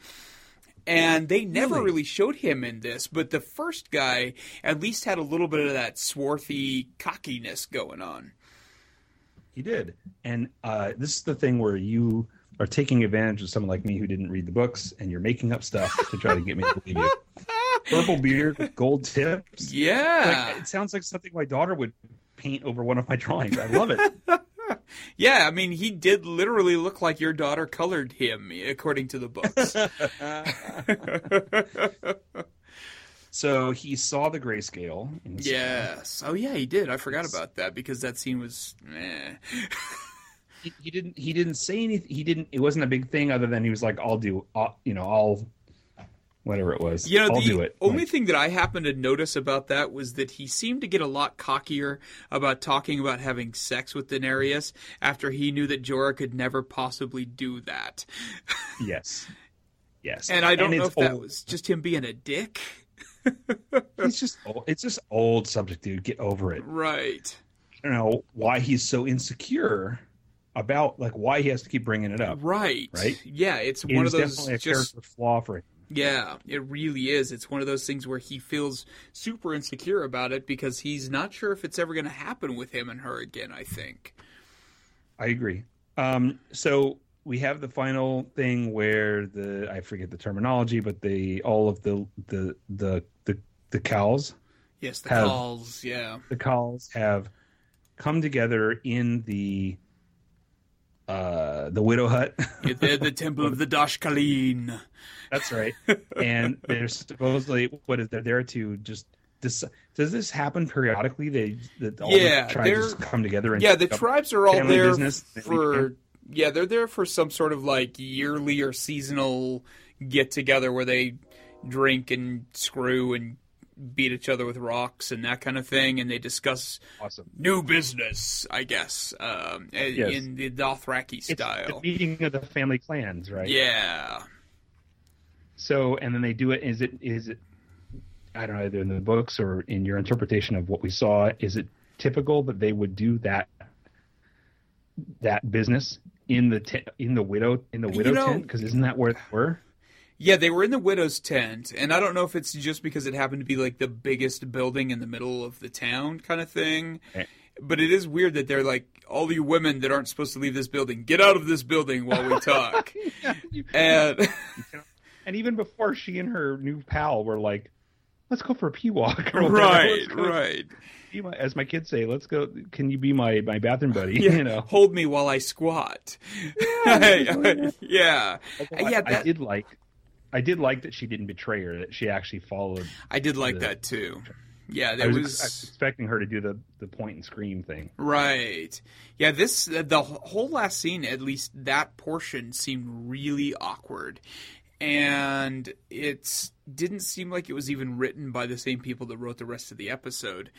And they never Really? really showed him in this, but the first guy at least had a little bit of that swarthy cockiness going on. He did. And uh, this is the thing where you are taking advantage of someone like me who didn't read the books and you're making up stuff to try to get me to believe you. <laughs> Purple beard with gold tips. Yeah. Like, it sounds like something my daughter would paint over one of my drawings. I love it. <laughs> Yeah, I mean, he did literally look like your daughter colored him, according to the books. <laughs> so he saw the grayscale. the scene. yes. Oh, yeah, he did. I forgot about that because that scene was. Eh. He, he didn't. He didn't say anything. He didn't. It wasn't a big thing other than he was like, "I'll do. I'll, you know, I'll." Whatever it was, You know, I'll the do it. only Like, thing that I happened to notice about that was that he seemed to get a lot cockier about talking about having sex with Daenerys after he knew that Jorah could never possibly do that. <laughs> yes, yes. And I don't know it's if that was just him being a dick. <laughs> It's just. old- It's just old subject, dude. Get over it. Right. I don't know why he's so insecure about like why he has to keep bringing it up. Right. Right? Yeah, it's It one of those definitely a just character flaw for him. Yeah, it really is. It's one of those things where he feels super insecure about it because he's not sure if it's ever going to happen with him and her again, I think. I agree. Um, so we have the final thing where the I forget the terminology, but the all of the the the the, the cows, Yes, the Have- khals, yeah. the cows have come together in the uh the widow hut. the, the <laughs> Temple of the Dosh Khaleen. That's right. <laughs> and they're supposedly what is they're there to just. Dis- does this happen periodically? They that all Yeah, the tribes they're- come together and Yeah, the tribes are all there business. for. Yeah, they're there for some sort of like yearly or seasonal get together where they drink and screw and beat each other with rocks and that kind of thing, and they discuss awesome. new business, I guess, um, Yes. in the Dothraki It's the style. meeting of the family clans, right? Yeah. So, and then they do it. Is it is it? I don't know, either in the books or in your interpretation of what we saw. Is it typical that they would do that that business in the te- in the widow in the You widow know- tent? Because isn't that where they were? Yeah, they were in the widow's tent, and I don't know if it's just because it happened to be like the biggest building in the middle of the town kind of thing. But it is weird that they're like, all you women that aren't supposed to leave this building, get out of this building while we talk. <laughs> <laughs> and <laughs> And even before she and her new pal were like, let's go for a pee walk. Right, right. my- as my kids say, let's go. Can you be my my bathroom buddy? Yeah, You know. hold me while I squat. Yeah, yeah. I, yeah, I that, did like. I did like that she didn't betray her. That she actually followed. I did like the- that too. Yeah, I was, was, I was expecting her to do the the point and scream thing. right. Yeah, this the whole last scene, at least that portion, seemed really awkward, and it didn't seem like it was even written by the same people that wrote the rest of the episode.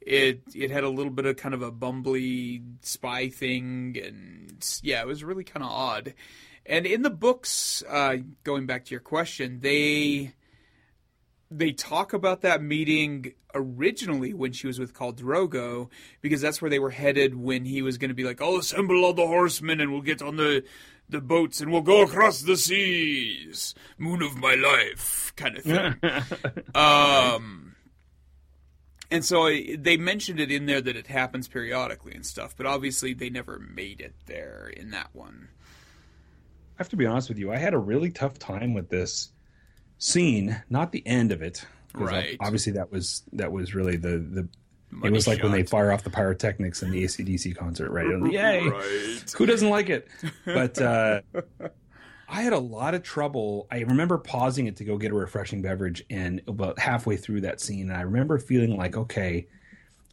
It it had a little bit of kind of a bumbly spy thing, and yeah, it was really kind of odd. And in the books, uh, going back to your question, they they talk about that meeting originally when she was with Khal Drogo because that's where they were headed when he was going to be like, "I'll assemble all the horsemen and we'll get on the the boats and we'll go across the seas, moon of my life," kind of thing. <laughs> um, and so I, they mentioned it in there that it happens periodically and stuff, but obviously they never made it there in that one. I have to be honest with you. I had a really tough time with this scene, not the end of it. Right. Obviously, that was that was really the the. it Money was like when they fire off the pyrotechnics in the AC/DC concert, right? <laughs> Yay! Right. Who doesn't like it? But uh, I had a lot of trouble. I remember pausing it to go get a refreshing beverage, and about halfway through that scene, I remember feeling like, okay,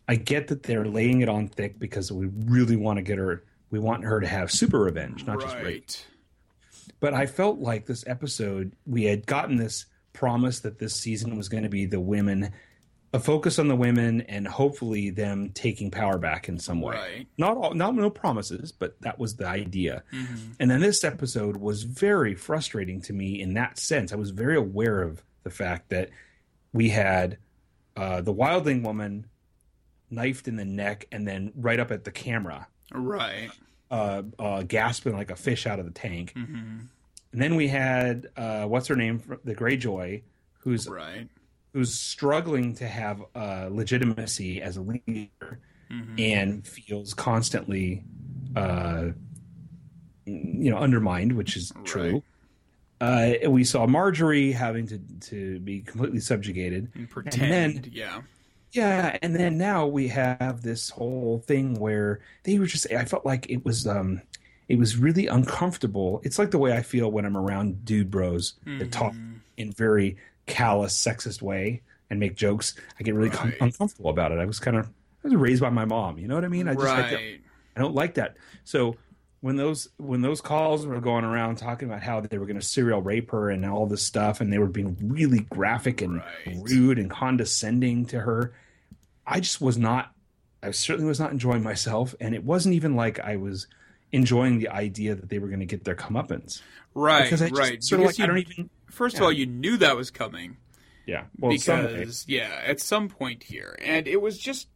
I get that they're laying it on thick because we really want to get her. We want her to have super revenge, not just rape. But I felt like this episode, we had gotten this promise that this season was going to be the women, a focus on the women, and hopefully them taking power back in some way. Right. Not all, not no promises, but that was the idea. And then this episode was very frustrating to me in that sense. I was very aware of the fact that we had uh, the wildling woman knifed in the neck and then right up at the camera Right. Uh, uh, gasping like a fish out of the tank. Mm-hmm. And then we had uh, what's her name, the Greyjoy, who's Right. who's struggling to have uh, legitimacy as a leader Mm-hmm. and feels constantly, uh, you know, undermined, which is true. Uh, and we saw Margaery having to to be completely subjugated. And pretend. then- yeah. Yeah, and then now we have this whole thing where they were just I felt like it was um it was really uncomfortable. It's like the way I feel when I'm around dude bros that talk in very callous sexist way and make jokes. I get really com- uncomfortable about it. I was kind of I was raised by my mom, you know what I mean? I just right. I don't like that. So when those when those khals were going around talking about how they were going to serial rape her and all this stuff, and they were being really graphic and Right. rude and condescending to her, I just was not. I certainly was not enjoying myself, and it wasn't even like I was enjoying the idea that they were going to get their comeuppance. Right. Because I just right. sort of Because like I don't even. First of all, you knew that was coming Yeah. Well, because yeah, at some point here, and it was just.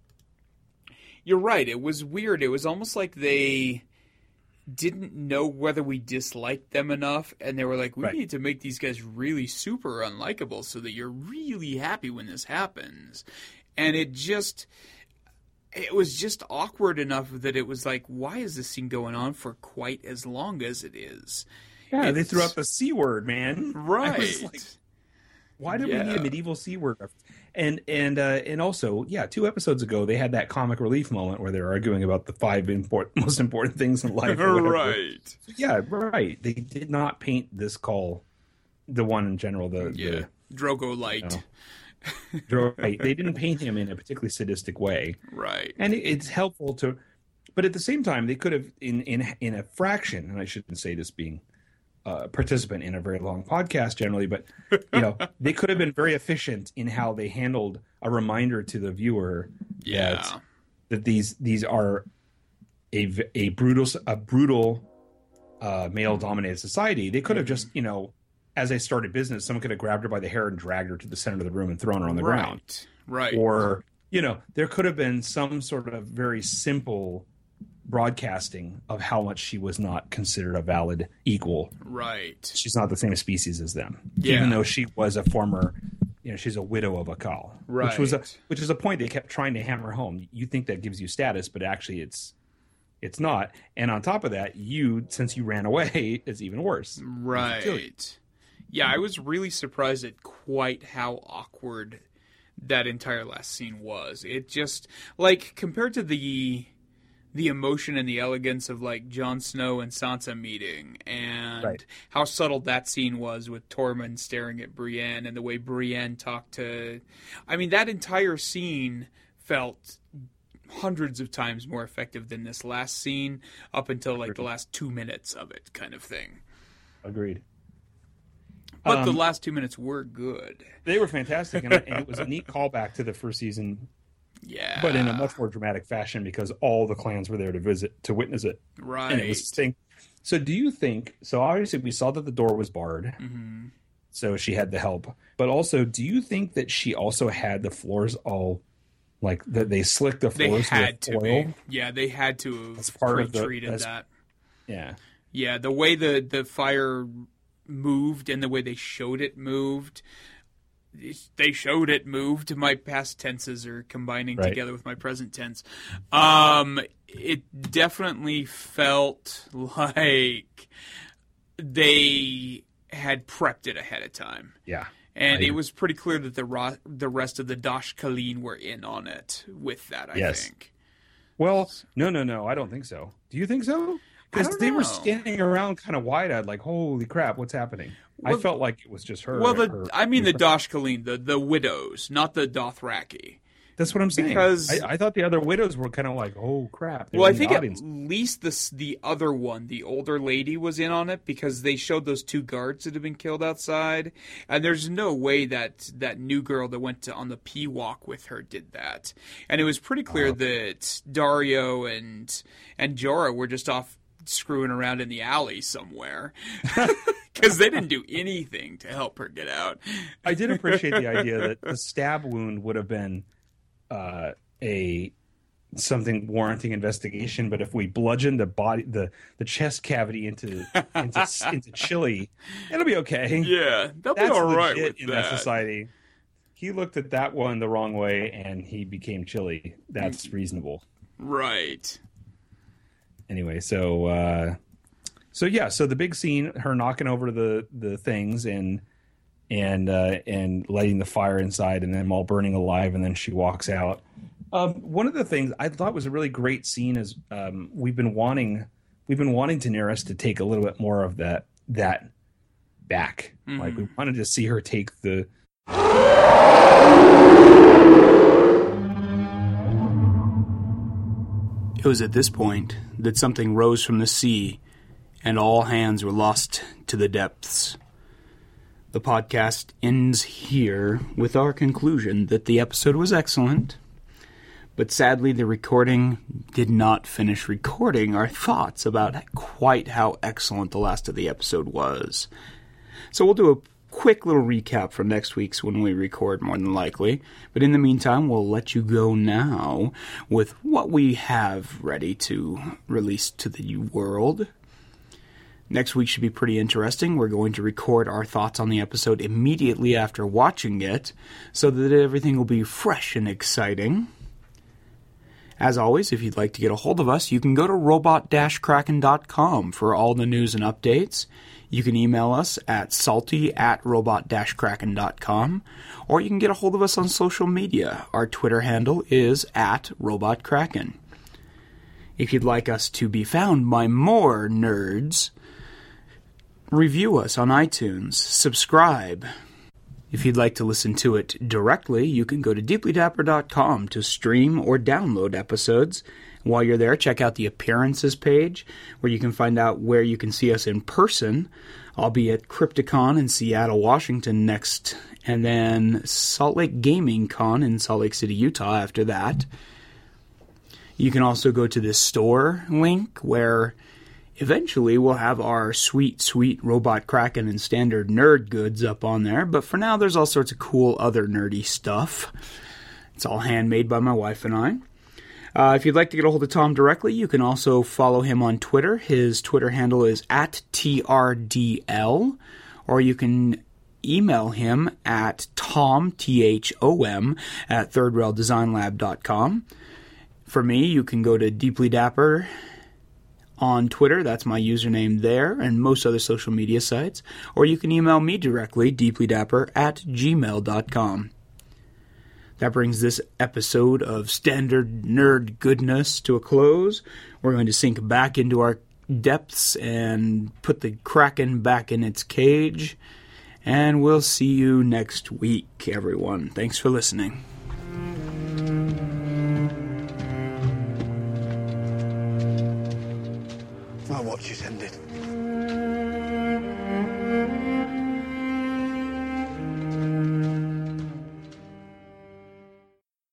You're right. It was weird. It was almost like they didn't know whether we disliked them enough, and they were like, "We Right. need to make these guys really super unlikable so that you're really happy when this happens." And it just. It was just awkward enough that it was like, why is this scene going on for quite as long as it is? yeah, they threw the c word, man. <laughs> Right. like, Why did we need a medieval c word? And and uh, and also, yeah, two episodes ago they had that comic relief moment where they're arguing about the five import, <laughs> most important things in life. right. Yeah, right. They did not paint this khal, the one in general. The Yeah. Drogo light. No. the right. They didn't paint him in a particularly sadistic way, Right. and it, it's helpful to. But at the same time, they could have in in in a fraction, and I shouldn't say this being a participant in a very long podcast generally, but you know <laughs> they could have been very efficient in how they handled a reminder to the viewer Yeah. that that these these are a a brutal a brutal uh, male dominated society. They could have just you know as they started business, someone could have grabbed her by the hair and dragged her to the center of the room and thrown her on the right. ground Right. or you know there could have been some sort of very simple broadcasting of how much she was not considered a valid equal right. she's not the same species as them Yeah. even though she was a former you know she's a widow of a khal. Right. which was a which is a point they kept trying to hammer home you think that gives you status but actually it's it's not and on top of that you since you ran away <laughs> it's even worse. Right. Yeah, I was really surprised at quite how awkward that entire last scene was. It just like compared to the the emotion and the elegance of like Jon Snow and Sansa meeting and Right. how subtle that scene was with Tormund staring at Brienne and the way Brienne talked to I mean that entire scene felt hundreds of times more effective than this last scene up until like the last 2 minutes of it kind of thing. Agreed. But the Um, last 2 minutes were good. They were fantastic, and, and it was a neat <laughs> callback to the first season, Yeah. but in a much more dramatic fashion because all the clans were there to visit to witness it, right. and it was thing. So, do you think? So, obviously, we saw that the door was barred, Mhm. so she had the help. But also, do you think that she also had the floors all like that? They slicked the floors They had with to oil. be. Yeah, they had to have That's part of the- that. Yeah, Yeah, the way the the fire moved and the way they showed it moved. They showed it moved. My past tenses are combining Right. together with my present tense. Um, it definitely felt <laughs> like they had prepped it ahead of time. yeah. And I it was pretty clear that the ro- the rest of the Dosh Khaleen were in on it with that. I Yes. think. Well, no, no, no. I don't think so. Do you think so? Because don't they were standing around kind of wide eyed, like, holy crap, what's happening? I felt like it was just her. Well, the her- I mean the Dosh Khaleen, the the widows, not the Dothraki. That's what I'm saying. because- I, I thought the other widows were kind of like, oh crap. Well, I in the think at least this the other one, the older lady, was in on it because they showed those two guards that had been killed outside, and there's no way that that new girl that went to, on the P walk with her did that. And it was pretty clear Uh-huh. that Daario and and Jorah were just off screwing around in the alley somewhere <laughs> because they didn't do anything to help her get out. I did appreciate the idea that <laughs> the stab wound would have been uh, a something warranting investigation, but if we bludgeon the body, the the chest cavity into into, into chili, it'll be okay. Yeah, they'll That's be all right with in that. that society. He looked at that one the wrong way, and he became chilly. That's reasonable. Right. Anyway so uh so yeah so the big scene her knocking over the the things and and uh and lighting the fire inside and them all burning alive and then she walks out. Um one of the things i thought was a really great scene is um we've been wanting we've been wanting Daenerys to take a little bit more of that that back. Like we wanted to see her take the It was at this point that something rose from the sea, and all hands were lost to the depths. The podcast ends here with our conclusion that the episode was excellent, but sadly, the recording did not finish recording our thoughts about quite how excellent the last of the episode was. So we'll do a quick little recap for next week's when we record, more than likely. But in the meantime, we'll let you go now with what we have ready to release to the world. Next week should be pretty interesting. We're going to record our thoughts on the episode immediately after watching it so that everything will be fresh and exciting. As always, if you'd like to get a hold of us, you can go to robot-kraken.com for all the news and updates. You can email us at salty at robot-kraken.com, or you can get a hold of us on social media. Our Twitter handle is at robotkraken. If you'd like us to be found by more nerds, review us on iTunes, subscribe, if you'd like to listen to it directly, you can go to deeplydapper.com to stream or download episodes. While you're there, check out the appearances page where you can find out where you can see us in person. I'll be at Crypticon in Seattle, Washington next, and then Salt Lake Gaming Con in Salt Lake City, Utah after that. You can also go to the store link where Eventually, we'll have our sweet, sweet Robot Kraken and standard nerd goods up on there, but for now, there's all sorts of cool other nerdy stuff. It's all handmade by my wife and I. Uh, if you'd like to get a hold of Tom directly, you can also follow him on Twitter. His Twitter handle is at TRDL, or you can email him at Tom, T H O M, at thirdraildesignlab.com. For me, you can go to Deeply Dapper on Twitter. That's my username there and most other social media sites. Or you can email me directly, deeplydapper at gmail.com. That brings this episode of Standard Nerd Goodness to a close. We're going to sink back into our depths and put the Kraken back in its cage. And we'll see you next week, everyone. Thanks for listening. My watch is ended.